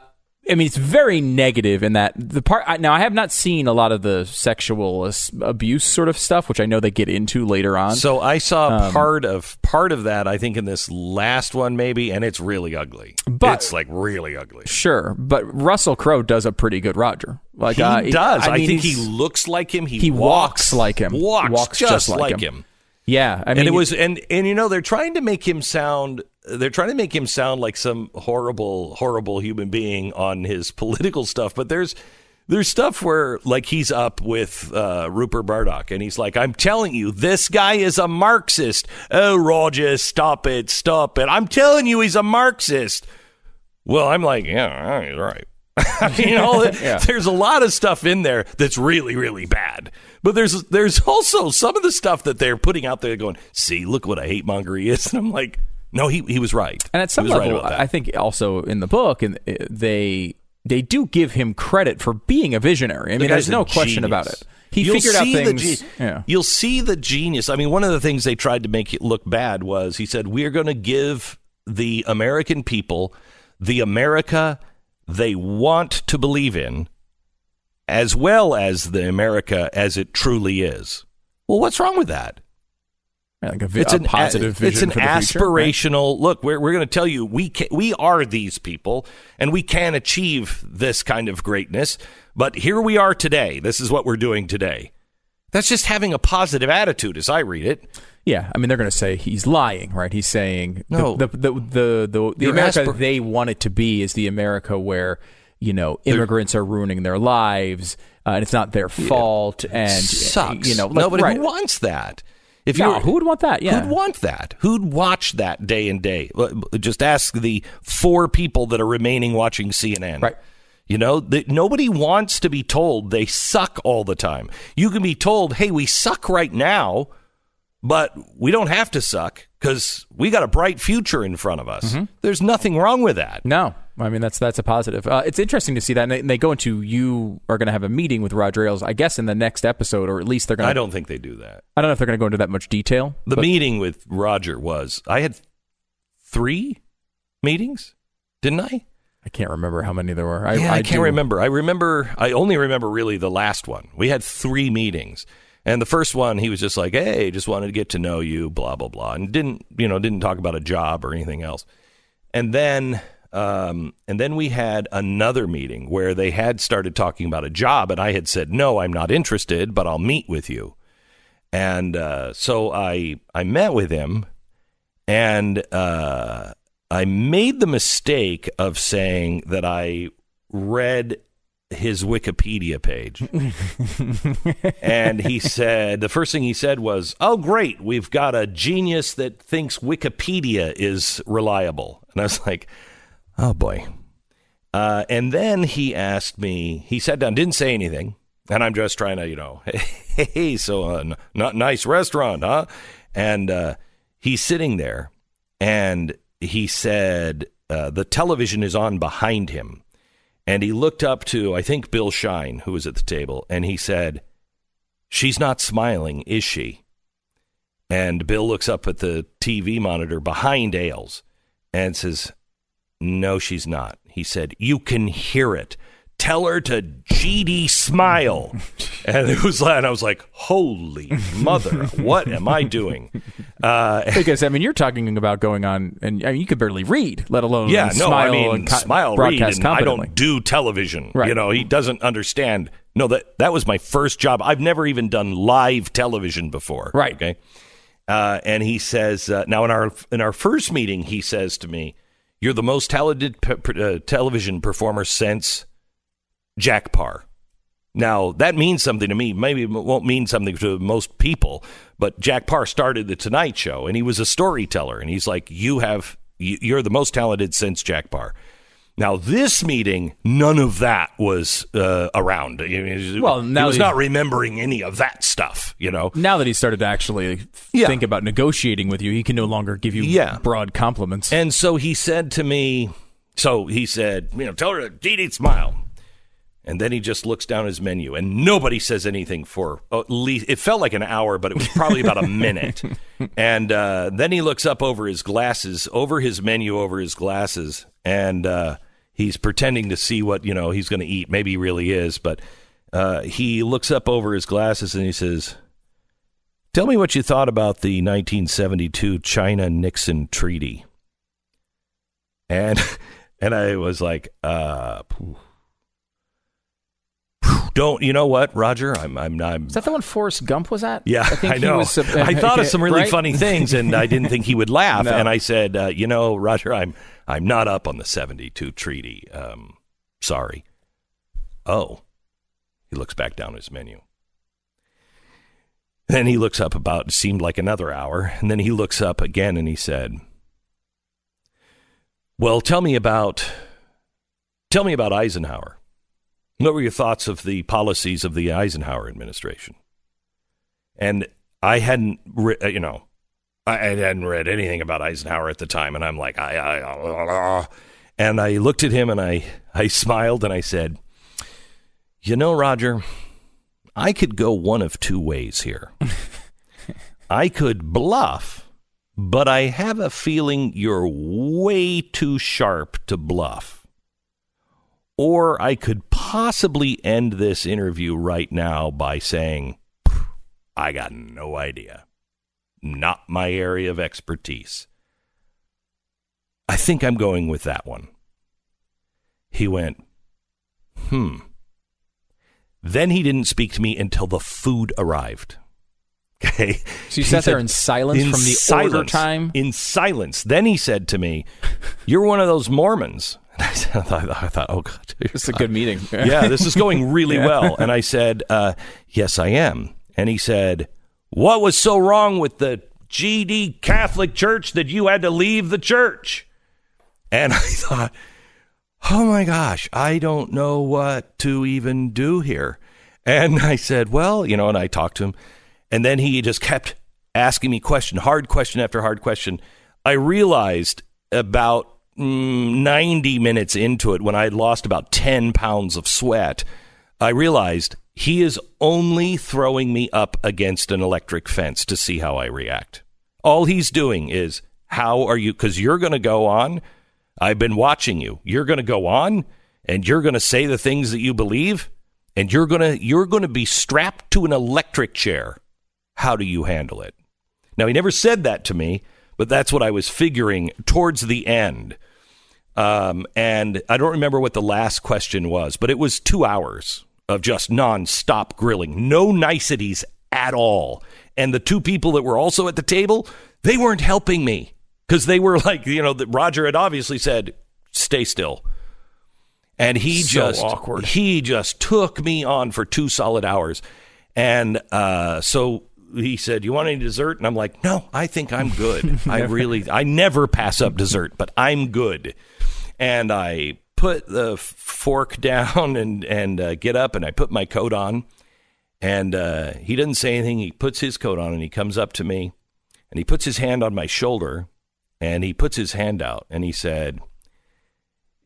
I mean, it's very negative in that the part. I, now, I have not seen a lot of the sexual abuse sort of stuff, which I know they get into later on. So I saw Um, part of part of that. I think in this last one, maybe, and it's really ugly. But- it's like really ugly. sure, but Russell Crowe does a pretty good Roger. Like he uh, does. I, mean, think he looks like him. He, he walks like him. Walks, Walks just, just like like, him. him. Yeah, I mean, and it was and and you know they're trying to make him sound they're trying to make him sound like some horrible horrible human being on his political stuff but there's there's stuff where like he's up with uh, Rupert Murdoch and he's like I'm telling you this guy is a Marxist oh Roger stop it stop it I'm telling you he's a Marxist well I'm like yeah all right, all right. you know, Yeah. there's a lot of stuff in there that's really, really bad. But there's there's also some of the stuff that they're putting out there going, see, look what a hate monger he is. And I'm like, no, he he was right. And at some was right level. I think also in the book, and uh, they they do give him credit for being a visionary. I mean, there's no question genius. about it. He You'll figured out things. ge- yeah. You'll see the genius. I mean, one of the things they tried to make it look bad was he said, We're going to give the American people the America they want to believe in, as well as the America as it truly is. Well, what's wrong with that? Like a, vi- a positive It's an the future, right? aspirational look. We're we're going to tell you we can, we are these people, and we can achieve this kind of greatness. But here we are today. This is what we're doing today. That's just having a positive attitude, as I read it. Yeah, I mean they're going to say he's lying, right? He's saying the- No. the the the the, the, Your America aspir- they want it to be is the America where you know immigrants are ruining their lives uh, and it's not their fault and Sucks. you know like, nobody right. wants that. If No, you who would want that? Yeah. who'd want that? Who'd watch that day and day? Just ask the four people that are remaining watching CNN. Right. You know, that nobody wants to be told they suck all the time. You can be told, "Hey, we suck right now, but we don't have to suck because we got a bright future in front of us." Mm-hmm. There's nothing wrong with that. No, I mean that's that's a positive. Uh, it's interesting to see that, and they, and they go into you are going to have a meeting with Roger Ailes, I guess, in the next episode, or at least they're going. to... I don't think they do that. I don't know if they're going to go into that much detail. The but- meeting with Roger was I had three meetings, didn't I? I can't remember how many there were. I, yeah, I, can't do- remember. I remember. I only remember really the last one. We had three meetings, and the first one he was just like, "Hey, just wanted to get to know you," blah blah blah, and didn't you know didn't talk about a job or anything else. And then, um, and then we had another meeting where they had started talking about a job, and I had said, "No, I'm not interested, but I'll meet with you." And uh, so I I met with him, and uh, I made the mistake of saying that I read his Wikipedia page. and he said, the first thing he said was, Oh, great, we've got a genius that thinks Wikipedia is reliable. And I was like, Oh, boy. Uh, and then he asked me, he sat down, didn't say anything. And I'm just trying to, you know, hey, so uh, n- not nice restaurant, huh? And uh, he's sitting there and he said, uh, the television is on behind him. And he looked up to, I think, Bill Shine, who was at the table, and he said, She's not smiling, is she? And Bill looks up at the TV monitor behind Ailes and says, No, she's not. He said, You can hear it. Tell her to GD smile. and it was and I was like, Holy mother, what am I doing? Uh, because I mean, you're talking about going on, and I mean, you could barely read, let alone yeah, no, smile I mean, and co- smile, read, broadcast and I don't do television. Right. You know, he doesn't understand. No, that that was my first job. I've never even done live television before. Right. Okay. Uh, and he says, uh, now in our in our first meeting, he says to me, "You're the most talented uh, television performer since Jack Paar." Now that means something to me. Maybe it won't mean something to most people, but Jack Paar started the Tonight Show, and he was a storyteller. And he's like, "You have, you're the most talented since Jack Paar." Now this meeting, none of that was uh, around. Well, now he was not remembering any of that stuff. You know, Now that he started to actually think about negotiating with you, he can no longer give you Yeah. broad compliments. And so he said to me, so he said, you know, tell her to Dee smile. And then he just looks down his menu, and nobody says anything for at least it felt like an hour, but it was probably about a minute. And uh, then he looks up over his glasses, over his menu, over his glasses, and uh, he's pretending to see what you know he's going to eat. Maybe he really is, but uh, he looks up over his glasses and he says, "Tell me what you thought about the 1972 China Nixon Treaty." And and I was like, uh, don't you know what, Roger? I'm I'm not. Is that the one Forrest Gump was at? Yeah, I, think I he know. was, uh, I thought of some really right? funny things, and I didn't think he would laugh. No. And I said, uh, "You know, Roger, I'm I'm not up on the '72 treaty. Um, sorry." Oh, he looks back down his menu. Then he looks up about seemed like another hour, and then he looks up again and he said, "Well, tell me about tell me about Eisenhower. What were your thoughts of the policies of the Eisenhower administration?" And I hadn't, uh, you know, I hadn't read anything about Eisenhower at the time, and I'm like, I, I, and I looked at him and I, I smiled and I said, "You know, Roger, I could go one of two ways here. I could bluff, but I have a feeling you're way too sharp to bluff." Or I could possibly end this interview right now by saying, I got no idea. Not my area of expertise. I think I'm going with that one. He went, hmm. Then he didn't speak to me until the food arrived. Okay. So you He sat there in silence in from the silence, order time? In silence. Then he said to me, You're one of those Mormons. And I, said, I, thought, I thought, oh, God. This is a good meeting. yeah, this is going really Yeah. well. And I said, uh, Yes, I am. And he said, What was so wrong with the GD Catholic Church that you had to leave the church? And I thought, Oh my gosh, I don't know what to even do here. And I said, Well, you know, and I talked to him. And then he just kept asking me question, hard question after hard question. I realized about mm, 90 minutes into it, when I had lost about 10 pounds of sweat, I realized he is only throwing me up against an electric fence to see how I react. All he's doing is, how are you? Because you're going to go on. I've been watching you. You're going to go on and you're going to say the things that you believe and you're going to you're going to be strapped to an electric chair. How do you handle it? Now he never said that to me, but that's what I was figuring towards the end. Um, and I don't remember what the last question was, but it was two hours of just nonstop grilling, no niceties at all. And the two people that were also at the table, they weren't helping me because they were like, you know, that Roger had obviously said, "Stay still," and he So just awkward. he just took me on for two solid hours, and uh, so he said, "You want any dessert?" And I'm like, "No, I think I'm good. I really, I never pass up dessert, but I'm good." And I put the fork down and and uh, get up, and I put my coat on, and uh, he doesn't say anything. He puts his coat on, and he comes up to me, and he puts his hand on my shoulder, and he puts his hand out, and he said.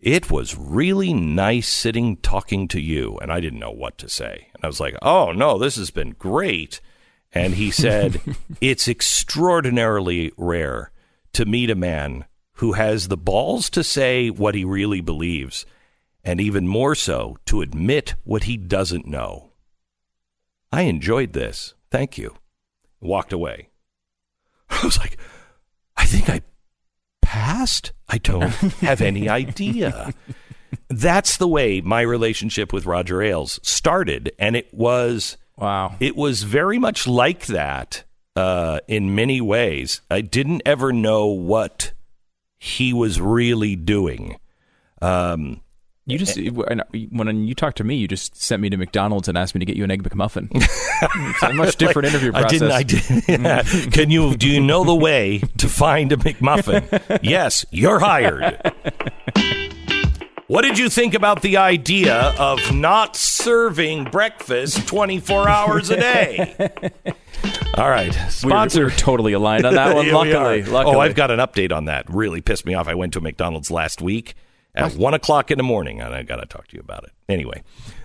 It was really nice sitting talking to you. And I didn't know what to say. And I was like, oh, no, this has been great. And he said, it's extraordinarily rare to meet a man who has the balls to say what he really believes, and even more so, to admit what he doesn't know. I enjoyed this. Thank you. Walked away. I was like, I think I passed? I don't have any idea. That's the way my relationship with Roger Ailes started, and it was wow. It was very much like that uh, in many ways. I didn't ever know what he was really doing. Um, You just when when you talked to me, you just sent me to McDonald's and asked me to get you an egg McMuffin. it's a much different interview I didn't. I didn't. yeah. Can you? Do you know the way to find a McMuffin? yes, you're hired. What did you think about the idea of not serving breakfast 24 hours a day? All right, were- sponsor. we were totally aligned on that one. Yeah, luckily, luckily. Oh, I've got an update on that. Really pissed me off. I went to McDonald's last week at one o'clock in the morning, and I got to talk to you about it. Anyway,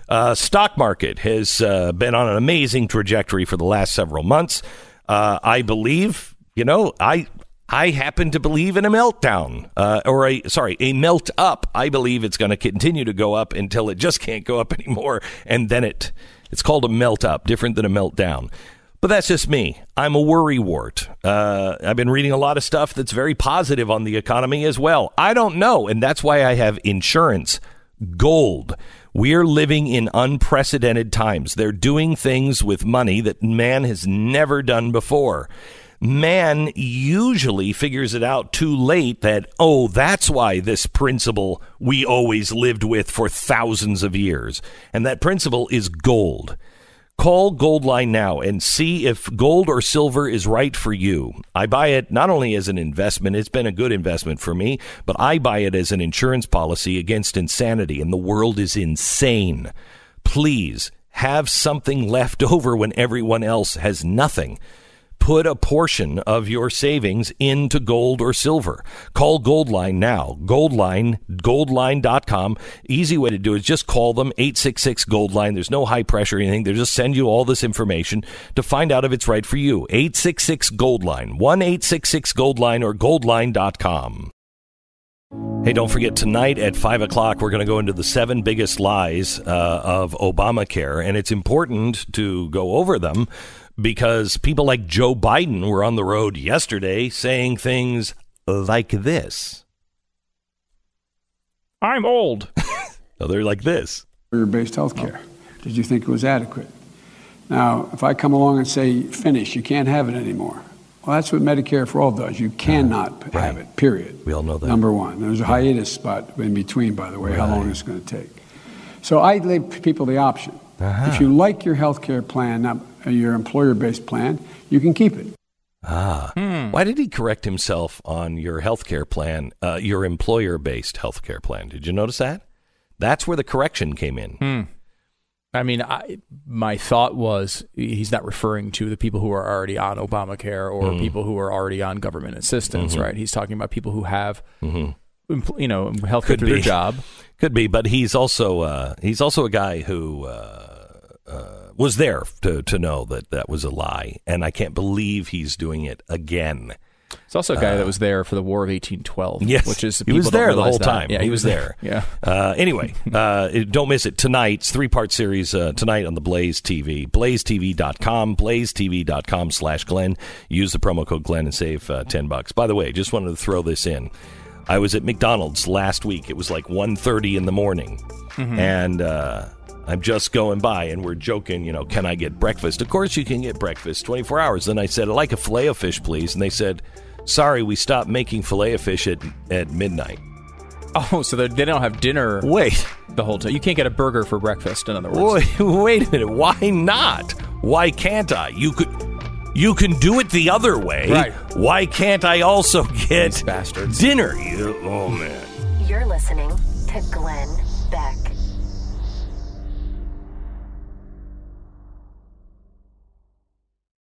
uh, stock market has uh, been on an amazing trajectory for the last several months. Uh, I believe, you know, I. I happen to believe in a meltdown, uh, or a sorry, a melt up. I believe it's going to continue to go up until it just can't go up anymore, and then it it's called a melt up, different than a meltdown. But that's just me. I'm a worrywart. Uh, I've been reading a lot of stuff that's very positive on the economy as well. I don't know, and that's why I have insurance, gold. We're living in unprecedented times. They're doing things with money that man has never done before. Man usually figures it out too late that, oh, that's why this principle we always lived with for thousands of years. And that principle is gold. Call Goldline now and see if gold or silver is right for you. I buy it not only as an investment, it's been a good investment for me, but I buy it as an insurance policy against insanity, and the world is insane. Please have something left over when everyone else has nothing. Put a portion of your savings into gold or silver. Call Goldline now. Goldline, goldline.com. Easy way to do it is just call them 866 Goldline. There's no high pressure or anything. They just send you all this information to find out if it's right for you. 866 Goldline. 1 866 Goldline or goldline.com. Hey, don't forget tonight at 5 o'clock, we're going to go into the seven biggest lies uh, of Obamacare. And it's important to go over them because people like Joe Biden were on the road yesterday saying things like this. I'm old. So they're like this. Employer-based health care. Did you think it was adequate? Now, if I come along and say, finish, you can't have it anymore. Well, that's what Medicare for All does. You cannot ah, have it, period. We all know that. Number one. There's a hiatus spot in between, by the way, how long it's going to take. So I leave people the option. Uh-huh. If you like your health care plan, not uh, your employer-based plan, you can keep it. Ah. Why did he correct himself on your health care plan, uh, your employer based health care plan? Did you notice that? That's where the correction came in. Hmm. I mean, I, my thought was he's not referring to the people who are already on Obamacare or Mm. people who are already on government assistance, Mhm. right? He's talking about people who have, Mhm. You know, health Could through their job. Could be, but he's also uh, he's also a guy who uh, uh, was there to to know that that was a lie, and I can't believe he's doing it again. It's also a guy Uh, that was there for the War of 1812. Yes, which is he was there the whole that. time. Yeah, he was there. yeah. Uh, anyway, uh, don't miss it tonight. It's three part series uh, tonight on the Blaze TV. BlazeTV.com. BlazeTV.com slash Glenn. Use the promo code Glenn and save uh, ten bucks. By the way, just wanted to throw this in. I was at McDonald's last week. It was like 1.30 in the morning, Mhm. and uh, I'm just going by, and we're joking. You know, can I get breakfast? Of course, you can get breakfast 24 hours. Then I said, I'd like a fillet of fish, please, and they said, Sorry, we stopped making fillet of fish at at midnight. Oh, so they don't have dinner. Wait, the whole time. You can't get a burger for breakfast. In other words, Wait, wait a minute. Why not? Why can't I? You could. You can do it the other way. Right. Why can't I also get dinner? You, oh man. You're listening to Glenn Beck.